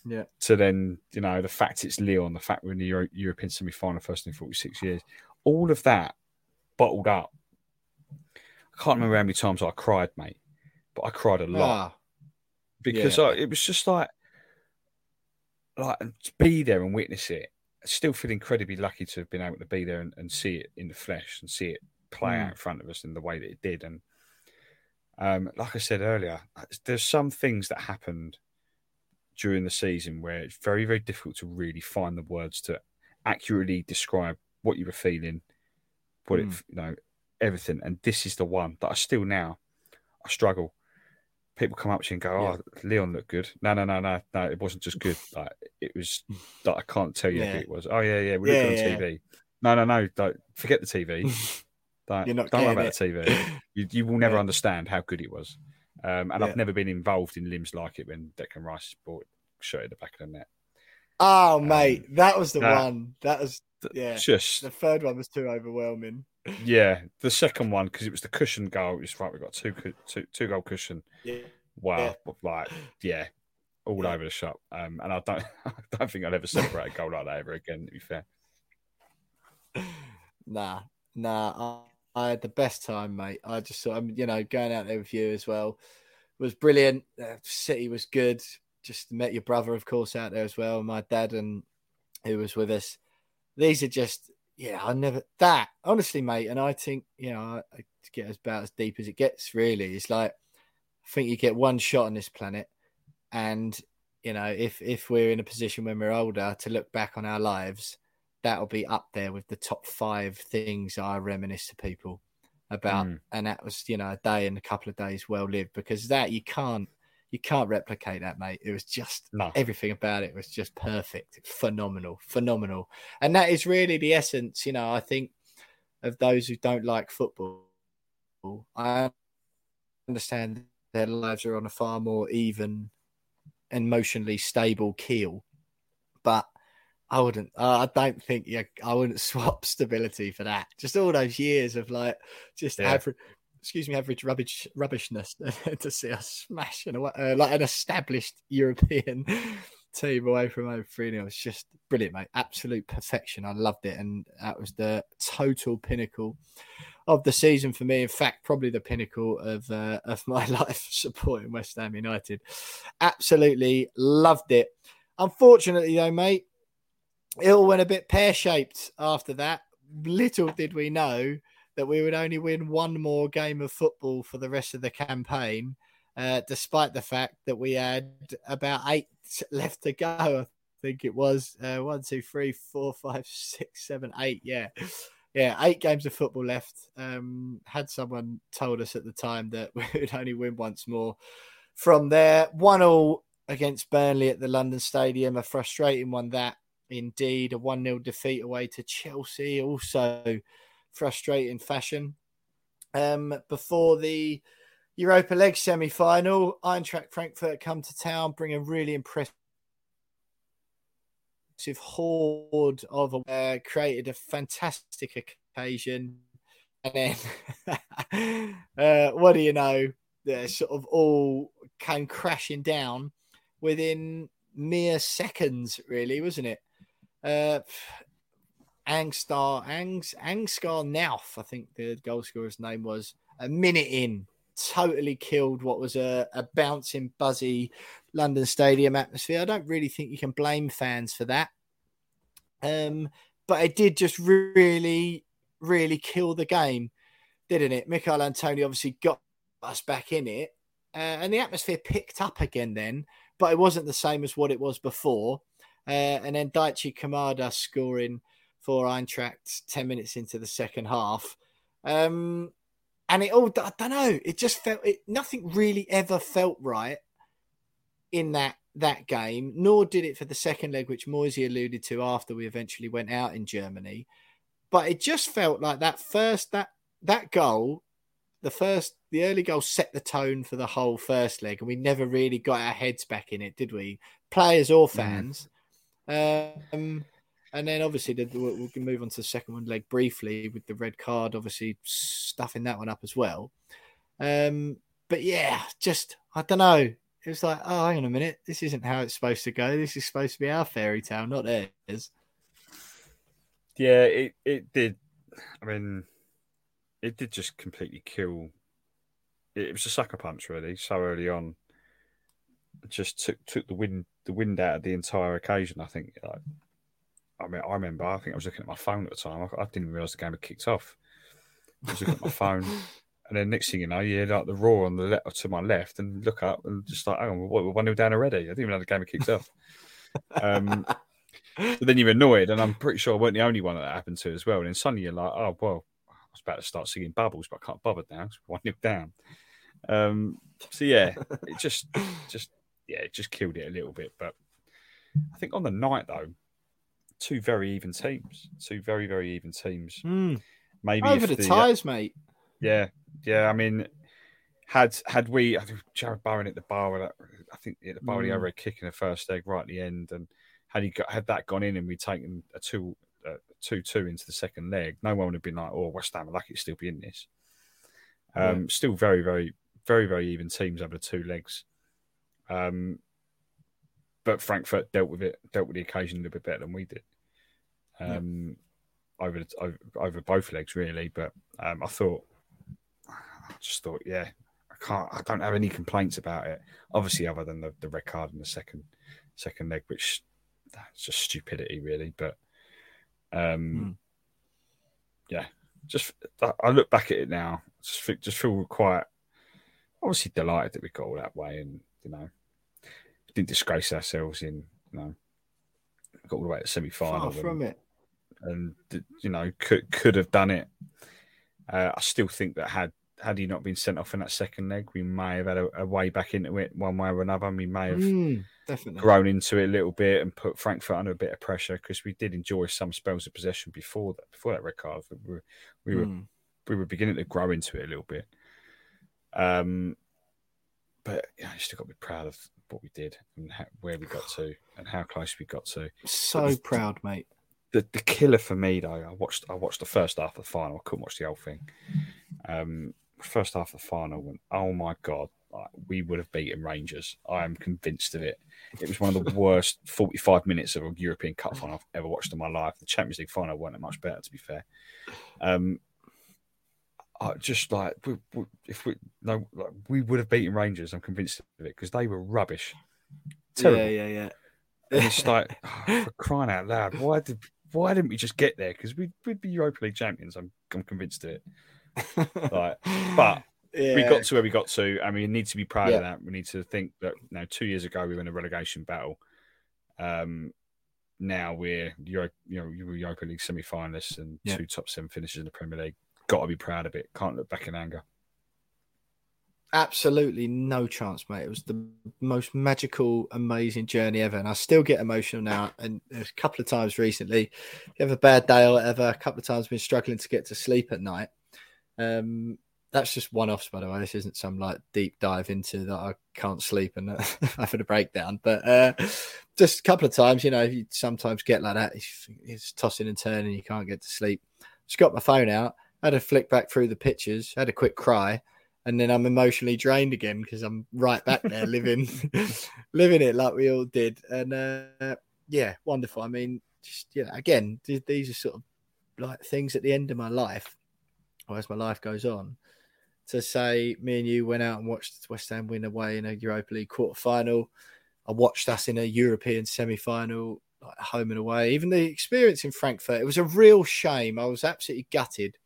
Yeah. To then you know the fact it's Lyon, the fact we're in the Euro- European semi final first in forty six years, all of that bottled up. I can't remember how many times I cried, mate, but I cried a lot ah. because yeah. I, it was just like like to be there and witness it. I still feel incredibly lucky to have been able to be there and, and see it in the flesh and see it play mm. out in front of us in the way that it did. And um, like I said earlier, there's some things that happened during the season where it's very, very difficult to really find the words to accurately describe what you were feeling, what mm. it, you know, everything. And this is the one that I still now I struggle. People come up to you and go, "Oh, yeah. Lyon looked good." No, no, no, no, no. It wasn't just good. *sighs* Like it was. Like I can't tell you yeah. who it was. Oh yeah, yeah. We yeah, looked on TV. No, no, no. Don't forget the TV. *laughs* Like, You're not don't worry about it. the TV. *laughs* You, you will never yeah. understand how good it was. Um, and yeah. I've never been involved in limbs like it when Declan Rice brought shirt at the back of the net. Oh, mate, Um, that was the that- one. That was yeah. Just The third one was too overwhelming. *laughs* yeah, the second one because it was the cushion goal. It's right. We got two two two goal cushion. Yeah. Wow, like yeah, all Yeah. over the shop. Um, and I don't *laughs* I don't think I'll ever celebrate a goal like that ever again. To be fair. Nah, nah. I, had the best time, mate. I just saw, um, you know, going out there with you as well was brilliant. Uh, City was good. Just met your brother, of course, out there as well. My dad and who was with us. These are just, yeah, I never that honestly, mate. And I think, you know, I, I get about as deep as it gets. Really, it's like I think you get one shot on this planet, and you know, if if we're in a position when we're older to look back on our lives that'll be up there with the top five things I reminisce to people about. Mm. And that was, you know, a day and a couple of days well lived because that you can't you can't replicate that, mate. It was just No. everything about it was just perfect, phenomenal, phenomenal. And that is really the essence, you know, I think of those who don't like football. I understand their lives are on a far more even, emotionally stable keel. But I wouldn't. Uh, I don't think. Yeah, I wouldn't *laughs* swap stability for that. Just all those years of like just Yeah. average. Excuse me, average rubbish rubbishness *laughs* to see us smash and uh, like an established *laughs* European team away from home three 0 It's just brilliant, mate. Absolute perfection. I loved it, and that was the total pinnacle of the season for me. In fact, probably the pinnacle of uh, of my life supporting West Ham United. Absolutely loved it. Unfortunately, though, mate, it all went a bit pear shaped after that. Little did we know that we would only win one more game of football for the rest of the campaign, uh, despite the fact that we had about eight *laughs* left to go. I think it was uh, one, two, three, four, five, six, seven, eight. Yeah. Yeah, eight games of football left. Um, had someone told us at the time that *laughs* we would only win once more. From there, one all against Burnley at the London Stadium, a frustrating one that indeed, a 1 0 defeat away to Chelsea, also frustrating fashion. Um, before the Europa League semi final, Eintracht Frankfurt come to town, bring a really impressive horde of uh, created a fantastic occasion. And then, *laughs* uh, what do you know? They sort of all came crashing down within mere seconds, really, wasn't it? Uh, Angstar, Angs, Angskar Knauff, I think the goal scorer's name was, a minute in, totally killed what was a, a bouncing, buzzy London Stadium atmosphere. I don't really think you can blame fans for that. Um, but it did just really, really kill the game, didn't it? Michail Antonio obviously got us back in it, uh, and the atmosphere picked up again then, but it wasn't the same as what it was before. Uh, and then Daichi Kamada scoring for Eintracht 10 minutes into the second half. Um, and it all, I don't know, it just felt, it, nothing really ever felt right in that that game, nor did it for the second leg, which Moyesy alluded to after we eventually went out in Germany. But it just felt like that first, that, that goal, the first, the early goal set the tone for the whole first leg, and we never really got our heads back in it, did we? Players or fans. Um, and then obviously the, we we can move on to the second one leg briefly with the red card, obviously stuffing that one up as well. Um, but yeah, just I don't know. It was like, oh, hang on a minute, this isn't how it's supposed to go. This is supposed to be our fairy tale, not theirs. Yeah, it, it did. I mean, it did just completely kill. It, was a sucker punch, really, so early on. Just took took the wind the wind out of the entire occasion. I think. Like, I mean, I remember. I think I was looking at my phone at the time. I, I didn't realize the game had kicked off. I was looking at my phone, *laughs* and then next thing you know, you hear like the roar on the left to my left, and look up and just like, oh, what, we're one nil down already. I didn't even know the game had kicked off. Um, but then you're annoyed, and I'm pretty sure I weren't the only one that, that happened to as well. And then suddenly you're like, oh well, I was about to start singing bubbles, but I can't bother now. It's one nil down. Um, so yeah, it just, just yeah, it just killed it a little bit. But I think on the night though, two very even teams, two very very even teams. Maybe Over the uh, ties, mate. yeah, yeah. I mean, had had we, I think Jarrod Bowen at the bar, I think at the bar, he Mm. over a kick in the first leg right at the end, and had he got, had that gone in and we'd taken a two uh, two two into the second leg, no one would have been like, "Oh, West Ham are lucky to still be in this." Um, yeah. Still very, very, very, very even teams over the two legs. Um, but Frankfurt dealt with it, dealt with the occasion a little bit better than we did. Um, yeah. over, over over both legs really, but um, I thought, I just thought, yeah, I can't, I don't have any complaints about it. Obviously, other than the, the red card in the second second leg, which that's just stupidity, really. But um, mm. yeah, just I look back at it now, just just feel quite obviously delighted that we got all that way, and you know, didn't disgrace ourselves in you know got all the way to the semi final. from it, and you know could could have done it. Uh, I still think that had had he not been sent off in that second leg, we may have had a, a way back into it one way or another. We may have mm, definitely grown into it a little bit and put Frankfurt under a bit of pressure because we did enjoy some spells of possession before that. Before that red card, we were we were, mm. we were beginning to grow into it a little bit. Um, but you know, you still got to be proud of what we did and how, where we got to and how close we got to. So proud, mate. The, the killer for me though, I watched I watched the first half of the final. I couldn't watch the whole thing. Um, first half of the final went, oh my god, we would have beaten Rangers. I am convinced of it. It was one of the *laughs* worst 45 minutes of a European Cup final I've ever watched in my life. The Champions League final weren't much better, to be fair. Um, I just like we, we, if we no, like, we would have beaten Rangers. I'm convinced of it because they were rubbish. Terrible. Yeah, yeah, yeah. And it's like *laughs* oh, for crying out loud, why did why didn't we just get there? Because we'd, we'd be Europa League champions. I'm I'm convinced of it. *laughs* like, but yeah. we got to where we got to, and we need to be proud yeah. of that. We need to think that you know, two years ago we were in a relegation battle. Um, now we're Euro, you know you were Europa League semi-finalists and yeah. two top seven finishes in the Premier League. Got to be proud of it. Can't look back in anger. Absolutely no chance, mate. It was the most magical, amazing journey ever, and I still get emotional now. And a couple of times recently, you have a bad day or whatever, a couple of times been struggling to get to sleep at night. Um, that's just one offs, by the way. This isn't some like deep dive into that I can't sleep and *laughs* having a breakdown. But uh, just a couple of times, you know, you sometimes get like that. It's tossing and turning, you can't get to sleep. Just got my phone out, had a flick back through the pictures, had a quick cry, and then I'm emotionally drained again because I'm right back there *laughs* living, *laughs* living it like we all did. And uh, yeah, wonderful. I mean, just yeah, again, these are sort of like things at the end of my life, or as my life goes on to say me and you went out and watched West Ham win away in a Europa League quarter final. I watched us in a European semi final, like home and away. Even the experience in Frankfurt, it was a real shame. I was absolutely gutted.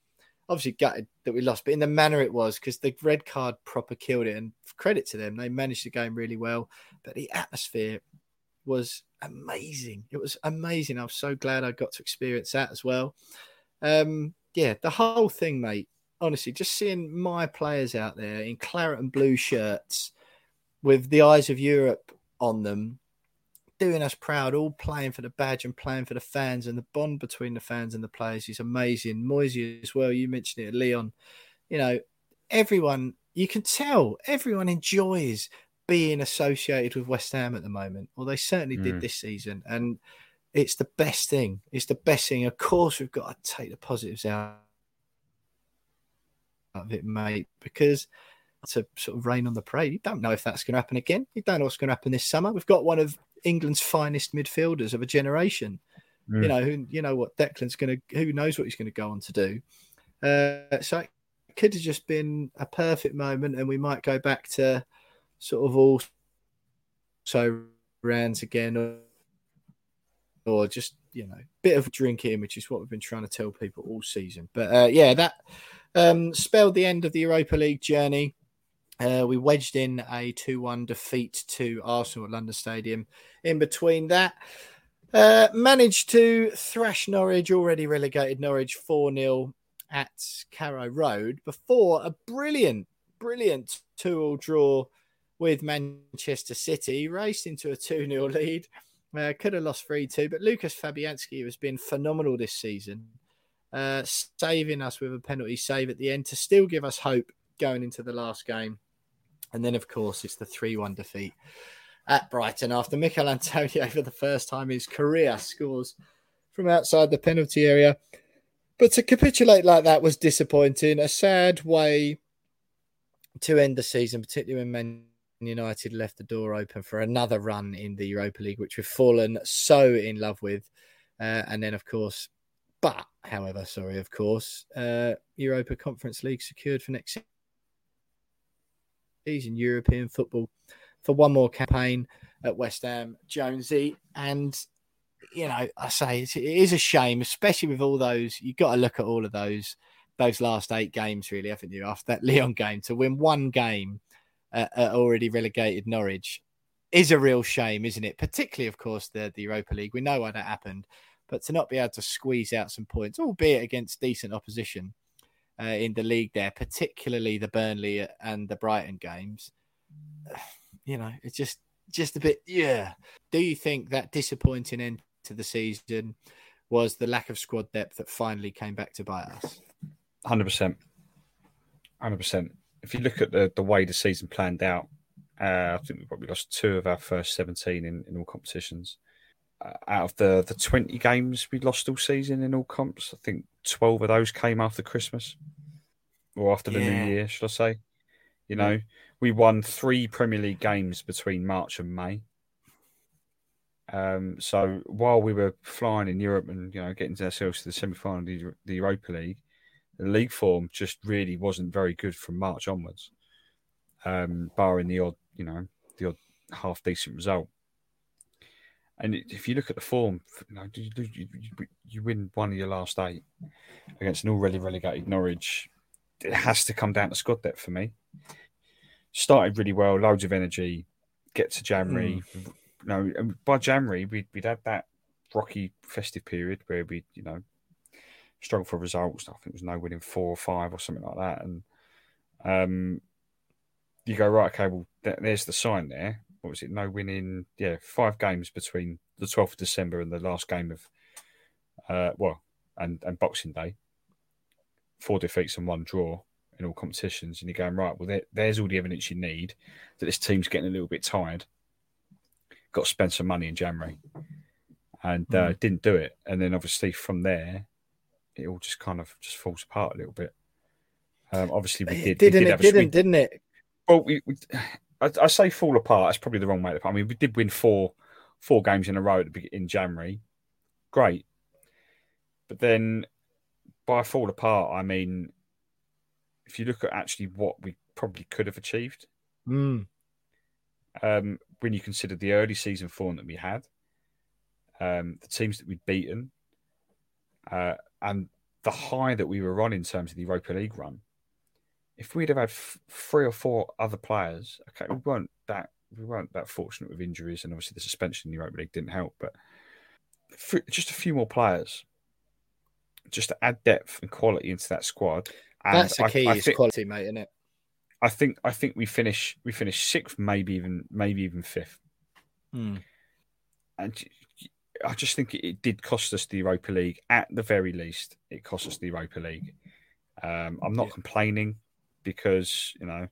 Obviously, gutted that we lost, but in the manner it was, because the red card proper killed it. And credit to them, they managed the game really well. But the atmosphere was amazing. It was amazing. I was so glad I got to experience that as well. Um, yeah, the whole thing, mate honestly, just seeing my players out there in claret and blue shirts with the eyes of Europe on them, doing us proud, all playing for the badge and playing for the fans, and the bond between the fans and the players is amazing. Moyesy as well, you mentioned it, Lyon. You know, everyone, you can tell everyone enjoys being associated with West Ham at the moment, or they certainly mm. did this season. And it's the best thing. It's the best thing. Of course, we've got to take the positives out of it, mate, because to sort of rain on the parade. You don't know if that's going to happen again. You don't know what's going to happen this summer. We've got one of England's finest midfielders of a generation. Mm. You know, who you know what Declan's going to. Who knows what he's going to go on to do? Uh, so it could have just been a perfect moment, and we might go back to sort of all so rounds again, or, or just you know, bit of drinking, which is what we've been trying to tell people all season. But uh, yeah, that um, spelled the end of the Europa League journey. Uh, we wedged in a 2 1 defeat to Arsenal at London Stadium. In between that, uh, managed to thrash Norwich, already relegated Norwich 4 0 at Carrow Road before a brilliant, brilliant 2 all draw with Manchester City, raced into a 2 0 lead. Uh, could have lost 3 2, but Lucas Fabianski has been phenomenal this season uh, saving us with a penalty save at the end to still give us hope going into the last game. And then, of course, it's the 3 1 defeat at Brighton after Michail Antonio for the first time in his career scores from outside the penalty area. But to capitulate like that was disappointing. A sad way to end the season, particularly when Man United left the door open for another run in the Europa League, which we've fallen so in love with. Uh, and then, of course, but however, sorry, of course, uh, Europa Conference League secured for next season, European football for one more campaign at West Ham, Jonesy. And, you know, I say it is a shame, especially with all those, you've got to look at all of those those last eight games, really, haven't you? After that *laughs* Lyon game, to win one game at, at already relegated Norwich is a real shame, isn't it? Particularly, of course, the, the Europa League. We know why that happened, but to not be able to squeeze out some points, albeit against decent opposition uh, in the league there, particularly the Burnley and the Brighton games, *sighs* you know, it's just just a bit, yeah. Do you think that disappointing end to the season was the lack of squad depth that finally came back to bite us? Hundred percent, hundred percent. If you look at the the way the season planned out, uh, I think we probably lost two of our first seventeen in, in all competitions. Out of the the twenty games we lost all season in all comps, I think twelve of those came after Christmas or after the Yeah. New Year, should I say? You know, we won three Premier League games between March and May. Um, so while we were flying in Europe and you know getting ourselves to the semi-final of the, the Europa League, the league form just really wasn't very good from March onwards, um, barring the odd, you know, the odd half decent result. And if you look at the form, you, know, you, you, you- win one of your last eight against an already relegated Norwich. It has to come down to squad depth for me. Started really well, loads of energy. Get to January, you know, and by January we'd, we'd had that rocky festive period where we, you know, struggled for results. I think it was no winning four or five or something like that. And um, you go right, okay, well, th- there's the sign there. What was it? No winning, yeah, five games between the 12th of December and the last game of, uh, well, and and Boxing Day. Four defeats and one draw in all competitions, and you're going right. Well, there, there's all the evidence you need that this team's getting a little bit tired. Got to spend some money in January, and uh, didn't do it. And then obviously from there, it all just kind of just falls apart a little bit. Um, obviously, we did. we didn't did it? Didn't we- didn't it? well, we, we I, I say fall apart. That's probably the wrong way to put. I mean, we did win four four games in a row at the, in January. Great, but then by fall apart, I mean, if you look at actually what we probably could have achieved, Mm. um, when you consider the early season form that we had, um, the teams that we'd beaten, uh, and the high that we were on in terms of the Europa League run, if we'd have had f- three or four other players, okay, we weren't that we weren't that fortunate with injuries, and obviously the suspension in the Europa League didn't help, but just a few more players, just to add depth and quality into that squad. And That's the key I is think- quality, mate, isn't it? I think I think we finish we finish sixth, maybe even maybe even fifth. Mm. and I just think it, it did cost us the Europa League. At the very least, it cost us the Europa League. Um, I'm not Yeah. complaining because you know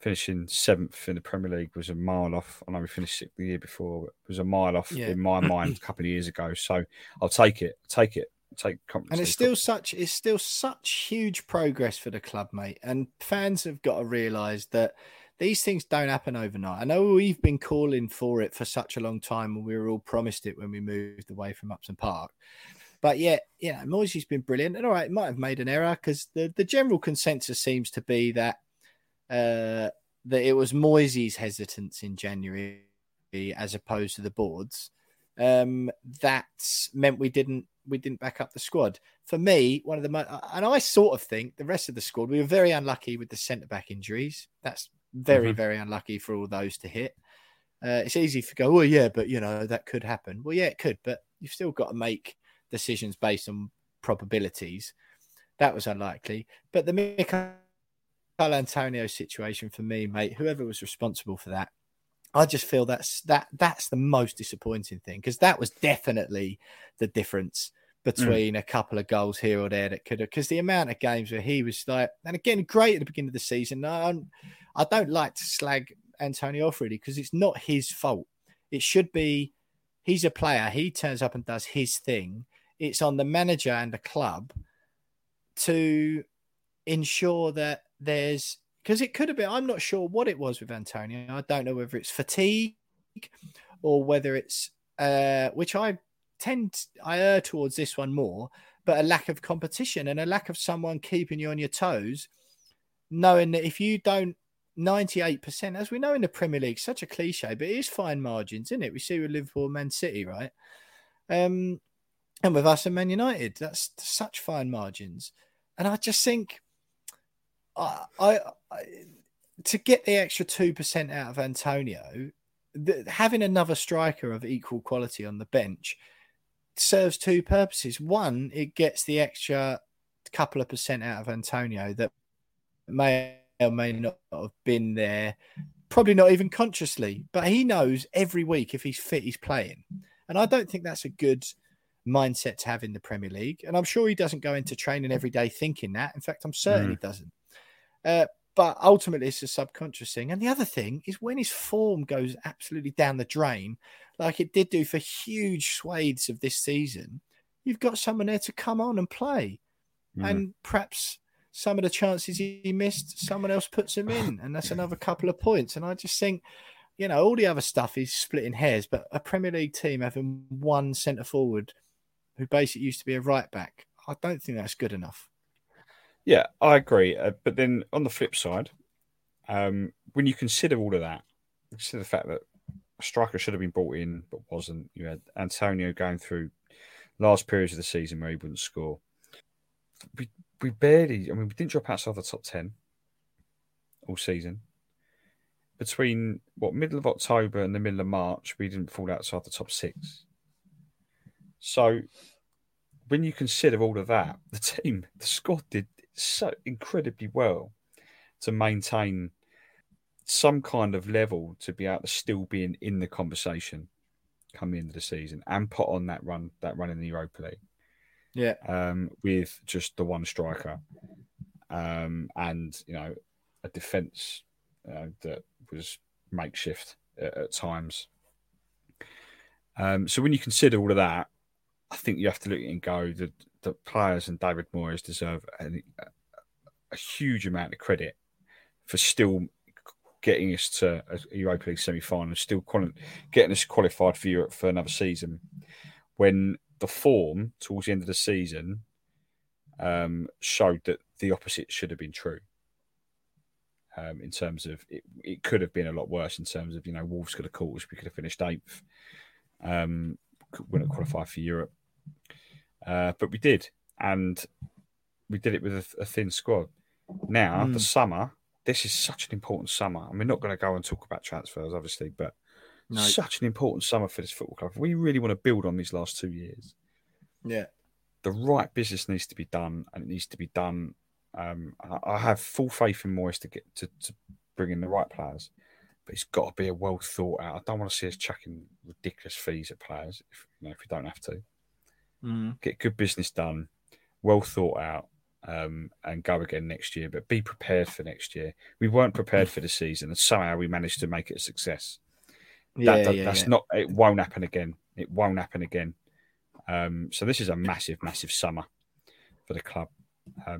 finishing seventh in the Premier League was a mile off. I know we finished sixth the year before, but it was a mile off Yeah. in my *clears throat* mind a couple of years ago. So I'll take it. take it. Take. And it's still such it's still such huge progress for the club, mate. And fans have got to realise that these things don't happen overnight. I know we've been calling for it for such a long time, and we were all promised it when we moved away from Upton Park. But yet, yeah, Moyesy's been brilliant. And all right, might have made an error because the, the general consensus seems to be that uh, that it was Moyesy's hesitance in January as opposed to the boards. Um, that meant we didn't we didn't back up the squad. For me, one of the mo- and I sort of think the rest of the squad we were very unlucky with the centre back injuries. That's very Mhm. very unlucky for all those to hit. Uh, it's easy to go, well, yeah, but you know that could happen. Well, yeah, it could, but you've still got to make decisions based on probabilities. That was unlikely, but the Michail Antonio situation for me, mate, whoever was responsible for that, I just feel that's that that's the most disappointing thing because that was definitely the difference mm. between a couple of goals here or there that could have because the amount of games where he was like, and again, great at the beginning of the season. I don't, I don't like to slag Antonio off really because it's not his fault. It should be he's a player. He turns up and does his thing. It's on the manager and the club to ensure that there's because it could have been. I'm not sure what it was with Antonio. I don't know whether it's fatigue or whether it's uh, which I tend I err towards this one more, but a lack of competition and a lack of someone keeping you on your toes, knowing that if you don't 98%, as we know in the Premier League, such a cliche, but it is fine margins, isn't it? We see with Liverpool, Man City, right? Um, and with us and Man United, that's such fine margins. And I just think I, I, I to get the extra 2% out of Antonio, the, having another striker of equal quality on the bench serves two purposes. One, it gets the extra couple of percent out of Antonio that may or may not have been there, probably not even consciously, but he knows every week if he's fit, he's playing. And I don't think that's a good mindset to have in the Premier League. And I'm sure he doesn't go into training every day thinking that. In fact, I'm certain mm. he doesn't. Uh, but ultimately, it's a subconscious thing. And the other thing is when his form goes absolutely down the drain, like it did do for huge swathes of this season, you've got someone there to come on and play. Mm. And perhaps some of the chances he missed, someone else puts him in, and that's *laughs* another couple of points. And I just think, you know, all the other stuff is splitting hairs, but a Premier League team having one centre forward who basically used to be a right back, I don't think that's good enough. Yeah, I agree. Uh, but then on the flip side, um, when you consider all of that, consider the fact that a striker should have been brought in but wasn't. You had Antonio going through last periods of the season where he wouldn't score. We we barely, I mean, we didn't drop outside the top 10 all season. Between what middle of October and the middle of March, we didn't fall outside the top six. So, when you consider all of that, the team, the squad did so incredibly well to maintain some kind of level to be able to still be in, in the conversation coming into the season and put on that run that run in the Europa League. Yeah. Um, with just the one striker, um, and you know, a defence uh, that was makeshift at, at times. Um, so when you consider all of that, I think you have to look at it and go that the players and David Moyes deserve a, a huge amount of credit for still getting us to a Europa League semi final, still quali- getting us qualified for Europe for another season. When the form towards the end of the season um, showed that the opposite should have been true. Um, in terms of it, it could have been a lot worse. In terms of you know Wolves could have caught us, we could have finished eighth, um, wouldn't qualify for Europe, uh, but we did, and we did it with a, a thin squad. Now mm. the summer, this is such an important summer, and we're not going to go and talk about transfers, obviously, but no. Such an important summer for this football club. We really want to build on these last two years. Yeah. The right business needs to be done, and it needs to be done. Um, I, have full faith in Moyes to get to, to bring in the right players, but it's got to be a well thought out. I don't want to see us chucking ridiculous fees at players if you know if we don't have to. Mm. Get good business done, well thought out, um, and go again next year. But be prepared for next year. We weren't prepared for the season, and somehow we managed to make it a success. Yeah, that, that, yeah that's yeah. not. It won't happen again. It won't happen again. Um, so this is a massive, massive summer for the club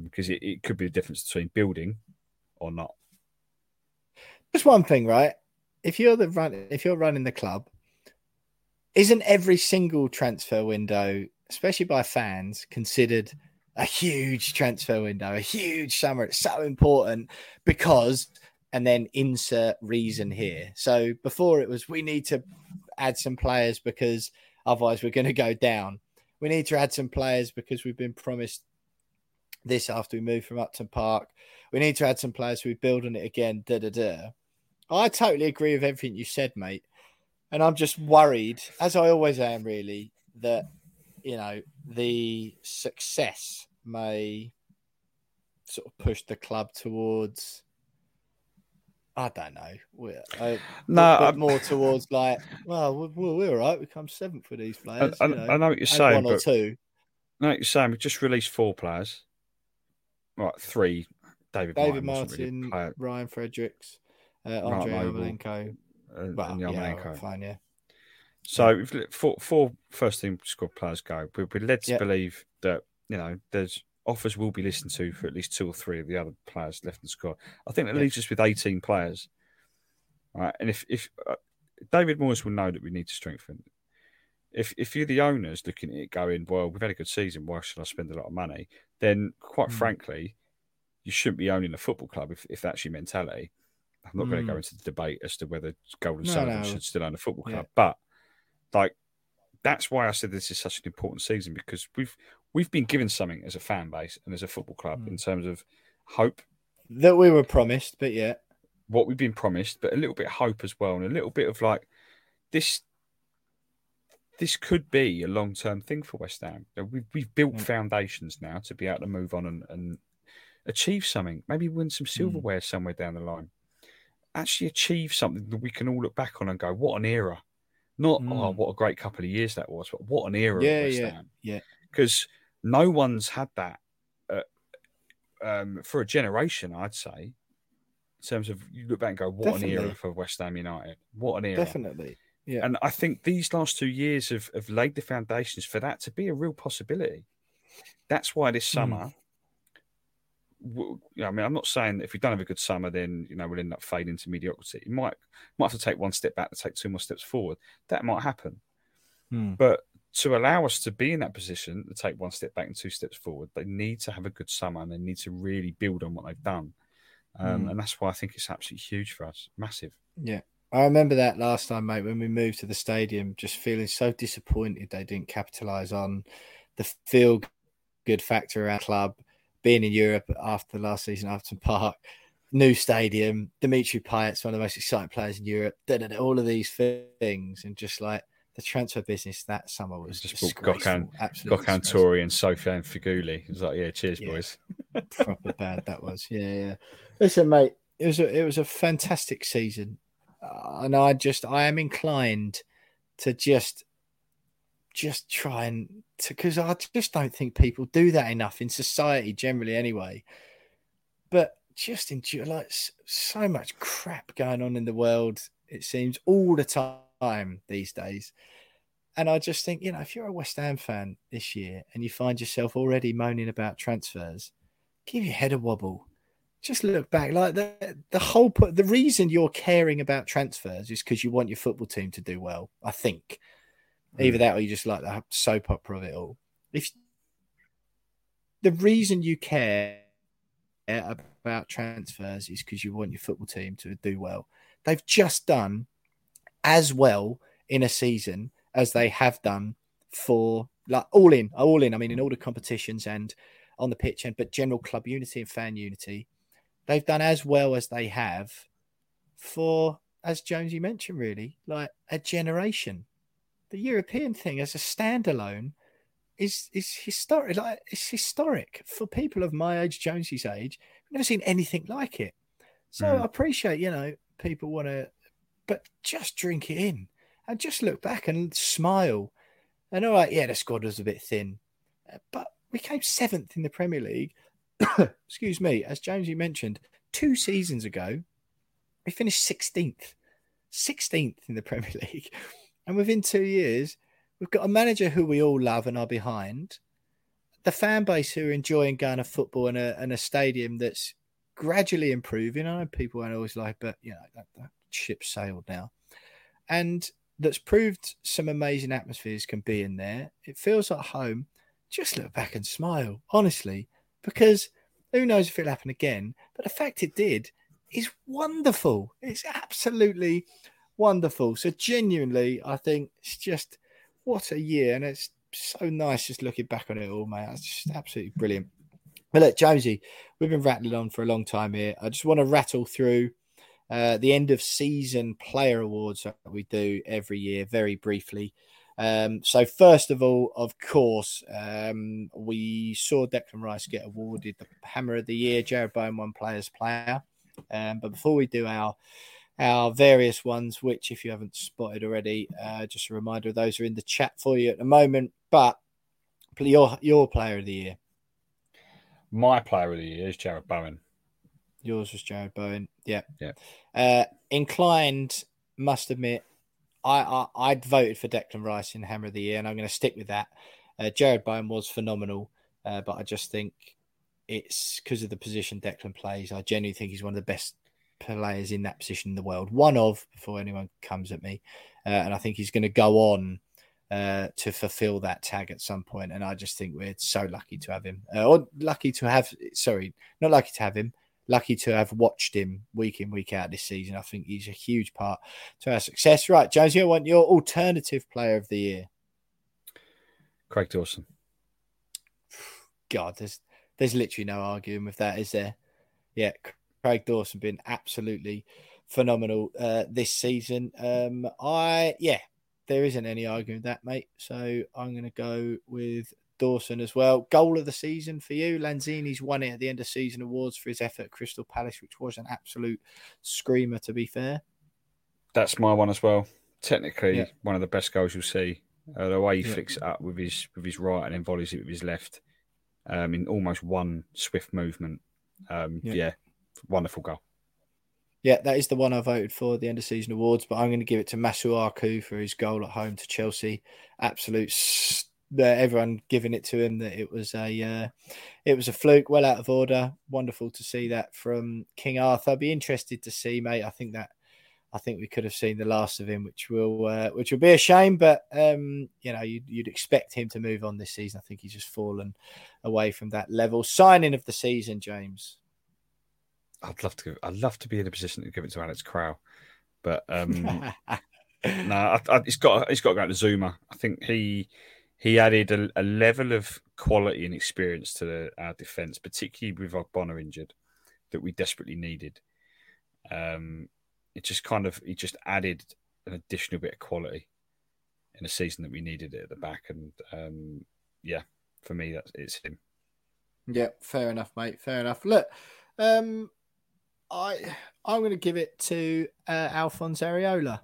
because um, it, it could be the difference between building or not. Just one thing, right? If you're the run, if you're running the club, isn't every single transfer window, especially by fans, considered a huge transfer window, a huge summer? It's so important because and then insert reason here. So before it was we need to add some players because otherwise we're going to go down. We need to add some players because we've been promised this after we move from Upton Park. We need to add some players. We build on it again. Da da da. I totally agree with everything you said, mate. And I'm just worried, as I always am, really, that you know the success may sort of push the club towards I don't know. I, no, more towards like, well, we're, we're all right. We come seventh for these players. I, know. I know what you're saying. One or two. I know what you're saying. We just released four players. Right, three. David, David Martin, Martin really Ryan Fredericks, uh, Andre Yarmolenko. Uh, Well, yeah, fine, yeah. So if four, four first team squad players go. We're, we're led to Yeah. believe that you know there's offers will be listened to for at least two or three of the other players left in the squad. I think that Yeah. leaves us with 18 players. All right, and if if uh, David Moyes will know that we need to strengthen. If if you're the owners looking at it, going, well, we've had a good season. Why should I spend a lot of money? Then, quite Mm. frankly, you shouldn't be owning a football club if, if that's your mentality. I'm not going to go Mm. into the debate as to whether Golden No, Sullivan no. should still own a football Yeah. club, but like that's why I said this is such an important season because we've we've been given something as a fan base and as a football club Mm. in terms of hope, That we were promised, but yeah. what we've been promised, but a little bit of hope as well, and a little bit of like this. This could be a long term thing for West Ham. We've we've built Mm. foundations now to be able to move on and, and achieve something. Maybe win some silverware somewhere down the line. Actually achieve something that we can all look back on and go, "What an era!" Not oh, Mm. what a great couple of years that was, but what an era Yeah, yeah, Ham. yeah. Because no one's had that uh, um, for a generation, I'd say. In terms of you look back and go, "What an Definitely. era for West Ham United! What an era!" Definitely. Yeah. And I think these last two years have, have laid the foundations for that to be a real possibility. That's why this Hmm. summer, w- you know, I mean, I'm not saying that if we don't have a good summer, then you know we'll end up fading to mediocrity. You might might have to take one step back to take two more steps forward. That might happen, Hmm. but to allow us to be in that position to take one step back and two steps forward, they need to have a good summer and they need to really build on what they've done. Um, Hmm. And that's why I think it's absolutely huge for us, massive. Yeah. I remember that last time, mate, when we moved to the stadium, just feeling so disappointed they didn't capitalise on the feel good factor around club, being in Europe after the last season, Upton Park, new stadium, Dimitri Payet's one of the most exciting players in Europe, all of these things, and just like the transfer business that summer was Just Gokhan- Gokhan. Töre and Sofiane Feghouli. It was like, yeah, cheers, Yeah. boys. *laughs* proper bad that was. Yeah, yeah. Listen, mate, it was a, it was a fantastic season, uh, and I just I am inclined to just just try and to because I just don't think people do that enough in society generally anyway. But just enjoy like so much crap going on in the world. It seems all the time these days. And I just think, you know, if you're a West Ham fan this year and you find yourself already moaning about transfers, give your head a wobble. Just look back. Like the the whole the reason you're caring about transfers is because you want your football team to do well. I think Mm. either that or you just like the soap opera of it all. If the reason you care about transfers is because you want your football team to do well, they've just done as well in a season as they have done for like all in, all in. I mean, in all the competitions and on the pitch, and but general club unity and fan unity, they've done as well as they have for, as Jonesy mentioned, really like a generation. The European thing as a standalone is is historic. Like it's historic for people of my age, Jonesy's age. I've never seen anything like it. So Mm. I appreciate, you know, people want to, but just drink it in and just look back and smile. And all right, yeah, the squad was a bit thin, uh, but we came seventh in the Premier League. *coughs* Excuse me, as Jonesy mentioned, two seasons ago, we finished 16th, 16th in the *laughs* Premier League. And within two years, we've got a manager who we all love and are behind, the fan base who are enjoying going to football and a, in a stadium that's gradually improving. I know people aren't always like, but you know, that, that ship sailed now. And that's proved some amazing atmospheres can be in there. It feels like home. Just look back and smile, honestly, because who knows if it'll happen again. But the fact it did is wonderful. It's absolutely wonderful. So genuinely, I think it's just what a year, and it's so nice just looking back on it all, mate. It's just absolutely brilliant. But look, Jonesy, we've been rattling on for a long time here. I just want to rattle through uh, the end of season player awards that we do every year very briefly. Um, so first of all, of course, um, we saw Declan Rice get awarded the Hammer of the Year. Jarrod Bowen won Players Player. Um, but before we do our our various ones, which if you haven't spotted already, uh, just a reminder of those are in the chat for you at the moment. But your your Player of the Year, My player of the year is Jarrod Bowen. yours was Jarrod Bowen. Yeah. Yeah. Uh, inclined, must admit, I, I I'd voted for Declan Rice in Hammer of the Year, and I'm going to stick with that. Uh, Jarrod Bowen was phenomenal, uh, but I just think it's because of the position Declan plays. I genuinely think he's one of the best players in that position in the world. One of before anyone comes at me, uh, and I think he's going to go on uh, to fulfill that tag at some point. And I just think we're so lucky to have him, uh, or lucky to have. Sorry, not lucky to have him. Lucky to have watched him week in week out this season. I think he's a huge part to our success. Right, Jones, you want your alternative player of the year? Craig Dawson. *sighs* God, there's there's literally no arguing with that, is there? Yeah, Craig Dawson been absolutely phenomenal uh, this season. Um, I yeah, there isn't any arguing that, mate. So I'm going to go with Dawson as well. Goal of the season for you. Lanzini's won it at the end of season awards for his effort at Crystal Palace, which was an absolute screamer, to be fair. That's my one as well. Technically, Yeah. one of the best goals you'll see. Uh, the way he Yeah. flicks it up with his with his right and then volleys it with his left, um, in almost one swift movement. Um, Yeah. yeah. Wonderful goal. Yeah, that is the one I voted for the end of season awards, but I'm going to give it to Masuaku for his goal at home to Chelsea. Absolute, s- uh, everyone giving it to him that it was a, uh, it was a fluke, well out of order. Wonderful to see that from King Arthur. I'd be interested to see, mate. I think that, I think we could have seen the last of him, which will, uh, which will be a shame. But um, you know, you'd, you'd expect him to move on this season. I think he's just fallen away from that level. Signing of the season, James. I'd love to. I'd love to be in a position to give it to Alex Kral, but um, *laughs* no, I, I, it's got it's got to go to Zouma. I think he he added a, a level of quality and experience to the, our defence, particularly with Ogbonna injured, that we desperately needed. Um, it just kind of he just added an additional bit of quality in a season that we needed it at the back, and um, yeah, for me that's it's him. Yeah, fair enough, mate. Fair enough. Look, um, I I'm going to give it to uh, Alphonse Areola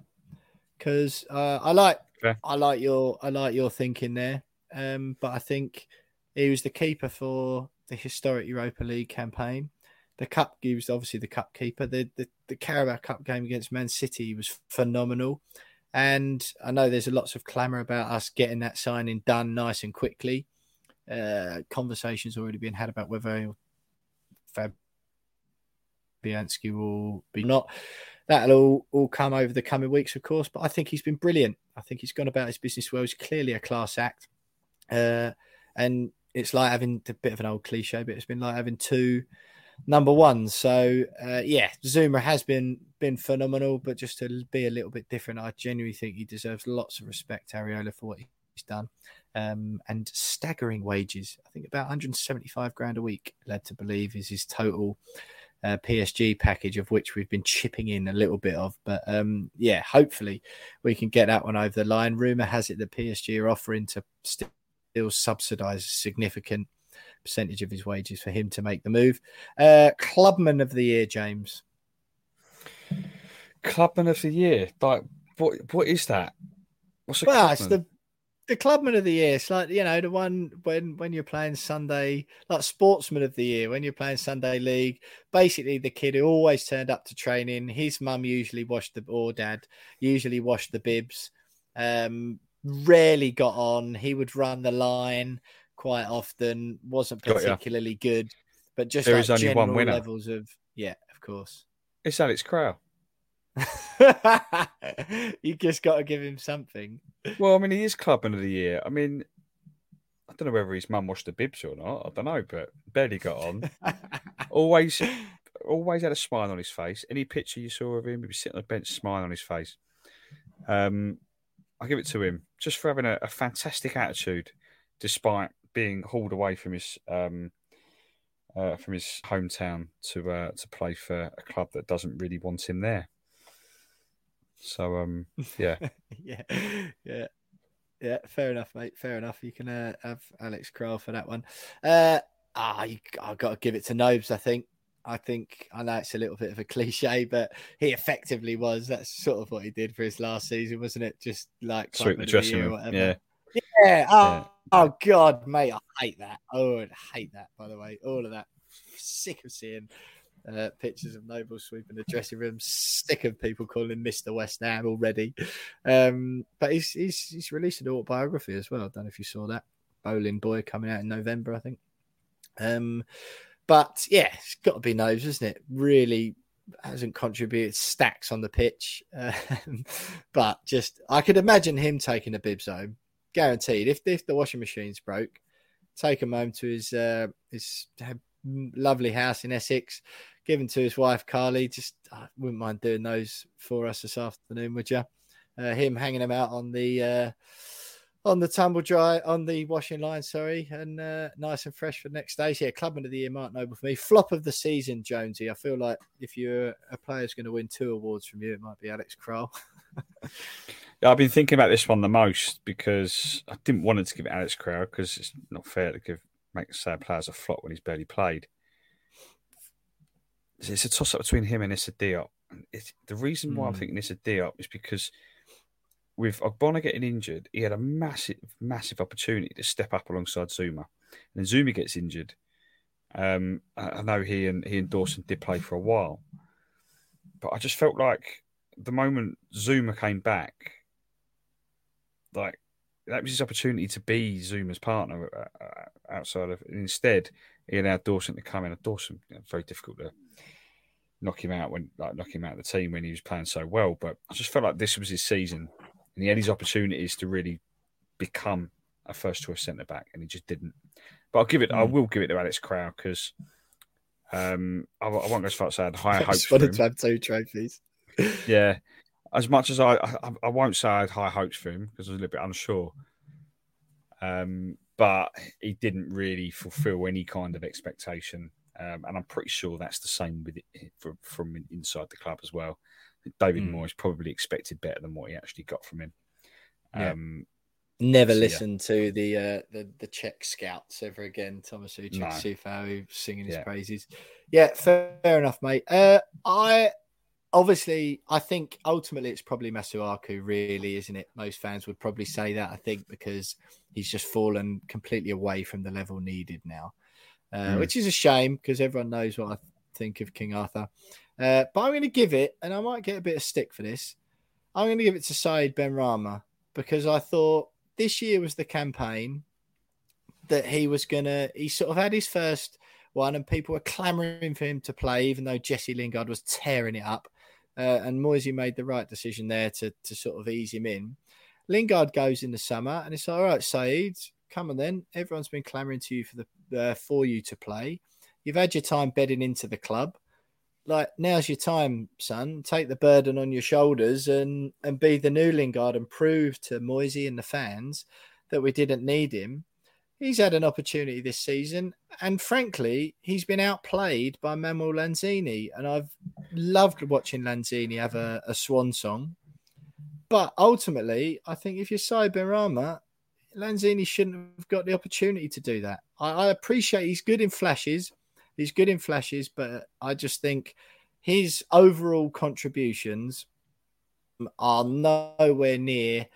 because uh, I like Okay. I like your I like your thinking there. Um, but I think he was the keeper for the historic Europa League campaign. The cup, he was obviously the cup keeper. The, the the Carabao Cup game against Man City was phenomenal. And I know there's lots of clamour about us getting that signing done nice and quickly uh, conversations already been had about whether Fabianski will be not. That'll all, all come over the coming weeks, of course. But I think he's been brilliant. I think he's gone about his business well. He's clearly a class act, uh, and it's like having a bit of an old cliche, but it's been like having two number ones. So uh, yeah, Zouma has been been phenomenal, but just to be a little bit different, I genuinely think he deserves lots of respect, Areola, for what he's done um, and staggering wages. I think about 175 grand a week, led to believe, is his total uh, PSG package, of which we've been chipping in a little bit of. But um, yeah, hopefully we can get that one over the line. Rumor has it that PSG are offering to still subsidise a significant percentage of his wages for him to make the move. Uh, Clubman of the year, James. Clubman of the year, like what? What is that? What's a Well, clubman? it's the the clubman of the year. It's like you know the one when when you're playing Sunday, like sportsman of the year when you're playing Sunday league. Basically, the kid who always turned up to training. His mum usually washed the or dad usually washed the bibs. Um, rarely got on. He would run the line quite often. wasn't particularly good, but just There is only one winner. levels of yeah, of course. It's Alex Kral. *laughs* you just got to give him something. Well, I mean, he is clubman of the year. I mean, I don't know whether his mum washed the bibs or not. I don't know, but barely got on. *laughs* always, always had a smile on his face. Any picture you saw of him, he'd be sitting on the bench, smile on his face. Um, I give it to him just for having a, a fantastic attitude, despite being hauled away from his um, uh, from his hometown to uh, to play for a club that doesn't really want him there. So, um, *laughs* yeah, yeah, yeah, yeah. Fair enough, mate. Fair enough. You can uh, have Alex Kral for that one. Uh, ah, you, I've got to give it to Nobes. I think. I think I know it's a little bit of a *laughs* cliche, but he effectively was. That's sort of what he did for his last season, wasn't it? Just like sweep the dressing room. whatever. Yeah, Yeah. Oh, Yeah. oh God, mate, I hate that. Oh, I hate that. By the way, all of that. Sick of seeing Uh, pictures of Noble sweeping the dressing room. Sick of people calling him Mr. West Ham already. Um, but he's, he's he's released an autobiography as well. I don't know if you saw that. Boleyn Boy coming out in November, I think. Um, but yeah, it's got to be Nobes, isn't it? Really hasn't contributed stacks on the pitch, um, *laughs* but just I could imagine him taking a bibs home, guaranteed. If if the washing machine's broke, take him home to his uh, his lovely house in Essex, give him to his wife Carly. Just I wouldn't mind doing those for us this afternoon, would you? Uh, him hanging them out on the uh, on the tumble dry on the washing line, sorry, and uh, nice and fresh for next day. So yeah, clubman of the year, Mark Noble for me. Flop of the season, Jonesy. I feel like if you're a player who's going to win two awards from you, it might be Alex Kral. yeah, *laughs* I've been thinking about this one the most because I didn't want to give it Alex Kral because it's not fair to give make say player's a flop when he's barely played. It's a toss up between him and Issa Diop. It's, the reason why mm. I'm thinking Issa Diop is because with Ogbonna getting injured, he had a massive, massive opportunity to step up alongside Zouma. And then Zouma gets injured. Um, I know he and he and Dawson did play for a while, but I just felt like the moment Zouma came back, like that was his opportunity to be Zouma's partner uh, uh outside of. Instead, he allowed Dawson to come in. And Dawson, you know, very difficult to knock him out when like knock him out of the team when he was playing so well. But I just felt like this was his season and he had his opportunities to really become a first choice centre back, and he just didn't. But I'll give it. Mm. I hmm. will give it to Alex Kral because um, I, I, won't go as far as saying high *laughs* hopes. for him. to have two trophies. *laughs* yeah, as much as I, I, I won't say I had high hopes for him because I was a little bit unsure. Um, but he didn't really fulfil any kind of expectation, um, and I'm pretty sure that's the same with it from, from inside the club as well. David mm. Moyes probably expected better than what he actually got from him. Yeah. Um, Never so, listen yeah. to the, uh, the the Czech scouts ever again. Thomas Souček, no. Singing his yeah. praises. Yeah, fair, fair enough, mate. Uh, I obviously I think ultimately it's probably Masuaku, really, isn't it? Most fans would probably say that. I think because he's just fallen completely away from the level needed now, uh, mm. which is a shame because everyone knows what I think of King Arthur. Uh, but I'm going to give it, and I might get a bit of stick for this. I'm going to give it to Said Benrahma because I thought this year was the campaign that he was going to. He sort of had his first one, and people were clamoring for him to play, even though Jesse Lingard was tearing it up. Uh, and Moyesy made the right decision there to, to sort of ease him in. Lingard goes in the summer, and it's all right, Said, come on then. Everyone's been clamoring to you for the uh, for you to play. You've had your time bedding into the club like now's your time, son. Take the burden on your shoulders and and be the new Lingard and prove to Moyesy and the fans that we didn't need him. He's had an opportunity this season, and frankly, he's been outplayed by Manuel Lanzini. And I've loved watching Lanzini have a, a swan song. But ultimately, I think if you're Said Benrahma, Lanzini shouldn't have got the opportunity to do that. I, I appreciate he's good in flashes He's good in flashes, but I just think his overall contributions are nowhere near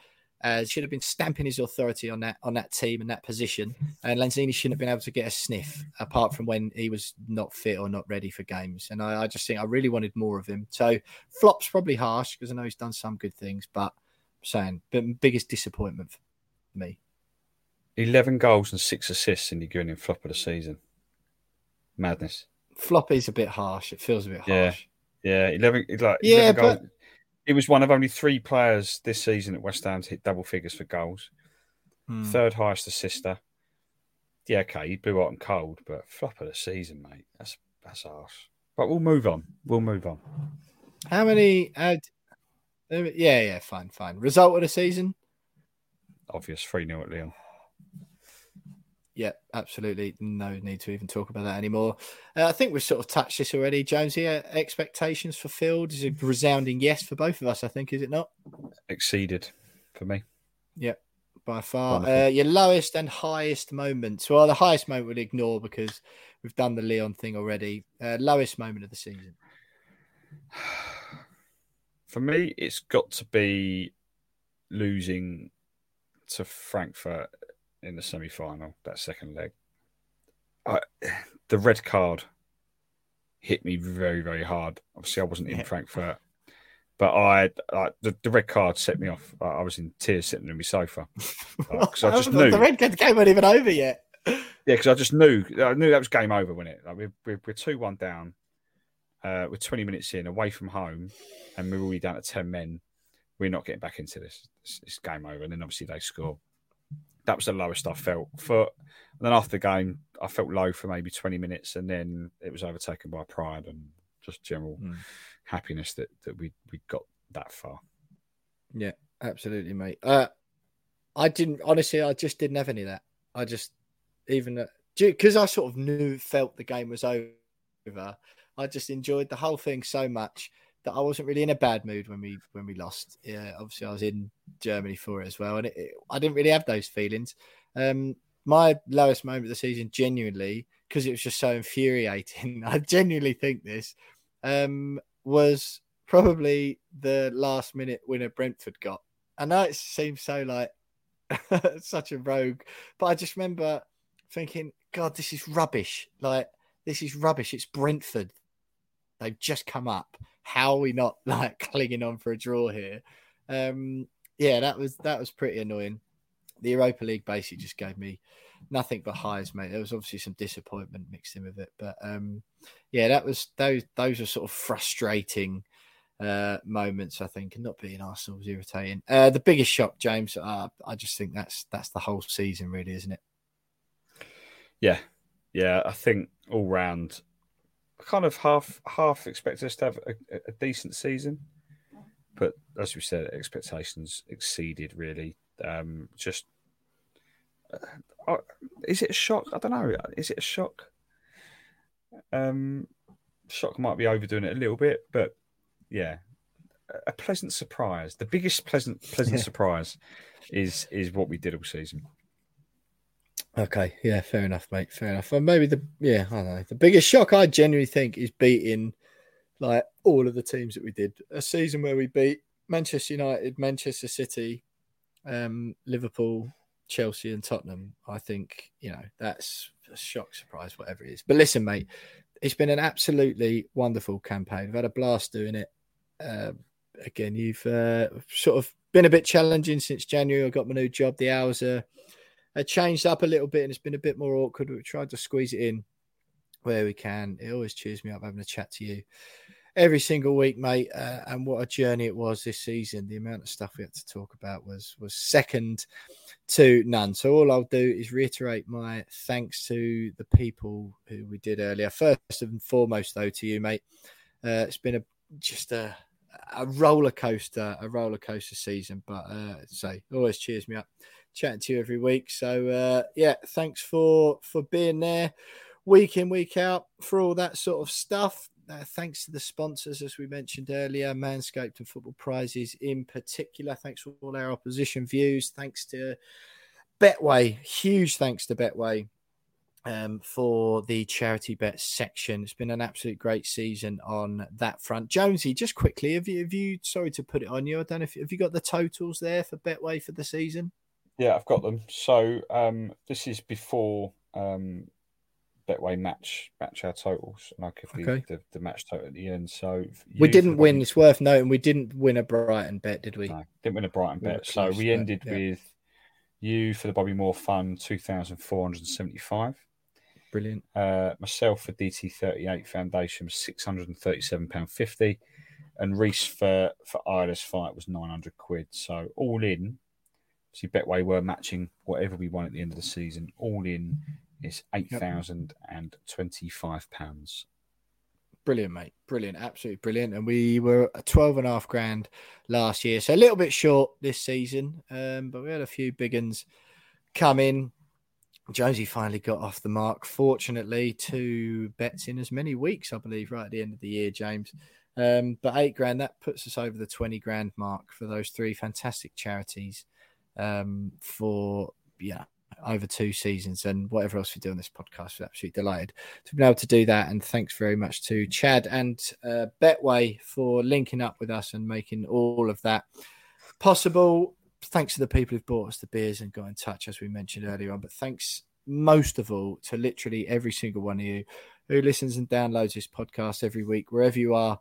as should have been stamping his authority on that on that team and that position. And Lanzini shouldn't have been able to get a sniff apart from when he was not fit or not ready for games. And I, I just think I really wanted more of him. So flops probably harsh because I know he's done some good things, but I'm saying but biggest disappointment for me. Eleven goals and six assists, you're giving him flop of the season. Madness. Floppy's a bit harsh. It feels a bit harsh. Yeah, yeah. Eleven. Like yeah, 11 but it was one of only three players this season at West Ham to hit double figures for goals. Hmm. Third highest assister. Yeah, okay, he blew hot and cold, but flop of the season, mate. That's that's harsh. But we'll move on. We'll move on. How many? Had, yeah, yeah, fine, fine. Result of the season? Obvious, 3 0 at Lyon. Yeah, absolutely. No need to even talk about that anymore. Uh, I think we've sort of touched this already. Jones, here, expectations fulfilled is a resounding yes for both of us, I think, is it not? Exceeded for me. Yeah, by far. Uh, your lowest and highest moments. Well, the highest moment we'll ignore because we've done the Lyon thing already. Uh, lowest moment of the season. *sighs* For me, it's got to be losing to Frankfurt in the semi final, that second leg. I, the red card hit me very, very hard. Obviously, I wasn't in Frankfurt, but I, I the, the, red card set me off. I, I was in tears sitting on my sofa *laughs* because I just knew the red card game wasn't even over yet. Yeah, because I just knew I knew that was game over when it. Like we're we're, we're two one down. Uh, we're 20 minutes in, away from home, and we're already down to 10 men. We're not getting back into this. It's, it's game over. And then obviously they score. That was the lowest I felt. For and then after the game, I felt low for maybe 20 minutes, and then it was overtaken by pride and just general mm. happiness that, that we, we got that far. Yeah, absolutely, mate. Uh, I didn't, honestly, I just didn't have any of that. I just, even because I sort of knew, felt the game was over. I just enjoyed the whole thing so much that I wasn't really in a bad mood when we when we lost. Yeah, obviously I was in Germany for it as well, and it, it, I didn't really have those feelings. Um, my lowest moment of the season, genuinely, because it was just so infuriating. *laughs* I genuinely think this um, was probably the last minute winner Brentford got. I know it seems so like *laughs* such a rogue, but I just remember thinking, God, this is rubbish. Like, this is rubbish. It's Brentford. They've just come up. How are we not *laughs* like clinging on for a draw here? Um, yeah, that was that was pretty annoying. The Europa League basically just gave me nothing but highs, mate. There was obviously some disappointment mixed in with it, but um, yeah, that was those those are sort of frustrating uh, moments. I think, and not being Arsenal was irritating. Uh, the biggest shock, James. Uh, I just think that's that's the whole season, really, isn't it? Yeah, yeah. I think all round, kind of half half expect us to have a, a decent season, but as we said, expectations exceeded. Really, um, just uh, is it a shock? I don't know. Is it a shock? Um, shock might be overdoing it a little bit, but yeah, a pleasant surprise. The biggest pleasant pleasant surprise is is what we did all season. Okay, yeah, fair enough, mate. Fair enough. And maybe the yeah, I don't know. The biggest shock I genuinely think is beating like all of the teams that we did. A season where we beat Manchester United, Manchester City, um, Liverpool, Chelsea, and Tottenham. I think you know that's a shock, surprise, whatever it is. But listen, mate, it's been an absolutely wonderful campaign. We've had a blast doing it. Uh, again, you've uh, sort of been a bit challenging since January. I got my new job. The hours are changed up a little bit and it's been a bit more awkward. We tried to squeeze it in where we can. It always cheers me up having a chat to you every single week, mate. Uh, and what a journey it was this season. The amount of stuff we had to talk about was was second to none. So all I'll do is reiterate my thanks to the people who we did earlier. First and foremost, though, to you, mate. Uh, it's been a just a a roller coaster, a roller coaster season. But uh, say, always cheers me up chatting to you every week. So uh, yeah, thanks for for being there week in week out for all that sort of stuff. Uh, thanks to the sponsors, as we mentioned earlier, Manscaped and Football Prizes in particular. Thanks for all our opposition views. Thanks to Betway. Huge thanks to Betway um, for the charity bet section. It's been an absolute great season on that front. Jonesy, just quickly, have you, have you sorry to put it on you, I don't know if have you got the totals there for Betway for the season? Yeah, I've got them. So um, this is before um, Betway match match our totals, and I could okay. the, the match total at the end. So we didn't win. It's worth noting we didn't win a Brighton bet, did we? No, didn't win a Brighton we bet. So we ended yeah. with you for the Bobby Moore Fund two thousand four hundred seventy five. Brilliant. Uh, myself for DT thirty eight Foundation was six hundred and thirty seven pound fifty, and Reese for for Isla's fight was nine hundred quid. So all in See, Betway were matching whatever we won at the end of the season. All in is eight thousand and twenty-five pounds. Brilliant, mate. Brilliant. Absolutely brilliant. And we were a 12 and a half grand last year. So a little bit short this season. Um, but we had a few big ones come in. Jonesy finally got off the mark. Fortunately, two bets in as many weeks, I believe, right at the end of the year, James. Um, but eight grand, that puts us over the 20 grand mark for those three fantastic charities um, for yeah over two seasons and whatever else we do on this podcast. We're absolutely delighted to be able to do that. And thanks very much to Chad and uh, Betway for linking up with us and making all of that possible. Thanks to the people who've bought us the beers and got in touch, as we mentioned earlier on. But thanks most of all to literally every single one of you who listens and downloads this podcast every week, wherever you are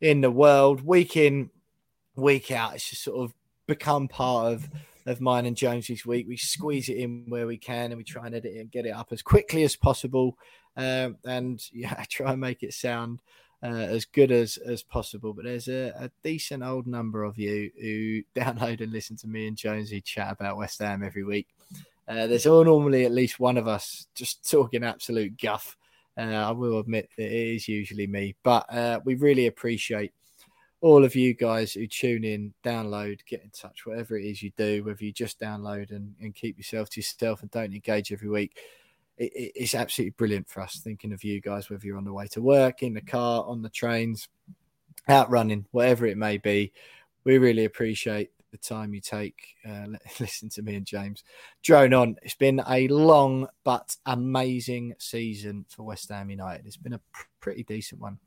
in the world, week in, week out. It's just sort of become part of of mine and Jonesy's week. We squeeze it in where we can, and we try and edit it and get it up as quickly as possible, um, and *laughs* yeah, try and make it sound uh, as good as as possible. But there's a, a, decent old number of you who *laughs* download and listen to me and Jonesy chat about West Ham every week. Uh, there's all normally at least one of us just *laughs* talking absolute guff. Uh, I will admit that it is usually me, but uh, we really appreciate all of you guys who tune in, download, get in touch, whatever it is you do, whether you just download and, and keep yourself to yourself and don't engage every week it, it's absolutely brilliant for us thinking of you guys, whether you're on the way to work, in the car, on the trains, out running, whatever it may be. We really appreciate the time you take. Uh, *laughs* listen to me and James drone on. It's been a long but amazing season for West Ham United. It's been a pr- pretty decent one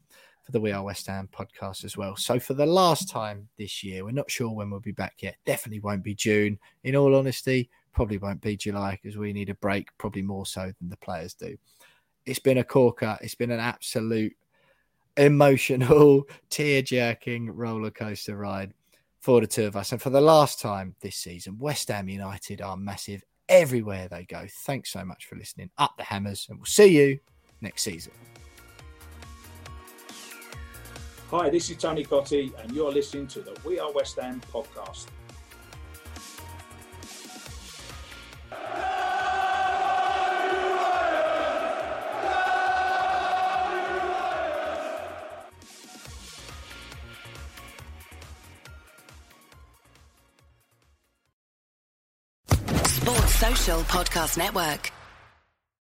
for the We Are West Ham podcast as well. So for the last time this year, we're not sure when we'll be back yet. Definitely won't be June. In all honesty, Probably won't be July because we need a break, probably more so than the players do. It's been a corker. It's been an absolute emotional, *laughs* tear jerking roller coaster ride for the two of us. And for the last time this season, West Ham United are massive everywhere they go. Thanks so much for listening. Up the hammers, and we'll see you next season. Hi, this is Tony Cottee, and you're listening to the We Are West Ham podcast. Sports Social Podcast Network.